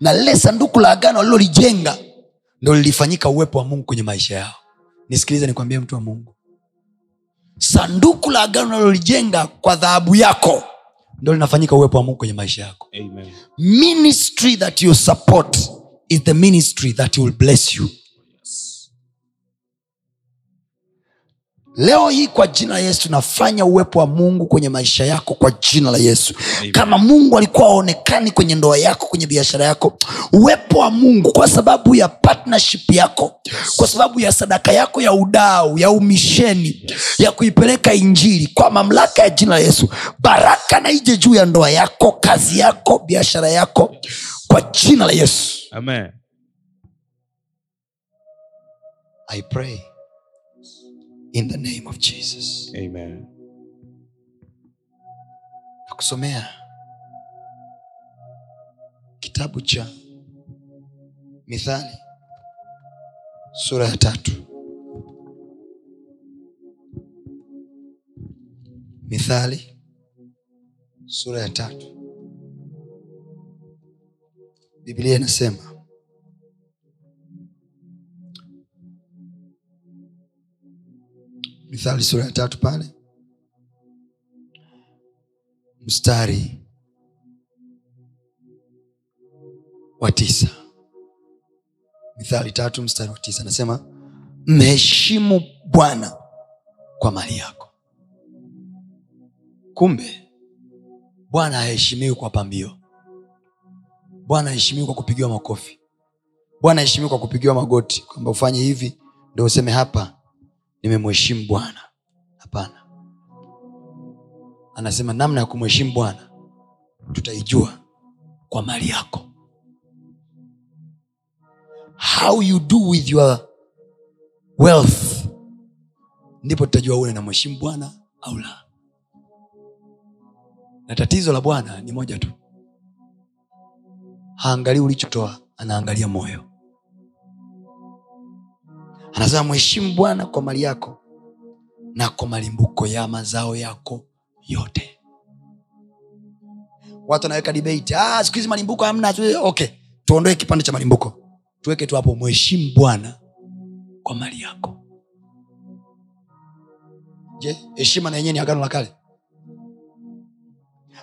Na lile sanduku la agano alilolijenga ndo lilifanyika uwepo wa mungu kwenye maisha yao. Nisikilize nikwambie mtu wa mungu sanduku la agano nalolijenga kwa dhahabu yako ndo linafanyika uwepo wa mungu kwenye maisha yako Amen. ministry that you support is the ministry that will bless you leo hii kwa jina la yesu nafanya uwepo wa mungu kwenye maisha yako kwa jina la yesu. Amen. kama mungu alikuwa aonekani kwenye ndoa yako kwenye biashara yako uwepo wa mungu kwa sababu ya partnership yako kwa sababu ya sadaka yako ya udau ya umisheni ya kuipeleka injili kwa mamlaka ya jina la yesu baraka na ije juu ya ndoa yako kazi yako biashara yako kwa jina la yesu. Amen. i pray in the name of jesus. Amen. nakusomea kitabu cha mithali sura ya tatu. Mithali sura ya tatu. Biblia inasema mithali sura ya tatu pale. Mstari wa tisa. Mithali tatu mstari wa tisa. Anasema mheshimu bwana kwa mali yako. Kumbe bwana haheshimiwi kwa pambio. Bwana haheshimiwi kwa kupigiwa makofi. Bwana haheshimiwi kwa kupigiwa magoti. Kwamba ufanye hivi ndo useme hapa nimemheshimu bwana. Hapana. Anasema namna ya kumheshimu bwana tutaijua kwa mali yako. How you do with your wealth ndipo tutajua ule namheshimu bwana au la. Na tatizo la bwana ni moja tu. Haangalii ulichotoa anaangalia moyo anasema mheshimu bwana kwa mali yako na kwa malimbuko ya mazao yako yote. Watu wanaweka debate ah, siku hizi malimbuko hamna okay tuondoe kipande cha malimbuko. Tuweke tu hapo mheshimu bwana kwa mali yako. Je heshima na yenyewe ni agano la kale?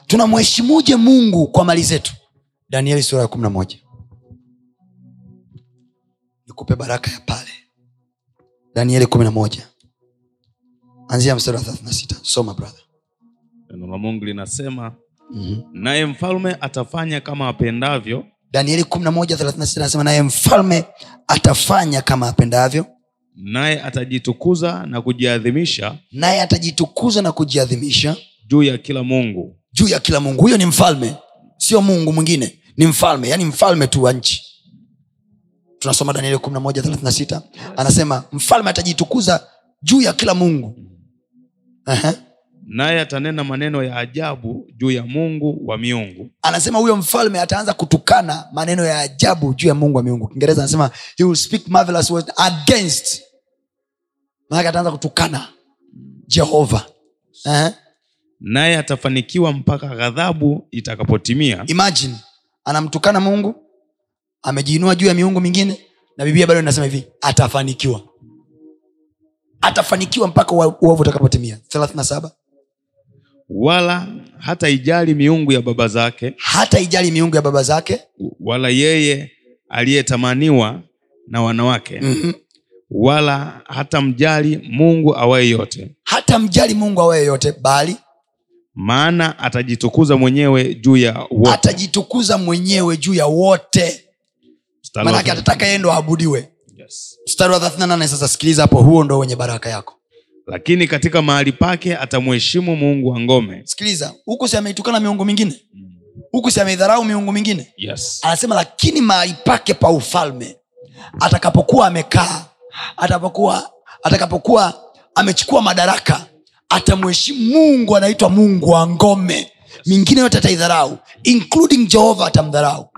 Tunamheshimuje mungu kwa mali zetu? Danieli sura ya kumi na moja. Nikupe baraka ya pale danieli kumi na moja. Anzia mstari wa thelathina sita. Soma brother. Neno la mungu linasema mm-hmm. naye mfalme atafanya kama apendavyo. Danieli kumi na moja thelathina sita anasema naye mfalme atafanya kama apendavyo. Naye atajitukuza na kujiadhimisha. Naye atajitukuza na kujiadhimisha. Juu ya kila mungu. Juu ya kila mungu. Huyo ni mfalme sio mungu mwingine ni mfalme yaani mfalme tu wa nchi tunasoma danieli 11:36 anasema mfalme atajitukuza juu ya kila mungu. Naye atanena maneno ya ajabu juu ya mungu wa miungu. Anasema huyo mfalme ataanza kutukana maneno ya ajabu juu ya mungu wa miungu. Kiingereza anasema he will speak marvelous words against. Maanake ataanza kutukana jehova. Naye atafanikiwa mpaka ghadhabu itakapotimia. Imagine anamtukana mungu amejiinua juu ya miungu mingine na biblia bado inasema hivi atafanikiwa. Atafanikiwa mpaka uovu utakapotimia. 37 wala hata ijali miungu ya baba zake. Hata ijali miungu ya baba zake. Wala yeye aliyetamaniwa na wanawake. Mm-hmm. wala hata mjali mungu awaye yote. Hata mjali mungu awaye yote bali maana atajitukuza mwenyewe juu ya wote. atajitukuza mwenyewe juu ya wote manake atataka yeye ndo aabudiwe. Yes. mstari wa 38 sasa sikiliza hapo huo ndo wenye baraka yako. Lakini katika mahali pake atamheshimu muungu wa ngome. Sikiliza huku si ameitukana miungu mingine? Huku si ameidharau miungu mingine? Yes. anasema lakini mahali pake pa ufalme atakapokuwa amekaa atakapokuwa atakapokuwa amechukua madaraka atamheshimu mungu anaitwa mungu wa ngome. Mingine yote ataidharau including jehova atamdharau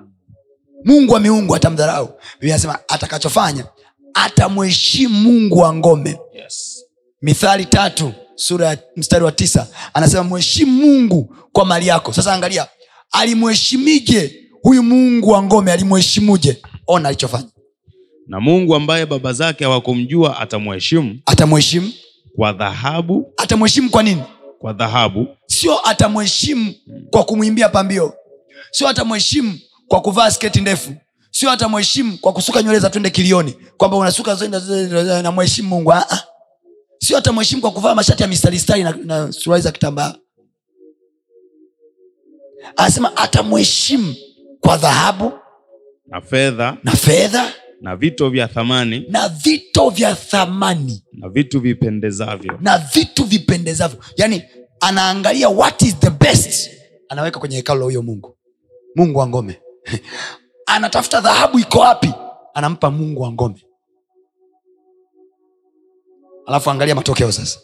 mungu wa miungu atamdharau. Biblia anasema atakachofanya atamheshimu mungu wa ngome. Yes. mithali tatu sura ya mstari wa tisa anasema mheshimu mungu kwa mali yako. Sasa angalia alimheshimije huyu mungu wa ngome? Alimheshimuje? Ona alichofanya. Na mungu ambaye baba zake hawakumjua atamheshimu. Atamheshimu. Kwa dhahabu. Atamheshimu kwa nini? Kwa dhahabu. Sio atamheshimu kwa kumwimbia pambio. Sio atamheshimu kwa kuvaa sketi ndefu. Sio atamheshimu kwa kusuka nywele za twende kilioni kwamba unasuka zote namheshimu mungu sio atamheshimu kwa kuvaa mashati ya mistaristari na, na suruali za kitambaa. Anasema atamheshimu kwa dhahabu na fedha. na fedha na vito vya thamani. na vito vya thamani. Na vitu vipendezavyo. Na vitu vipendezavyo. Yaani anaangalia what is the best anaweka kwenye hekalo la huyo mungu. Mungu wa ngome anatafuta dhahabu iko wapi? Anampa mungu wa ngome. Alafu angalia matokeo sasa.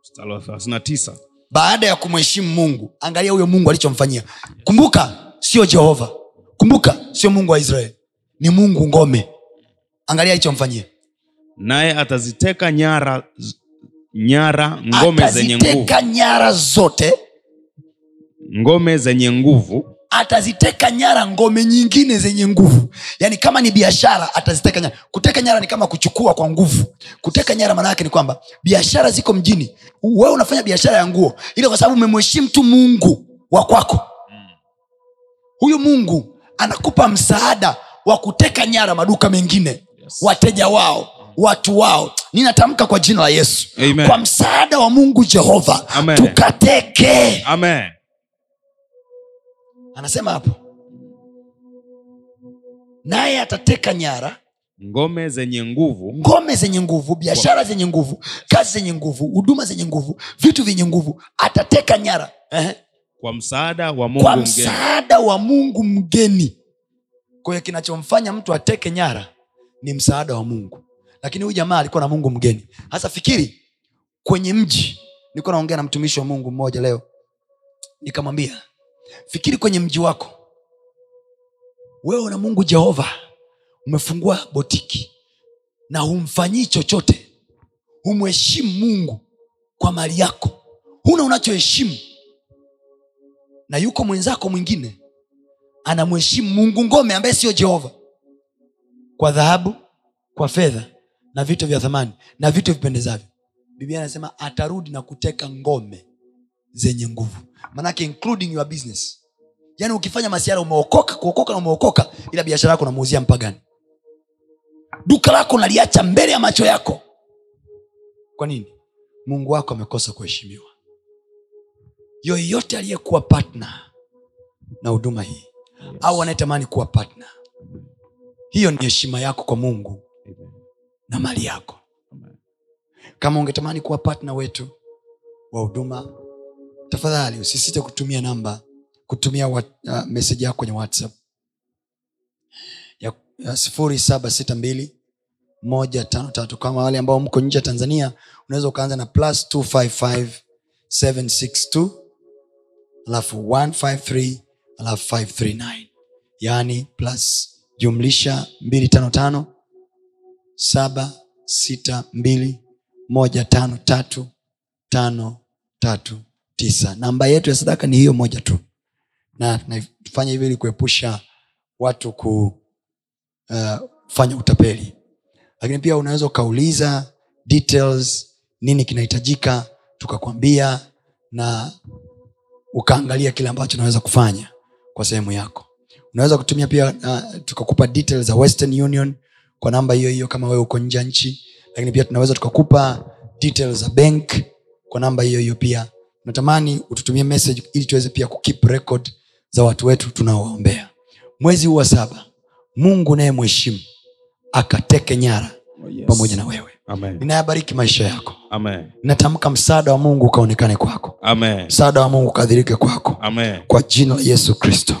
Mstari wa 39 baada ya kumheshimu mungu angalia huyo mungu alichomfanyia. Kumbuka sio jehova. Kumbuka sio mungu wa israeli. Ni mungu ngome. Angalia alichomfanyia. Naye ataziteka nyara nyara ngome zenye nguvu. nyara zote. Ngome zenye nguvu ataziteka nyara ngome nyingine zenye nguvu. Yaani kama ni biashara ataziteka nyara. Kuteka nyara ni kama kuchukua kwa nguvu. Kuteka nyara maana yake ni kwamba biashara ziko mjini. Wewe unafanya biashara ya nguo ile kwa sababu umemheshimu tu mungu wa kwako. Huyu mungu anakupa msaada wa kuteka nyara maduka mengine. Yes. wateja wao watu wao. Ninatamka kwa jina la yesu. Amen. kwa msaada wa mungu jehova Amen. tukateke. Amen anasema hapo naye atateka nyara ngome zenye nguvu. ngome zenye nguvu biashara zenye nguvu kazi zenye nguvu huduma zenye nguvu vitu vyenye nguvu atateka nyara. Ehe. kwa msaada wa mungu kwa mgeni. msaada wa mungu mgeni. Kwa hiyo kinachomfanya mtu ateke nyara ni msaada wa mungu. Lakini huyu jamaa alikuwa na mungu mgeni. Hasa fikiri kwenye mji nilikuwa naongea na mtumishi wa mungu mmoja leo. Nikamwambia fikiri kwenye mji wako. Wewe na mungu jehova umefungua botiki na humfanyii chochote. Humheshimu mungu kwa mali yako. Huna unachoheshimu. Na yuko mwenzako mwingine anamheshimu mungu ngome ambaye siyo jehova. Kwa dhahabu kwa fedha na vitu vya thamani na vitu vipendezavyo. Biblia anasema atarudi na kuteka ngome zenye nguvu. Manake including your business. Yaani ukifanya masiara umeokoka kuokoka na umeokoka ila biashara yako unamuuzia mpagani. Duka lako naliacha mbele ya macho yako. Kwa nini? Mungu wako amekosa kuheshimiwa. Yoyote aliyekuwa patna na huduma hii au anayetamani kuwa patna hiyo ni heshima yako kwa mungu na mali yako. Kama ungetamani kuwa patna wetu wa huduma tafadhali usisite kutumia namba kutumia uh, meseji yako kwenye whatsapp. Sifuri saba sita mbili moja tano tatu. Kama wale ambao mko nje ya tanzania unaweza ukaanza na plus 255 762 alafu 153 alafu 539 yaani plus jumlisha 255 saba sita mbili moja tano tatu tano tatu tisa. Namba yetu ya sadaka ni hiyo moja tu. Na tunafanya hivyo ili kuepusha watu kufanya uh, utapeli. Lakini pia unaweza ukauliza details nini kinahitajika tukakwambia na ukaangalia kile ambacho unaweza kufanya kwa sehemu yako. Unaweza kutumia pia uh, tukakupa details za western union kwa namba hiyo hiyo kama wewe uko nje ya nchi. Lakini pia tunaweza tukakupa details za bank kwa namba hiyo hiyo pia natamani ututumie message ili tuweze pia kukeep record za watu wetu tunaowaombea. Mwezi huu wa saba mungu naye mheshimu akateke nyara Oh, yes. pamoja na wewe. Ninayabariki maisha yako. Amen. natamka msaada wa mungu ukaonekane kwako. Msaada wa mungu ukadhirike kwako. Amen. kwa jina la yesu kristo.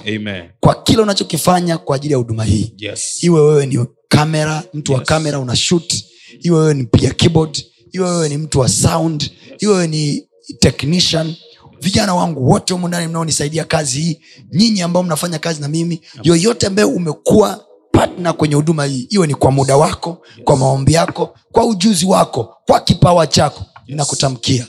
Kwa kile unachokifanya kwa ajili ya huduma hii. Yes. iwe wewe ni kamera mtu wa Yes. kamera una shut iwe wewe ni mpiga keyboard. Iwe wewe ni mtu wa sound. Iwe wewe ni technician vijana wangu wote humu ndani mnaonisaidia kazi hii nyinyi ambao mnafanya kazi na mimi yoyote ambaye umekuwa partner kwenye huduma hii iwe ni kwa muda wako kwa maombi yako kwa ujuzi wako kwa kipawa chako nakutamkia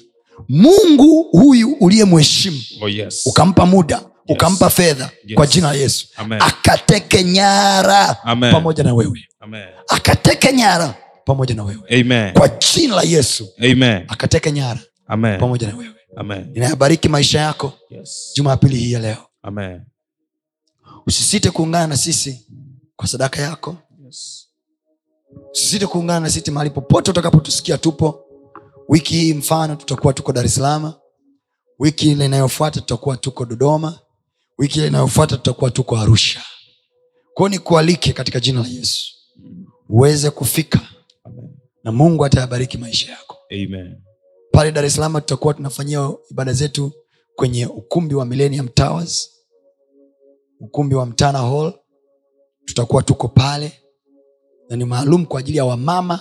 mungu huyu uliyemheshimu Oh, yes. ukampa muda ukampa fedha Yes. kwa jina la yesu Amen. akateke nyara Amen. pamoja na wewe Amen. akateke nyara pamoja na wewe Amen. kwa jina la yesu Amen. akateke nyara Amen. pamoja na wewe Amen. ninayabariki maisha yako Yes. jumapili hii ya leo Amen. usisite kuungana na sisi kwa sadaka yako Yes. usisite kuungana na sisi mahali popote utakapotusikia tupo wiki hii mfano tutakuwa tuko dar es salaam wiki ile inayofuata tutakuwa tuko dodoma wiki ile inayofuata tutakuwa tuko arusha kwao ni kualike katika jina la yesu uweze kufika Amen. na mungu atayabariki maisha yako Amen. Pale dar es salaam tutakuwa tunafanyia ibada zetu kwenye ukumbi wa millennium towers. Ukumbi wa mtana hall. Tutakuwa tuko pale. Na ni maalum kwa ajili ya wamama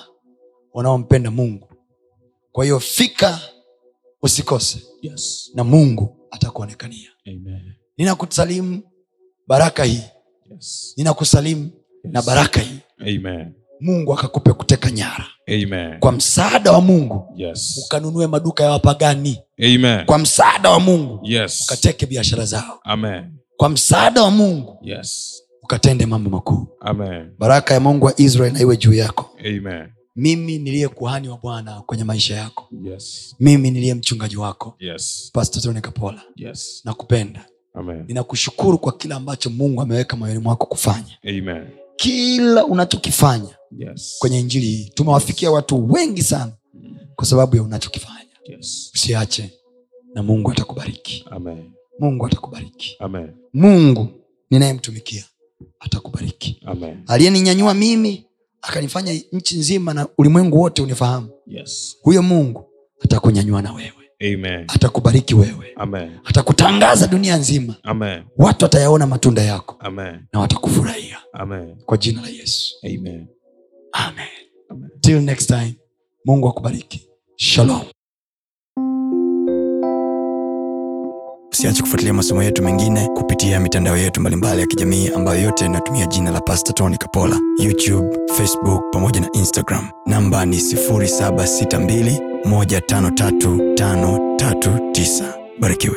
wanaompenda mungu. Kwa hiyo fika usikose. Yes. na mungu atakuonekania. Amen. ninakusalimu baraka hii. Yes. ninakusalimu na baraka hii. Amen. mungu akakupe kuteka nyara Amen. kwa msaada wa mungu Yes. ukanunue maduka ya wapagani Amen. kwa msaada wa mungu Yes. ukateke biashara zao Amen. kwa msaada wa mungu Yes. ukatende mambo makuu baraka ya mungu wa israel na iwe juu yako Amen. mimi niliye kuhani wa bwana kwenye maisha yako Yes. mimi niliye mchungaji wako Yes. pastor Yes. nakupenda Amen. ninakushukuru kwa kile ambacho mungu ameweka moyoni mwako kufanya Amen. Kila unachokifanya Yes. kwenye injili hii tumewafikia watu wengi sana kwa sababu ya unachokifanya Yes. usiache na mungu atakubariki Amen. mungu atakubariki Amen. mungu ninayemtumikia atakubariki Amen. aliyeninyanyua mimi akanifanya nchi nzima na ulimwengu wote unifahamu Yes. huyo mungu atakunyanyua na wewe Amen. atakubariki wewe Amen. atakutangaza dunia nzima Amen. watu watayaona matunda yako Amen. na watakufurahia Amen. kwa jina la yesu Amen. amen Amen. till next time mungu akubariki shalom usiache kufuatilia masomo yetu mengine kupitia mitandao yetu mbalimbali ya kijamii ambayo yote inatumia jina la pasta tony kapola youtube facebook pamoja na instagram namba ni 762153539 barikiwe